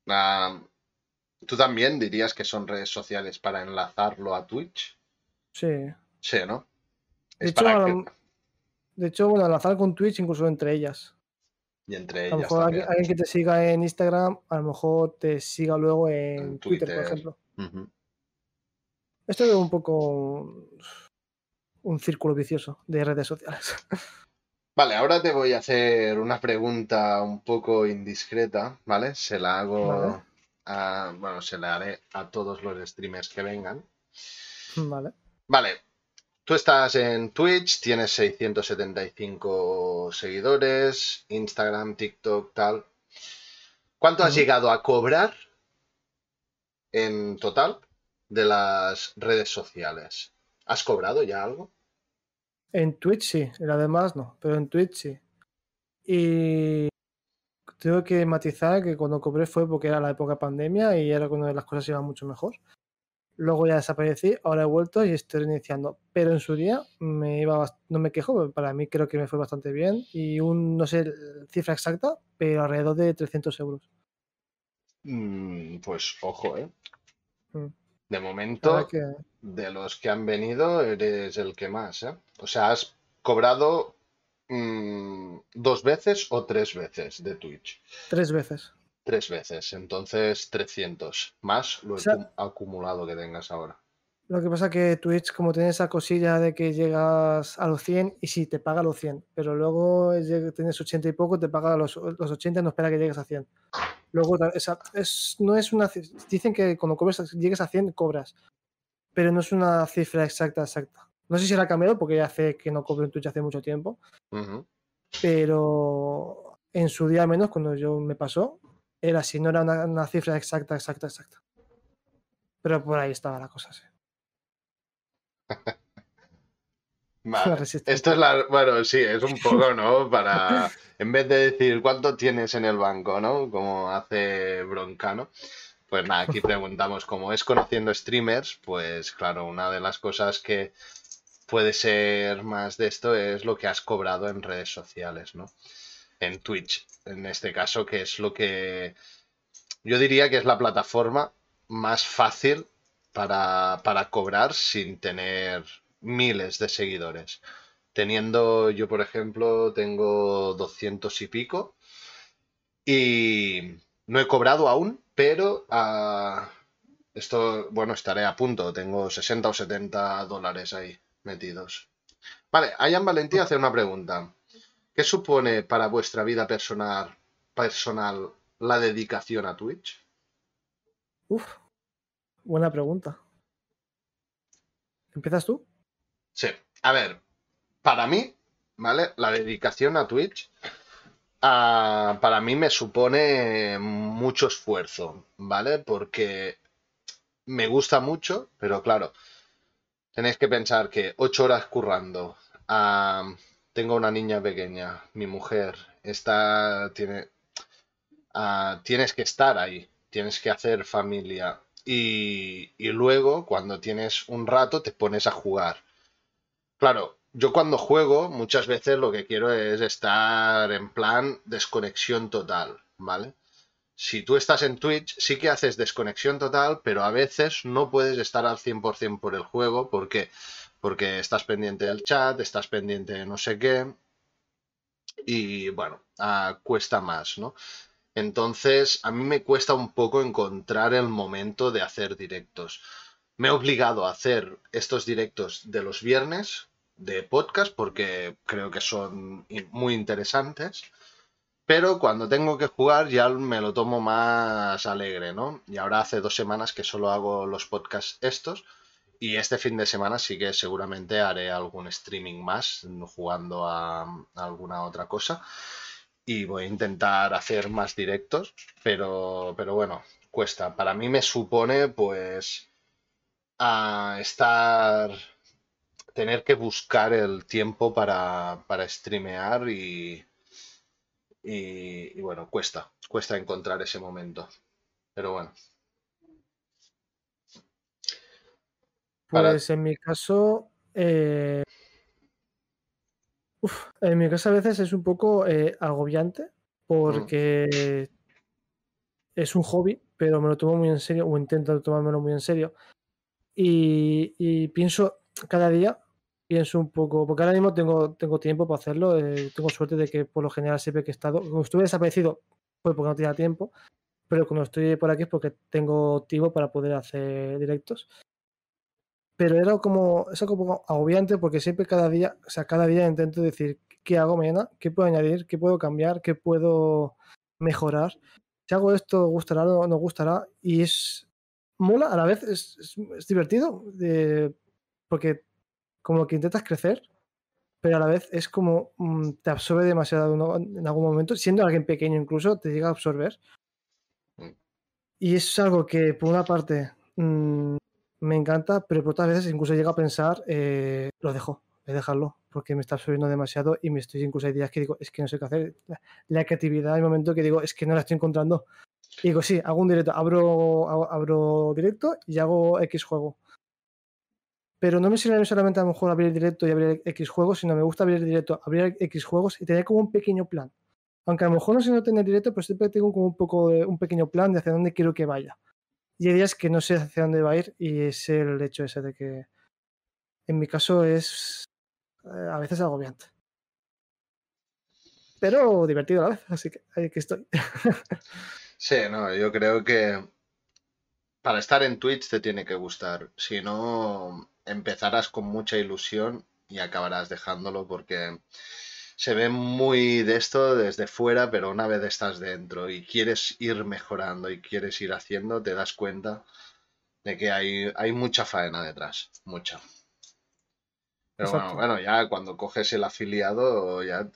ah, ¿Tú también dirías que son redes sociales para enlazarlo a Twitch? Sí. Sí, ¿no? De hecho, que- De bueno, enlazar con Twitch incluso entre ellas. Y entre A lo ellas mejor alguien, también. alguien que te siga en Instagram, a lo mejor te siga luego en, En Twitter, por ejemplo. Ujú. Esto es un poco un círculo vicioso de redes sociales. Vale, ahora te voy a hacer una pregunta un poco indiscreta, ¿vale? Se la hago Vale. a, bueno, se la haré a todos los streamers que vengan. vale. Vale, tú estás en Twitch, tienes 675 seguidores, Instagram, TikTok, tal. ¿Cuánto has llegado a cobrar en total de las redes sociales? ¿Has cobrado ya algo? En Twitch sí, en las demás no, pero en Twitch sí. Y tengo que matizar que cuando cobré fue porque era la época pandemia y era cuando las cosas iban mucho mejor. Luego ya desaparecí, ahora he vuelto y estoy reiniciando. Pero en su día me iba no me quejo, para mí creo que me fue bastante bien. Y un, no sé cifra exacta, pero alrededor de 300 euros. Mm, pues ojo, ¿eh? Mm. De momento, que de los que han venido, eres el que más, ¿eh? O sea, has cobrado mm, dos veces o tres veces de Twitch. tres veces. Tres veces, entonces 300, más lo O sea- acum- acumulado que tengas ahora. Lo que pasa que Twitch, como tiene esa cosilla de que llegas a los 100 y sí, te paga los 100, pero luego tienes 80 y poco, te paga los, los 80 y no espera que llegues a 100. Luego, es, no es una... Dicen que cuando cobres, llegues a 100, cobras, pero no es una cifra exacta, exacta. No sé si la ha cambiado porque ya hace que no cobro en Twitch hace mucho tiempo, pero en su día menos, cuando yo me pasó, era así, no era una, una cifra exacta, exacta, exacta. Pero por ahí estaba la cosa, sí. Vale. Esto es la, bueno, sí, es un poco, ¿no? Para, en vez de decir cuánto tienes en el banco, ¿no? Como hace Broncano. Pues nada, aquí preguntamos, como es conociendo streamers, pues claro, una de las cosas que puede ser más de esto es lo que has cobrado en redes sociales, ¿no? En Twitch, en este caso, que es lo que yo diría que es la plataforma más fácil para, para cobrar sin tener miles de seguidores. Teniendo, yo por ejemplo, tengo 200 y pico y no he cobrado aún, pero ah, esto, bueno, estaré a punto. Tengo 60 o 70 dólares ahí metidos. Vale, Ayan Valentí hace una pregunta. ¿Qué supone para vuestra vida personal, personal la dedicación a Twitch? Uf, buena pregunta. ¿Empiezas tú? Sí, a ver, para mí, ¿vale? La dedicación a Twitch, ah, para mí me supone mucho esfuerzo, ¿vale? Porque me gusta mucho, pero claro, tenéis que pensar que ocho horas currando, ah, tengo una niña pequeña, mi mujer está, tiene, ah, tienes que estar ahí, tienes que hacer familia y, y luego cuando tienes un rato te pones a jugar. Claro, yo cuando juego muchas veces lo que quiero es estar en plan desconexión total, ¿vale? Si tú estás en Twitch, sí que haces desconexión total, pero a veces no puedes estar al 100% por el juego porque porque estás pendiente del chat, estás pendiente de no sé qué, y bueno, ah, cuesta más, ¿no? Entonces, a mí me cuesta un poco encontrar el momento de hacer directos. Me he obligado a hacer estos directos de los viernes de podcast porque creo que son muy interesantes. Pero cuando tengo que jugar ya me lo tomo más alegre, ¿no? Y ahora hace dos semanas que solo hago los podcasts estos. Y este fin de semana sí que seguramente haré algún streaming más jugando a, a alguna otra cosa. Y voy a intentar hacer más directos. Pero, pero bueno, cuesta. Para mí me supone pues a estar tener que buscar el tiempo para, para streamear y, y, bueno, cuesta, cuesta encontrar ese momento. Pero bueno, Pues en mi caso, eh, en mi caso a veces es un poco eh, agobiante porque es un hobby, pero me lo tomo muy en serio o intento tomármelo muy en serio. Y pienso cada día, pienso un poco, porque ahora mismo tengo, tengo tiempo para hacerlo, eh, tengo suerte de que por lo general siempre que he estado, cuando estuve desaparecido fue porque no tenía tiempo, pero cuando estoy por aquí es porque tengo tiempo para poder hacer directos pero era como, es algo como agobiante porque siempre cada día, o sea, cada día intento decir qué hago mañana, qué puedo añadir, qué puedo cambiar, qué puedo mejorar. Si hago esto, gustará o no gustará. Y es mola, a la vez es, es- es divertido, de- porque como que intentas crecer, pero a la vez es como mm, te absorbe demasiado ¿no? en algún momento, siendo alguien pequeño incluso, te llega a absorber. Mm. Y es algo que, por una parte, mm, me encanta, pero por otras veces incluso llega a pensar, eh, lo dejo, voy a dejarlo, porque me está absorbiendo demasiado y me estoy, incluso hay días que digo, es que no sé qué hacer. La, la creatividad, hay momentos que digo, es que no la estoy encontrando. Y digo, sí, hago un directo, abro- abro directo y hago X juego. Pero no me sirve solamente a lo mejor abrir directo y abrir X juegos, sino me gusta abrir directo, abrir X juegos y tener como un pequeño plan. Aunque a lo mejor no sé no tener directo, pero siempre tengo como un poco de, un pequeño plan de hacia dónde quiero que vaya. Y hay días que no sé hacia dónde va a ir y es el hecho ese de que en mi caso es eh, a veces agobiante. Pero divertido a la vez, así que ahí que estoy. sí, no, yo creo que para estar en Twitch te tiene que gustar. Si no, empezarás con mucha ilusión y acabarás dejándolo porque se ve muy de esto desde fuera, pero una vez estás dentro y quieres ir mejorando y quieres ir haciendo, te das cuenta de que hay, hay mucha faena detrás, mucha. Pero bueno, bueno, ya cuando coges el afiliado ya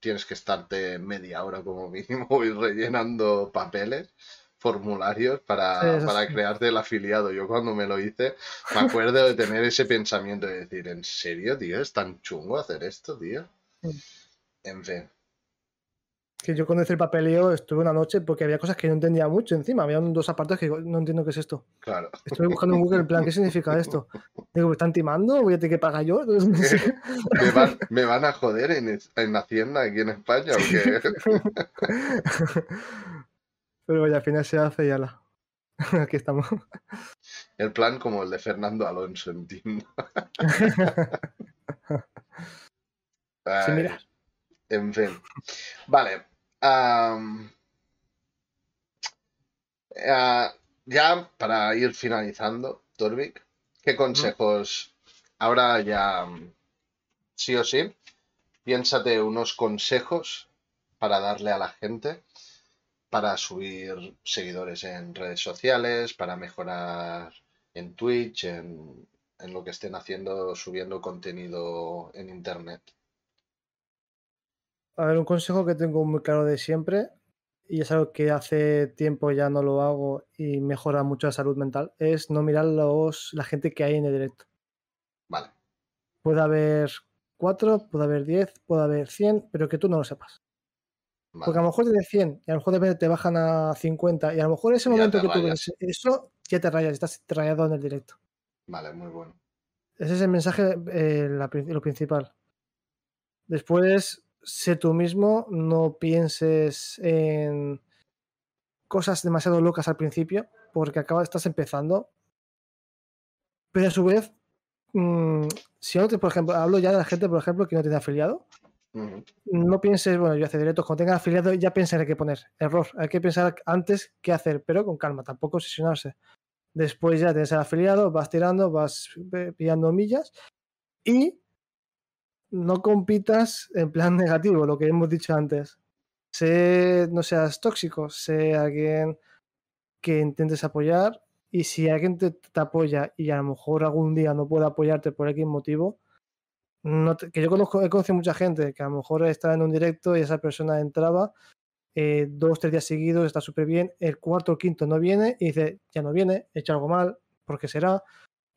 tienes que estarte media hora como mínimo ir rellenando papeles, formularios para, Sí, para sí. crearte el afiliado. Yo cuando me lo hice me acuerdo de tener ese pensamiento de decir, ¿en serio, tío? ¿Es tan chungo hacer esto, tío? Mm. En fin. Que yo cuando hice el papeleo estuve una noche porque había cosas que no entendía mucho encima. Había un- dos apartados que no entiendo qué es esto. Claro. Estuve buscando en Google en plan, ¿qué significa esto? Digo, ¿me están timando? ¿Voy a tener que pagar yo? Entonces, no sé. ¿Me van, me van a joder en, en Hacienda aquí en España o qué? Pero vaya, al final se hace y ala. Aquí estamos. El plan como el de Fernando Alonso, entiendo. Sí, Ay, mira. En fin. Vale. ah, ya para ir finalizando, Torvik, ¿qué consejos? Ahora ya, mm, sí o sí, piénsate unos consejos para darle a la gente para subir seguidores en redes sociales, para mejorar en Twitch, en, en lo que estén haciendo, subiendo contenido en Internet. A ver, un consejo que tengo muy claro de siempre, y es algo que hace tiempo ya no lo hago y mejora mucho la salud mental, es no mirar los, la gente que hay en el directo. Vale. Puede haber cuatro, puede haber diez, puede haber cien, pero que tú no lo sepas. Vale. Porque a lo mejor de 100 y a lo mejor de repente te bajan a 50 y a lo mejor ese Ya momento que tú ves eso, ya te rayas, estás rayado en el directo. Vale, muy bueno. Ese es el mensaje, eh, la lo principal. Después, sé tú mismo, no pienses en cosas demasiado locas al principio, porque acaba, estás empezando. Pero a su vez, mm, si no te, por ejemplo, hablo ya de la gente, por ejemplo, que no tiene afiliado. No pienses, bueno, yo hace directos, cuando tenga afiliado ya pensaré qué poner. Error. Hay que pensar antes qué hacer, pero con calma, tampoco obsesionarse. Después ya tienes afiliado, vas tirando, vas eh, pillando millas y no compitas en plan negativo, lo que hemos dicho antes. Sé, no seas tóxico, sé alguien que intentes apoyar y si alguien te, te apoya y a lo mejor algún día no puede apoyarte por X motivo, no te- que yo conozco, he conocido mucha gente que a lo mejor estaba en un directo y esa persona entraba eh, dos, tres días seguidos, está súper bien, el cuarto o quinto no viene y dice, ya no viene, he hecho algo mal, porque será,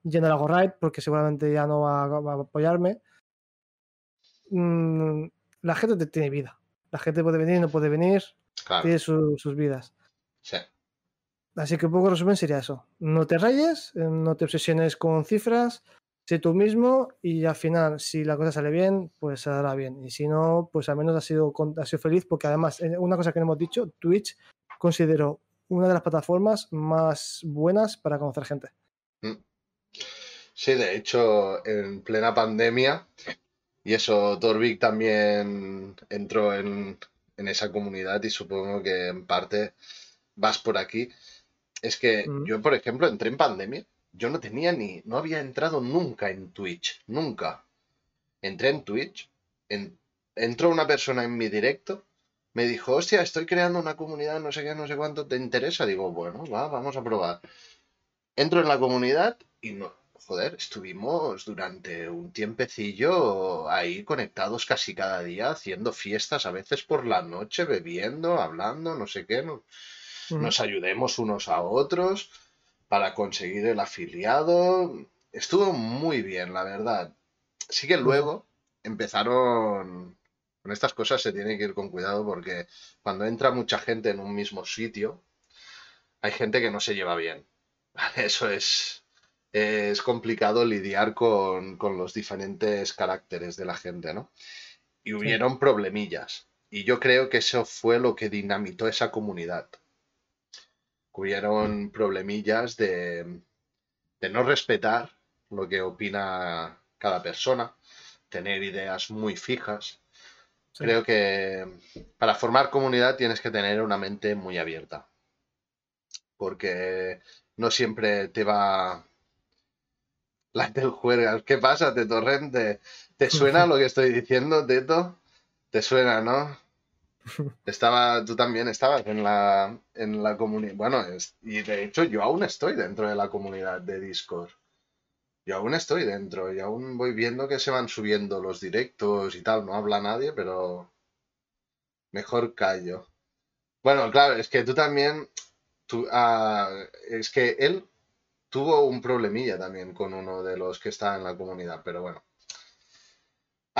ya no lo hago right, porque seguramente ya no va, a- va a apoyarme. Mm, la gente te- tiene vida, la gente puede venir, no puede venir, Claro, tiene su- sus vidas. sí. Así que un poco resumen sería eso. No te rayes, eh, no te obsesiones con cifras, sé tú mismo y al final, si la cosa sale bien, pues se dará bien. Y si no, pues al menos has sido, has sido feliz porque además, eh, una cosa que no hemos dicho, Twitch considero una de las plataformas más buenas para conocer gente. Sí, de hecho, en plena pandemia, y eso, Torvik también entró en, en esa comunidad y supongo que en parte vas por aquí. Es que Mm. yo, por ejemplo, entré en pandemia, yo no tenía ni, no había entrado nunca en Twitch, nunca. Entré en Twitch, en- entró una persona en mi directo, me dijo, hostia, estoy creando una comunidad, no sé qué, no sé cuánto, ¿te interesa? Digo, bueno, va, vamos a probar. Entro en la comunidad y no, joder, estuvimos durante un tiempecillo ahí conectados casi cada día, haciendo fiestas, a veces por la noche, bebiendo, hablando, no sé qué, no- nos ayudemos unos a otros para conseguir el afiliado. Estuvo muy bien, la verdad. Sí que luego empezaron... Con estas cosas se tiene que ir con cuidado porque cuando entra mucha gente en un mismo sitio, hay gente que no se lleva bien. Eso es, es complicado lidiar con, con los diferentes caracteres de la gente, ¿no? Y hubieron problemillas. Y yo creo que eso fue lo que dinamitó esa comunidad. Hubieron problemillas de, de no respetar lo que opina cada persona, tener ideas muy fijas. Sí. Creo que para formar comunidad tienes que tener una mente muy abierta. Porque no siempre te va la del. ¿Qué pasa, Teto Torrente? ¿Te suena lo que estoy diciendo, Teto? ¿Te suena, no? Estaba, tú también estabas en la, en la comunidad. Bueno, es- y de hecho yo aún estoy dentro de la comunidad de Discord. Yo aún estoy dentro y aún voy viendo que se van subiendo los directos y tal. No habla nadie, pero mejor callo. Bueno, claro, es que tú también, tú, ah, es que él tuvo un problemilla también con uno de los que está en la comunidad, pero bueno.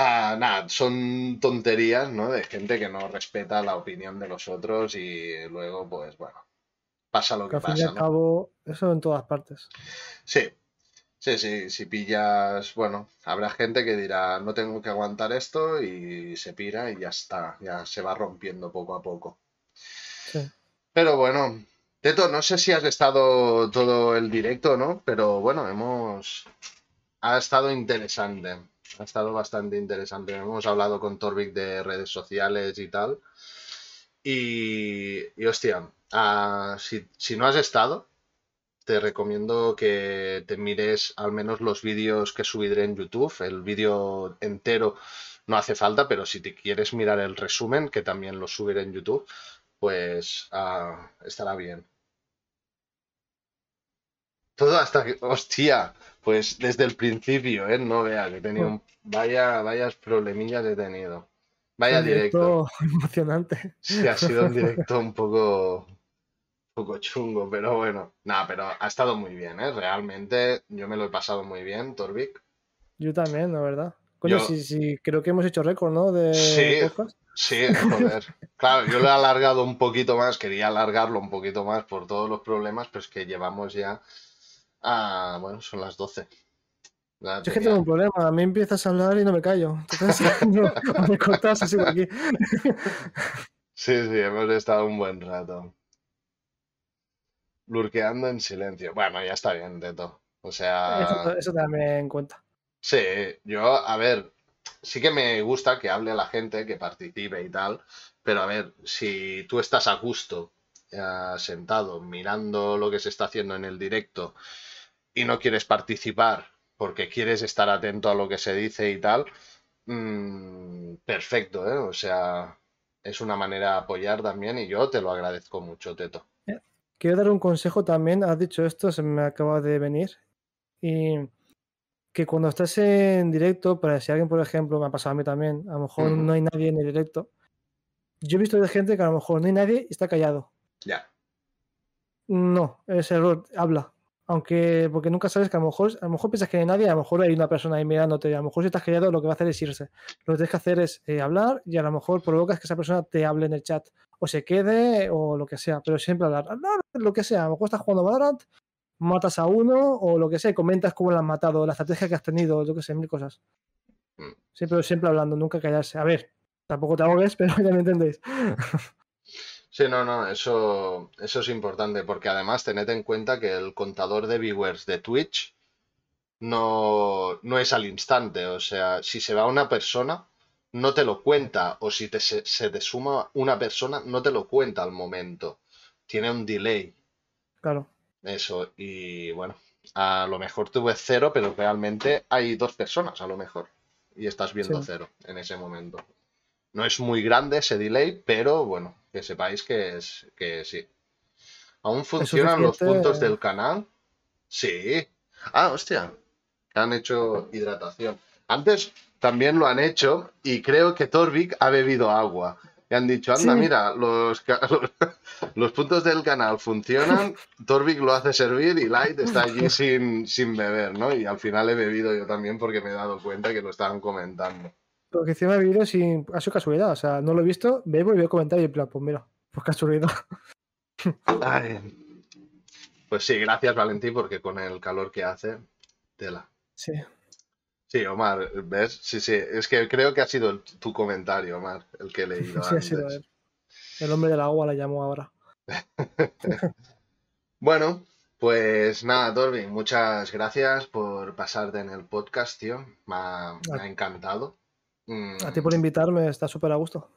Ah, nada, son tonterías, ¿no? De gente que no respeta la opinión de los otros y luego, pues bueno, pasa lo Que que al fin y pasa, al ¿no? cabo, eso en todas partes. Sí, sí, sí, si pillas, bueno, habrá gente que dirá, no tengo que aguantar esto y se pira y ya está, ya se va rompiendo poco a poco. Sí. Pero bueno, Teto, no sé si has estado todo el directo, ¿no? Pero bueno, hemos... Ha estado interesante, ha estado bastante interesante. Hemos hablado con Torvik de redes sociales y tal. Y, y hostia, ah, si, si no has estado, te recomiendo que te mires al menos los vídeos que subiré en YouTube. El vídeo entero no hace falta, pero si te quieres mirar el resumen, que también lo subiré en YouTube, pues ah, estará bien. Todo hasta que, hostia, pues desde el principio, ¿eh? No vea que he tenido un- vaya, vayas problemillas he tenido. Vaya Un directo. emocionante. Sí, ha sido un directo un poco, un poco chungo, pero bueno. Nada, pero ha estado muy bien, ¿eh? Realmente yo me lo he pasado muy bien, Torvik. Yo también, la verdad. Coño, Yo- sí, sí, creo que hemos hecho récord, ¿no? De Sí. podcast. Sí, joder. Claro, yo lo he alargado un poquito más, quería alargarlo un poquito más por todos los problemas, pues que llevamos ya a, bueno, son las 12. Ya Yo es que tengo un problema, a mí empiezas a hablar y no me callo. Entonces, no, me cortas así por aquí. Sí, sí, hemos estado un buen rato. Lurqueando en silencio. Bueno, ya está bien, Teto. O sea, Eso, eso también cuenta. Sí, yo, a ver, sí que me gusta que hable la gente, que participe y tal, pero a ver, si tú estás a gusto, eh, sentado, mirando lo que se está haciendo en el directo y no quieres participar porque quieres estar atento a lo que se dice y tal, mm, perfecto, ¿eh? O sea, es una manera de apoyar también y yo te lo agradezco mucho, Teto. Quiero dar un consejo también. Has dicho esto, se me acaba de venir. Y que cuando estás en directo, para si alguien, por ejemplo, me ha pasado a mí también, a lo mejor no hay nadie en el directo. Yo he visto de gente que a lo mejor no hay nadie y está callado. Ya, No, es error, habla. Aunque, porque nunca sabes que a lo mejor, a lo mejor piensas que hay nadie, a lo mejor hay una persona ahí mirándote, a lo mejor si estás callado lo que va a hacer es irse. Lo que tienes que hacer es eh, hablar y a lo mejor provocas que esa persona te hable en el chat, o se quede, o lo que sea, pero siempre hablar. Hablar, lo que sea, a lo mejor estás jugando Valorant, matas a uno, o lo que sea, y comentas cómo lo has matado, la estrategia que has tenido, yo que sé, mil cosas. Mm. Siempre, siempre hablando, nunca callarse. A ver, tampoco te ahogues, pero ya me entendéis. Sí, no, no, eso, eso es importante porque además tened en cuenta que el contador de viewers de Twitch no, no es al instante, o sea, si se va una persona, no te lo cuenta, o si te, se, se te suma una persona, no te lo cuenta al momento, tiene un delay, Claro. eso, y bueno, a lo mejor tuve cero, pero realmente hay dos personas a lo mejor, y estás viendo Sí. cero en ese momento. No es muy grande ese delay, pero bueno, que sepáis que es que sí. ¿Aún funcionan los puntos del canal? Sí. Ah, hostia. Han hecho hidratación. Antes también lo han hecho y creo que Torvik ha bebido agua. Y han dicho, anda, Sí. mira, los, los puntos del canal funcionan, Torvik lo hace servir y Light está allí sin, sin beber, ¿no? Y al final he bebido yo también porque me he dado cuenta que lo estaban comentando. Porque encima he vivido sin. Ha sido casualidad, o sea, no lo he visto, bebo y veo comentarios y en plan, pues mira, pues casualidad. Ay. Pues sí, gracias Valentín, porque con el calor que hace, tela. Sí. Sí, Omar, ¿ves? Sí, sí, es que creo que ha sido tu comentario, Omar, el que he leído Sí, ha sido él. El hombre del agua la llamo ahora. Bueno, pues nada, Torvin, muchas gracias por pasarte en el podcast, tío. Me ha, me ha encantado. Mm, A ti por invitarme, está súper a gusto.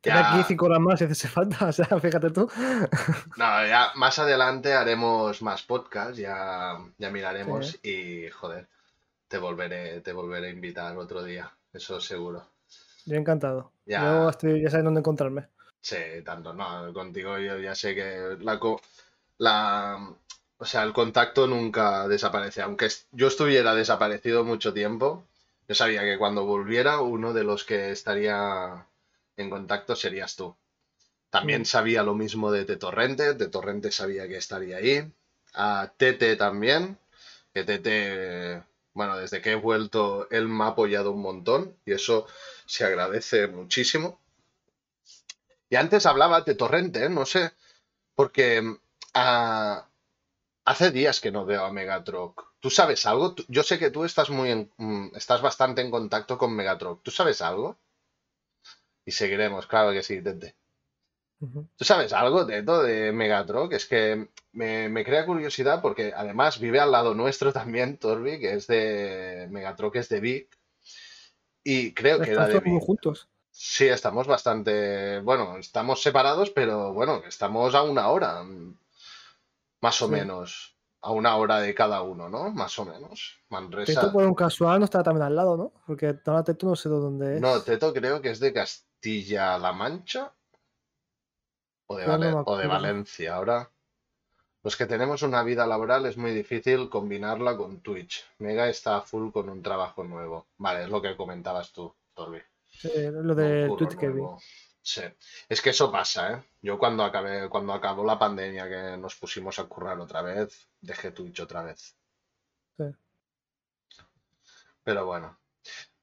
Queda aquí cinco horas más si hace falta, o sea, fíjate tú. No, ya más adelante haremos más podcasts, ya, ya miraremos y joder, te volveré, te volveré a invitar otro día, eso seguro. Yo encantado. Ya. Yo estoy, ya sabes dónde encontrarme. Sí, tanto, no, contigo yo ya sé que la, o sea, el contacto nunca desaparece, aunque yo estuviera desaparecido mucho tiempo, yo sabía que cuando volviera uno de los que estaría en contacto serías tú. También Mm. sabía lo mismo de Tetorrente, Tetorrente sabía que estaría ahí, a Tete también, que Tete, bueno, desde que he vuelto, él me ha apoyado un montón y eso se agradece muchísimo. Y antes hablaba de Torrente, ¿eh? no sé, porque mm, hace días que no veo a Megatrock. ¿Tú sabes algo? Yo sé que tú estás muy en- mm, estás bastante en contacto con Megatrock. ¿Tú sabes algo? Y seguiremos, claro que sí, Tete. ¿Tú sabes algo, Teto, de Megatrock? Es que me, me crea curiosidad porque además vive al lado nuestro también, Torbi, que es de Megatrock, es de Vic. Y creo que era de Vic. juntos. Sí, estamos bastante, bueno, estamos separados, pero bueno, estamos a una hora, mm, más o Sí. menos, a una hora de cada uno, ¿no? Más o menos. Manresa. Teto por un casual no está también al lado, ¿no? Porque ahora Teto no sé de dónde es. No, Teto creo que es de Castilla-La Mancha o de, no o. Valencia. Ahora, los que tenemos una vida laboral es muy difícil combinarla con Twitch. Mega está a full con un trabajo nuevo. Vale, es lo que comentabas tú, Torbi. Sí, lo de Twitch que vi. Sí, es que eso pasa, ¿eh? Yo cuando acabé, cuando acabó la pandemia que nos pusimos a currar otra vez, dejé Twitch otra vez. Sí. Pero bueno.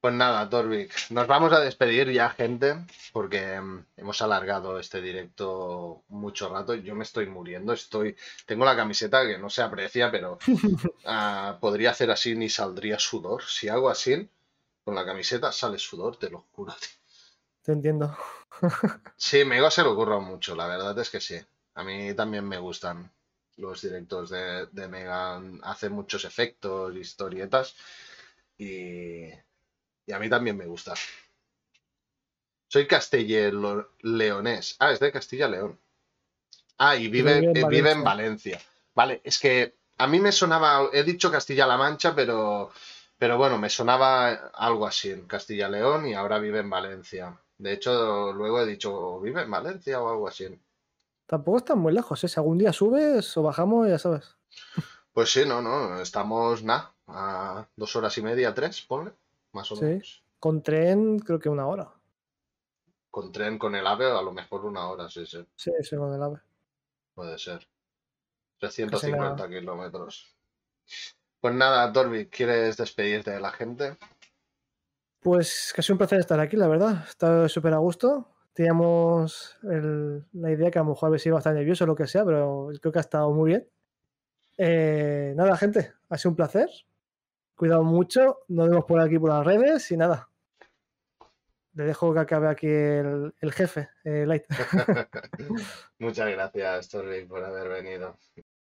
Pues nada, Torvik, nos vamos a despedir ya, gente, porque mm, hemos alargado este directo mucho rato. Yo me estoy muriendo, estoy, tengo la camiseta que no se aprecia, pero ah, podría hacer así ni saldría sudor. Si hago así, con la camiseta sale sudor, te lo juro. tío. Te entiendo. Sí, Mega se lo ocurra mucho, la verdad es que sí. A mí también me gustan los directos de, de Mega, hace muchos efectos, historietas. y, y a mí también me gusta. Soy castellano-leonés. Ah, es de Castilla-León. Ah, y vive, vive en eh, vive en Valencia. Valencia. Vale, es que a mí me sonaba, he dicho Castilla-La Mancha, pero, pero bueno, me sonaba algo así en Castilla-León y ahora vive en Valencia. De hecho, luego he dicho, vive en Valencia o algo así. Tampoco están muy lejos, ¿eh? Si algún día subes o bajamos, ya sabes. Pues sí, no, no, estamos, nada, a dos horas y media, tres, ponle, más o Sí. menos. Con tren, creo que una hora. Con tren, con el AVE, a lo mejor una hora, sí, sí, Sí, sí, con el AVE. puede ser. 350 kilómetros. Pues nada, Dorby, ¿quieres despedirte de la gente? Pues casi un placer estar aquí, la verdad. Está súper a gusto. Teníamos el- la idea que a lo mejor iba a estar nervioso o lo que sea, pero creo que ha estado muy bien. Eh, nada, gente, ha sido un placer. Cuidado mucho. Nos vemos por aquí por las redes y nada. Le dejo que acabe aquí el, el jefe, eh, Light. Muchas gracias, Dorby, por haber venido.